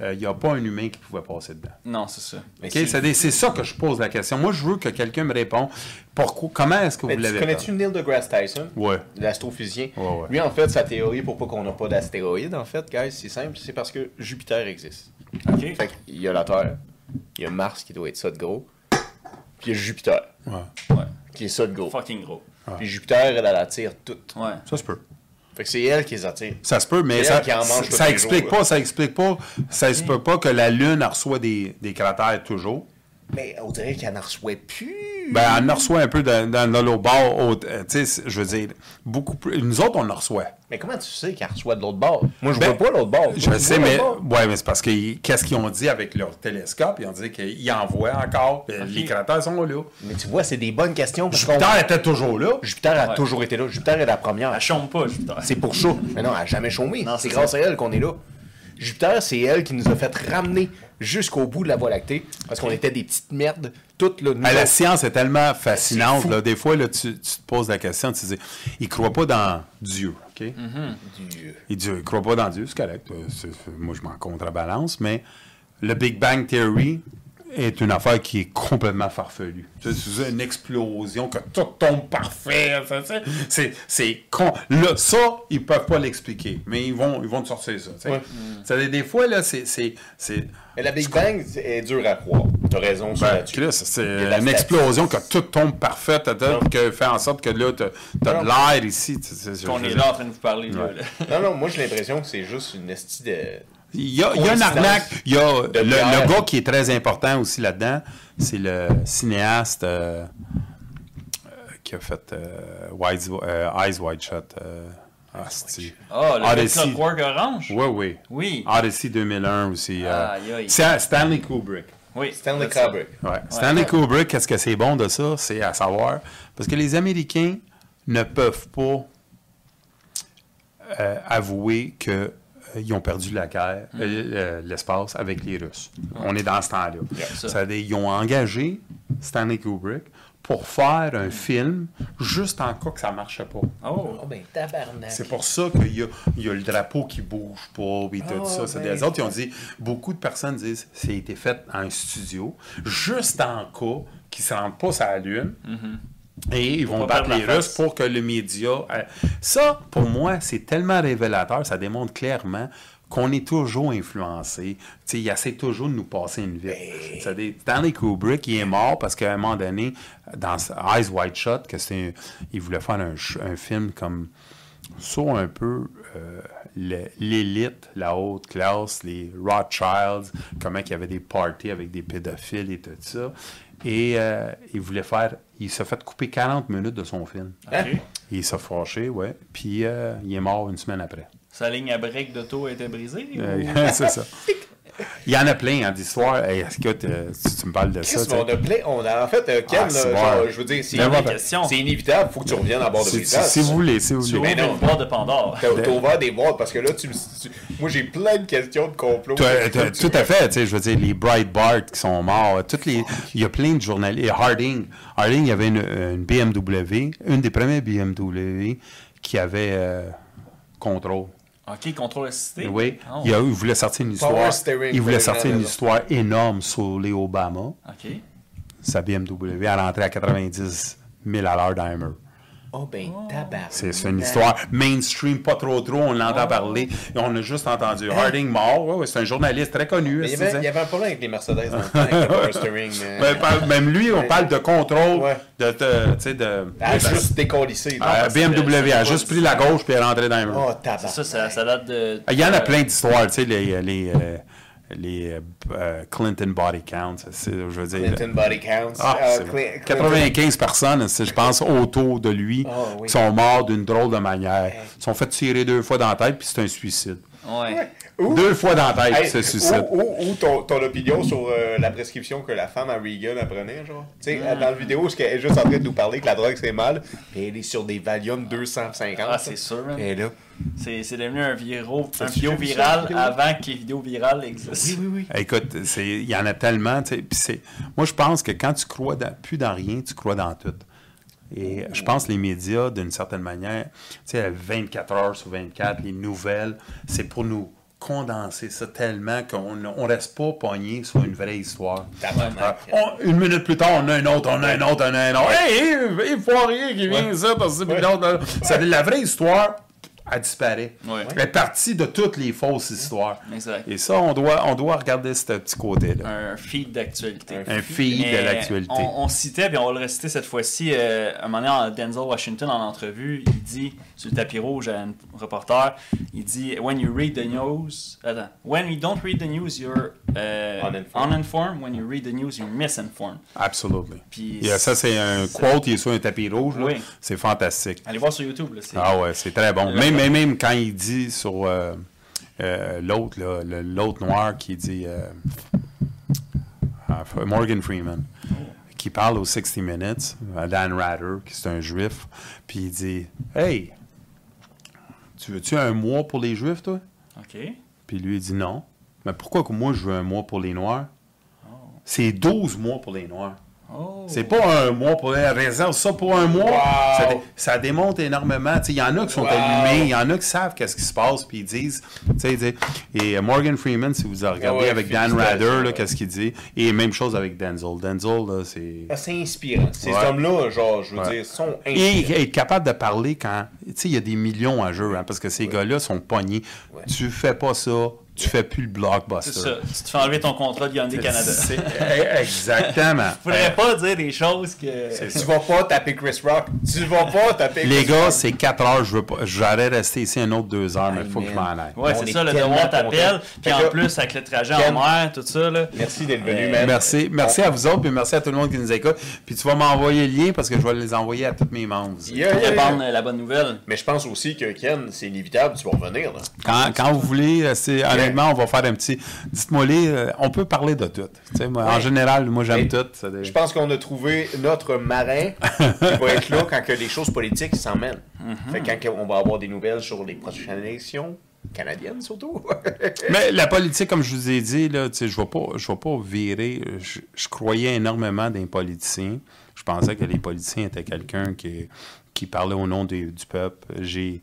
euh, il n'y a pas un humain qui pouvait passer dedans. Non, c'est ça. c'est- C'est, des- c'est ça que je pose la question. Moi, je veux que quelqu'un me réponde. Pourquoi, comment est-ce que vous tu l'avez connais-tu fait? Neil deGrasse Tyson? Ouais. L'astrophysicien. Ouais, ouais. Lui, en fait, sa théorie pour pas qu'on n'a pas d'astéroïdes, en fait, guys, c'est simple, c'est parce que Jupiter existe. OK. Fait qu'il y a la Terre, il y a Mars qui doit être ça de gros, puis il y a Jupiter Ouais. Ouais. qui est ça de gros. Fucking gros. Puis Jupiter, elle, elle attire toutes. Ouais. Ça se peut. Fait que c'est elle qui les attire. Ça se peut, mais ça, elle qui en mange ça explique jours, là. pas, ça explique pas, ça explique pas que la Lune reçoit des, des cratères toujours. Mais on dirait qu'elle n'en reçoit plus. Ben, elle en reçoit un peu dans, dans, dans l'autre bord. euh, tu sais, je veux dire, beaucoup plus. Nous autres, on en reçoit. Mais comment tu sais qu'elle reçoit de l'autre bord? Moi, je Ben, vois pas l'autre bord. Je sais, vois mais, ouais, mais c'est parce que qu'est-ce qu'ils ont dit avec leur télescope? Ils ont dit qu'ils en voient encore. Les cratères sont là. Mais tu vois, c'est des bonnes questions. Jupiter était toujours là. Jupiter a Ouais. toujours été là. Jupiter est la première. Elle chôme pas, Jupiter. C'est pour ça. Mais non, elle n'a jamais chômé. C'est grâce à elle qu'on est là. Jupiter, c'est elle qui nous a fait ramener jusqu'au bout de la Voie lactée. Parce qu'on était des petites merdes. Toutes, là. nous Ah, la science est tellement fascinante. Là. Des fois, là, tu, tu te poses la question, tu te dis, ils ne croient pas dans Dieu. OK? Dieu. Ils ne croient pas dans Dieu, c'est correct. Euh, moi, je m'en contrebalance, mais le Big Bang Theory est une affaire qui est complètement farfelue. Tu sais, C'est une explosion, que tout tombe parfait. ça, ça, C'est, c'est con. Là, ça, ils peuvent pas l'expliquer, mais ils vont, ils vont te sortir ça. Ouais. Ça, des fois, là, c'est... c'est, c'est Mais la Big Bang est dure à croire. T'as raison sur ben, c'est une explosion que tout tombe parfait, que fait en sorte que là, t'as, t'as de l'air ici. Qu'on est là en train de vous parler. là, Ouais. là. Non, non, moi j'ai l'impression que c'est juste une estie de. Il y a, il y a une arnaque. Il y a le, le gars qui est très important aussi là-dedans, c'est le cinéaste euh, euh, qui a fait euh, euh, Eyes Wide Shut. euh, ah, Ah, le Odyssey. Clockwork Orange? Oui, oui. Oui. Odyssey 2001 aussi. euh, c'est Stanley Kubrick. Oui. Stanley. Kubrick. Ouais. Stanley Kubrick, qu'est-ce que c'est bon de ça? C'est à savoir. Parce que les Américains ne peuvent pas euh, avouer qu'ils ont perdu la guerre, euh, euh, l'espace avec les Russes. On est dans ce temps-là. ça. Ça veut dire, ils ont engagé Stanley Kubrick pour faire un film juste en cas que ça ne marchait pas. Oh. Oh ben tabarnak. C'est pour ça qu'il y a, il y a le drapeau qui bouge pas, puis tout Ah, ça. C'est ben. des autres qui ont dit, beaucoup de personnes disent, ça a été fait en studio, juste en cas qu'ils ne se rendent pas sur la Lune. Et ils vont battre les Russes pour que le média. euh, Ça, pour moi, c'est tellement révélateur. Ça démontre clairement qu'on est toujours influencé. Il essaie toujours de nous passer une vie. C'est-à-dire, Stanley Kubrick, il est mort parce qu'à un moment donné, dans Eyes Wide Shut, que c'est il voulait faire un, film comme sur un peu euh, l'élite, la haute classe, les Rothschilds, comment il y avait des parties avec des pédophiles et tout ça. Et euh, il voulait faire. Il s'est fait couper 40 minutes de son film. OK. Il s'est fâché, ouais. Puis euh, il est mort une semaine après. Sa ligne à break d'auto a été brisée? ou- Euh, c'est ça. Il y en a plein hein, d'histoires. Hey, écoute, euh, si tu me parles de ça. Tu on a plein. On a, en fait, euh, Ken, Ah, là, genre, je veux dire, c'est c'est inévitable. Faut que tu reviennes à bord de Si, brisage. si- vous voulez, si vous Tu voulez. ouvres non. une boîte de Pandore. T'as ouvert des boîtes parce que là, tu, me- tu- moi j'ai plein de questions de complot. Tu as- tu as- tout à fait, tu sais, je veux dire, les Breitbart qui sont morts, toutes les, il y a plein de journalistes. Harding, Harding, il y avait une, une BMW, une des premières BMW qui avait euh, contrôle. OK, contrôle assisté. Oui, Oh. il, a- il voulait sortir une histoire. il voulait sortir une histoire énorme sur les Obama. OK. Sa BMW, elle rentrait à 90 000 à l'heure dans un mur. Oh ben, tabac. C'est une histoire mainstream, pas trop trop, on l'entend parler. Et on a juste entendu Harding mort. Ouais, ouais, c'est un journaliste très connu. Mais il y, avait, ça. il y avait un problème avec les Mercedes dans le temps, avec le mais- Ben, même lui, on parle de contrôle, Ouais. de, de, tu sais, de, Elle a de- juste décollissé. Euh, BMW a juste pris la gauche puis est rentré dans le mur. Oh, tabac. Ça, ça, ça date de. Il y en a euh, plein d'histoires, tu sais, les, les, euh, les euh, euh, Clinton body counts. c'est- Je veux dire, Clinton Body Counts. Ah, euh, c'est bon. Cli- 95 personnes, c'est, je pense, autour de lui, Ah, oui. qui sont morts d'une drôle de manière. Ils sont fait tirer deux fois dans la tête, puis c'est un suicide. Ouais. Ou- Deux fois dans la tête, Hey, un suicide. Ou, ou- ou ton, ton opinion sur euh, la prescription que la femme à Reagan apprenait, genre. Tu sais, dans la vidéo, ce qu'elle est juste en train de nous parler que la drogue c'est mal, puis elle est sur des Valium 250. Ah, c'est sûr. Et là. C'est c'est devenu un, viro, un vidéo viral vidéo? avant que les vidéos virales existent. oui, oui. Écoute, c'est- il y en a tellement. tu sais, puis c'est- moi, je pense que quand tu crois dans- plus dans rien, tu crois dans tout. Et je pense que les médias, d'une certaine manière, tu sais, 24 heures sur 24, les nouvelles, c'est pour nous condenser ça tellement qu'on ne reste pas pogné sur une vraie histoire. On- une minute plus tard, on a un autre, on a un autre, on a un autre. Hey, hey, hey, Foirier qui vient, ça, parce que c'est. Ça dire, La vraie histoire, elle disparaît. Ouais. Elle est partie de toutes les fausses histoires. Exact. Et ça, on doit, on doit regarder ce petit côté-là. Un feed d'actualité. Un feed de l'actualité. On, on citait, puis on va le réciter cette fois-ci, euh, un moment donné, Denzel Washington en entrevue, il dit, sur le tapis rouge à un reporter, il dit When you read the news, attends, when you don't read the news, you're euh, Uninformed. uninformed. When you read the news, you're misinformed. Absolutely. Puis Yeah, ça, c'est un quote, il est sur un tapis rouge. Oui. C'est fantastique. Allez voir sur YouTube. Là, Ah ouais, c'est très bon. Même, même, même quand il dit sur euh, euh, l'autre, l'autre noir qui dit euh, ah, Morgan Freeman, qui parle aux 60 Minutes, Dan Rather, qui est un juif, puis il dit Hey, tu veux-tu un mois pour les juifs, toi? OK. Puis lui, il dit non. Mais pourquoi que moi, je veux un mois pour les noirs? C'est 12 mois pour les noirs. Oh. C'est pas un mois pour les réserve ça pour un mois. Wow. Ça, dé- ça démontre énormément. Il y en a qui sont Wow. allumés, il y en a qui savent qu'est-ce qui se passe, puis ils disent. tu sais, ils disent- Et euh, Morgan Freeman, si vous regardez ouais, avec Dan Rather, qu'est-ce qu'il dit? Et même chose avec Denzel. Denzel, là, c'est. Ah, c'est inspirant. Ces Ouais. hommes-là, genre, je veux Ouais. dire, sont Et inspirants. être capable de parler quand. Tu sais, il y a des millions en jeu, hein, parce que ces gars-là sont pognés. Tu fais pas ça, tu fais plus le blockbuster. C'est ça. Tu te fais enlever ton contrat de Hyundai Canada. C'est- Exactement. Faudrait pas dire des choses que. Tu vas pas taper Chris Rock. Tu vas pas taper Les Chris gars, Rock. c'est 4 heures, je veux pas. J'aurais resté ici un autre 2 heures, mais il faut que je m'en aille. Ouais, c'est est ça, le devoir t'appelle. Puis en plus, avec le trajet en mer, tout ça, là. Merci d'être venu, man. Merci, merci à vous autres, puis merci à tout le monde qui nous écoute. Puis tu vas m'envoyer le lien parce que je vais les envoyer à tous mes membres. Yeah, yeah, la bonne nouvelle. Mais je pense aussi que Ken, c'est inévitable, tu vas revenir. Quand vous voulez, euh, c'est- on va faire un petit. Dites-moi les, euh, on peut parler de tout. En général, moi j'aime tout. des- Je pense qu'on a trouvé notre marin qui va être là quand que les choses politiques s'en mènent. Mhm. Fait quand on va avoir des nouvelles sur les prochaines élections, canadiennes surtout. Mais la politique, comme je vous ai dit, là, je ne vais, pas- je vais pas virer. Je, je croyais énormément dans les politiciens. Je pensais que les politiciens étaient quelqu'un qui, qui parlait au nom des- du peuple. J'ai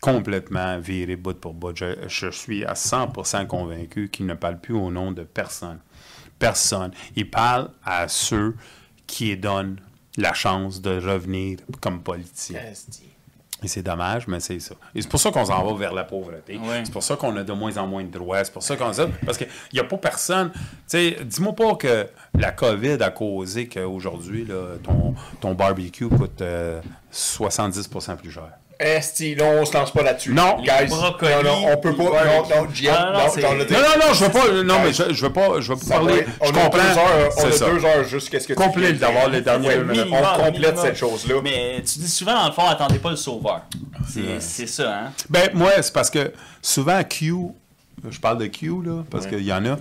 complètement viré bout pour bout. Je, je suis à 100% convaincu qu'ils ne parlent plus au nom de personne. Personne. Ils parlent à ceux qui donnent la chance de revenir comme politiciens. Asti. Et c'est dommage, mais c'est ça. Et c'est pour ça qu'on s'en va vers la pauvreté. C'est pour ça qu'on a de moins en moins de droits. C'est pour ça qu'on ça. Parce qu'il n'y a pas personne. Tu sais, dis-moi pas que la COVID a causé qu'aujourd'hui, là, ton, ton barbecue coûte euh, 70% plus cher. Esti, là, on se lance pas là-dessus. Non. guys. Brocoli, non, non, on peut pas. Non, non, Ah, non, non. Non, non, non, je veux pas. Non, mais je, je veux pas, je veux pas parler. être- on Je a comprends. deux heures, on a ça. deux heures jusqu'à ce que tu Complet viennes d'avoir les dernières Ouais, minutes. On complète minimum. cette chose-là. Mais tu dis souvent, dans le fond, attendez pas le sauveur. C'est ça, hein? Ben, moi, c'est parce que souvent, Q, je parle de Q, là, parce qu'il y en a.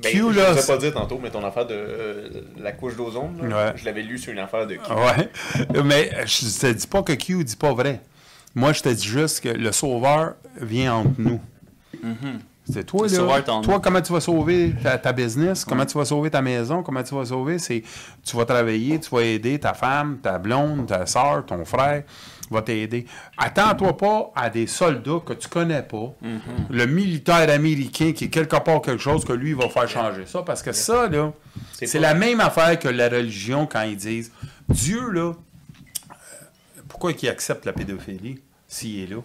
Ben, Q, je là. ne sais pas dire tantôt, mais ton affaire de euh, la couche d'ozone, là, Ouais. je l'avais lu sur une affaire de Q. Ouais. Mais je te dis pas que Q dit pas vrai. Moi, je te dis juste que le sauveur vient entre nous. C'est toi, Le là. Toi, comment tu vas sauver ta, ta business? Comment tu vas sauver ta maison? Comment tu vas sauver? C'est tu vas travailler, tu vas aider ta femme, ta blonde, ta soeur, ton frère va t'aider. Attends-toi pas à des soldats que tu connais pas. Le militaire américain qui est quelque part quelque chose que lui va faire changer ça. Parce que ça, là, C'est la même affaire que la religion quand ils disent Dieu, là, pourquoi il accepte la pédophilie s'il est là?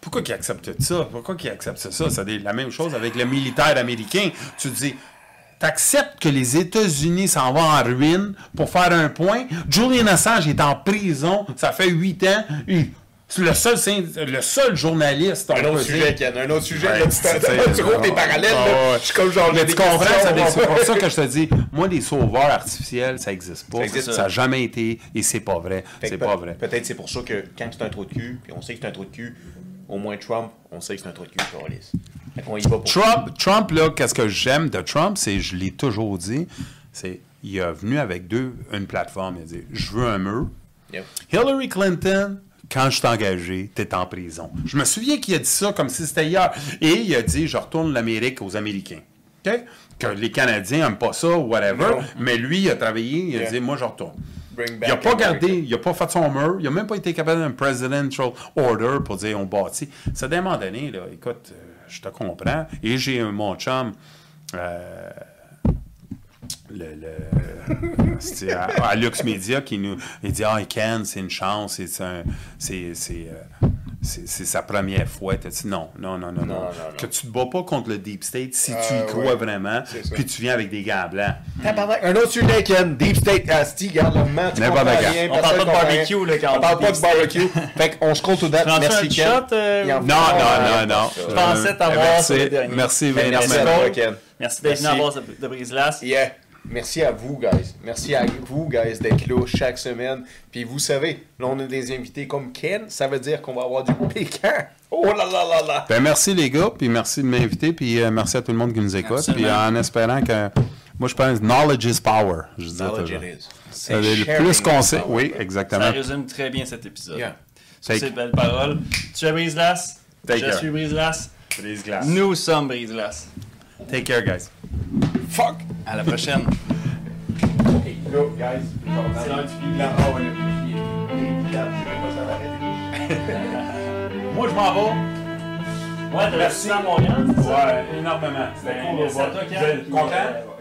Pourquoi il accepte ça? Pourquoi il accepte ça? C'est la même chose avec le militaire américain. Tu dis, t'acceptes que les États-Unis s'en vont en ruine pour faire un point? Julian Assange est en prison, ça fait huit ans. Le seul, le seul journaliste. Un autre sujet. Ken, un autre sujet. Ouais, là, tu trouves des parallèles. Ah, là. Je suis comme genre. Mais tu comprends, c'est pour ça que je te dis, moi, les sauveurs artificiels, ça n'existe pas. Ça n'a jamais été et c'est pas vrai. C'est pas vrai. Peut-être c'est pour ça que quand c'est un trou de cul, puis on sait que c'est un trou de cul, au moins Trump, on sait que c'est un trou de cul, y va pour Trump, Trump là, qu'est-ce que j'aime de Trump, c'est, je l'ai toujours dit, c'est il est venu avec deux, une plateforme. Il a dit, je veux un mur. Yep. Hillary Clinton, quand je t'ai engagé, t'es en prison. Je me souviens qu'il a dit ça comme si c'était hier. Et il a dit, je retourne l'Amérique aux Américains. OK? Que les Canadiens n'aiment pas ça, whatever. Non. Mais lui, il a travaillé, il a dit, moi, je retourne. Bring Il n'a pas America. gardé, il n'a pas fait son mur, il n'a même pas été capable d'un presidential order pour dire on bâtit. Ça, d'un moment donné, là, écoute, euh, je te comprends. Et j'ai un- mon chum, euh, le, le- c'est à, à Lux Media, qui nous il dit Ah, Ken, c'est une chance, c'est un- c'est c'est, euh, c'est- sa première fois. Dit non, non, non, non, non. non, non. Que tu te bats pas contre le Deep State si tu Ah, y crois ouais. vraiment, puis tu viens avec des gants blancs. Un autre sujet, Ken. Deep State Asti, garde le tu rien, On parle pas de barbecue, là, quand On on parle pas de barbecue. fait qu'on se compte tout date. Merci, Ken. shot, euh, Non, non, non, non. Je pensais t'avoir merci. Merci, Ken. Merci d'être venu à Brise-Glace. Yeah. Merci à vous, guys. Merci à vous, guys, d'être là chaque semaine. Puis vous savez, là, on a des invités comme Ken. Ça veut dire qu'on va avoir du piquant. Oh là là là là. Ben, merci les gars, puis merci de m'inviter, puis euh, merci à tout le monde qui nous écoute, Absolument. puis en espérant que, moi je pense, knowledge is power. Je dis Knowledge it is. Ça dire le plus qu'on sait, oui, Ça exactement. résume très bien cet épisode. Yeah. Sur Take- ces belles paroles. Tu es Brise-Glace. Take Je care. suis Brise-Glace. Brise glace. Nous sommes Brise-Glace. Take care, guys. Fuck. À la prochaine. Okay, go, guys. C'est l'heure du pipi. Là, oh, le pipi. Je sais pas si ça va arrêter. Moi je m'en vais. Ouais, t'as Merci. à ça? Ouais, énormément. C'était cool merci à toi, content?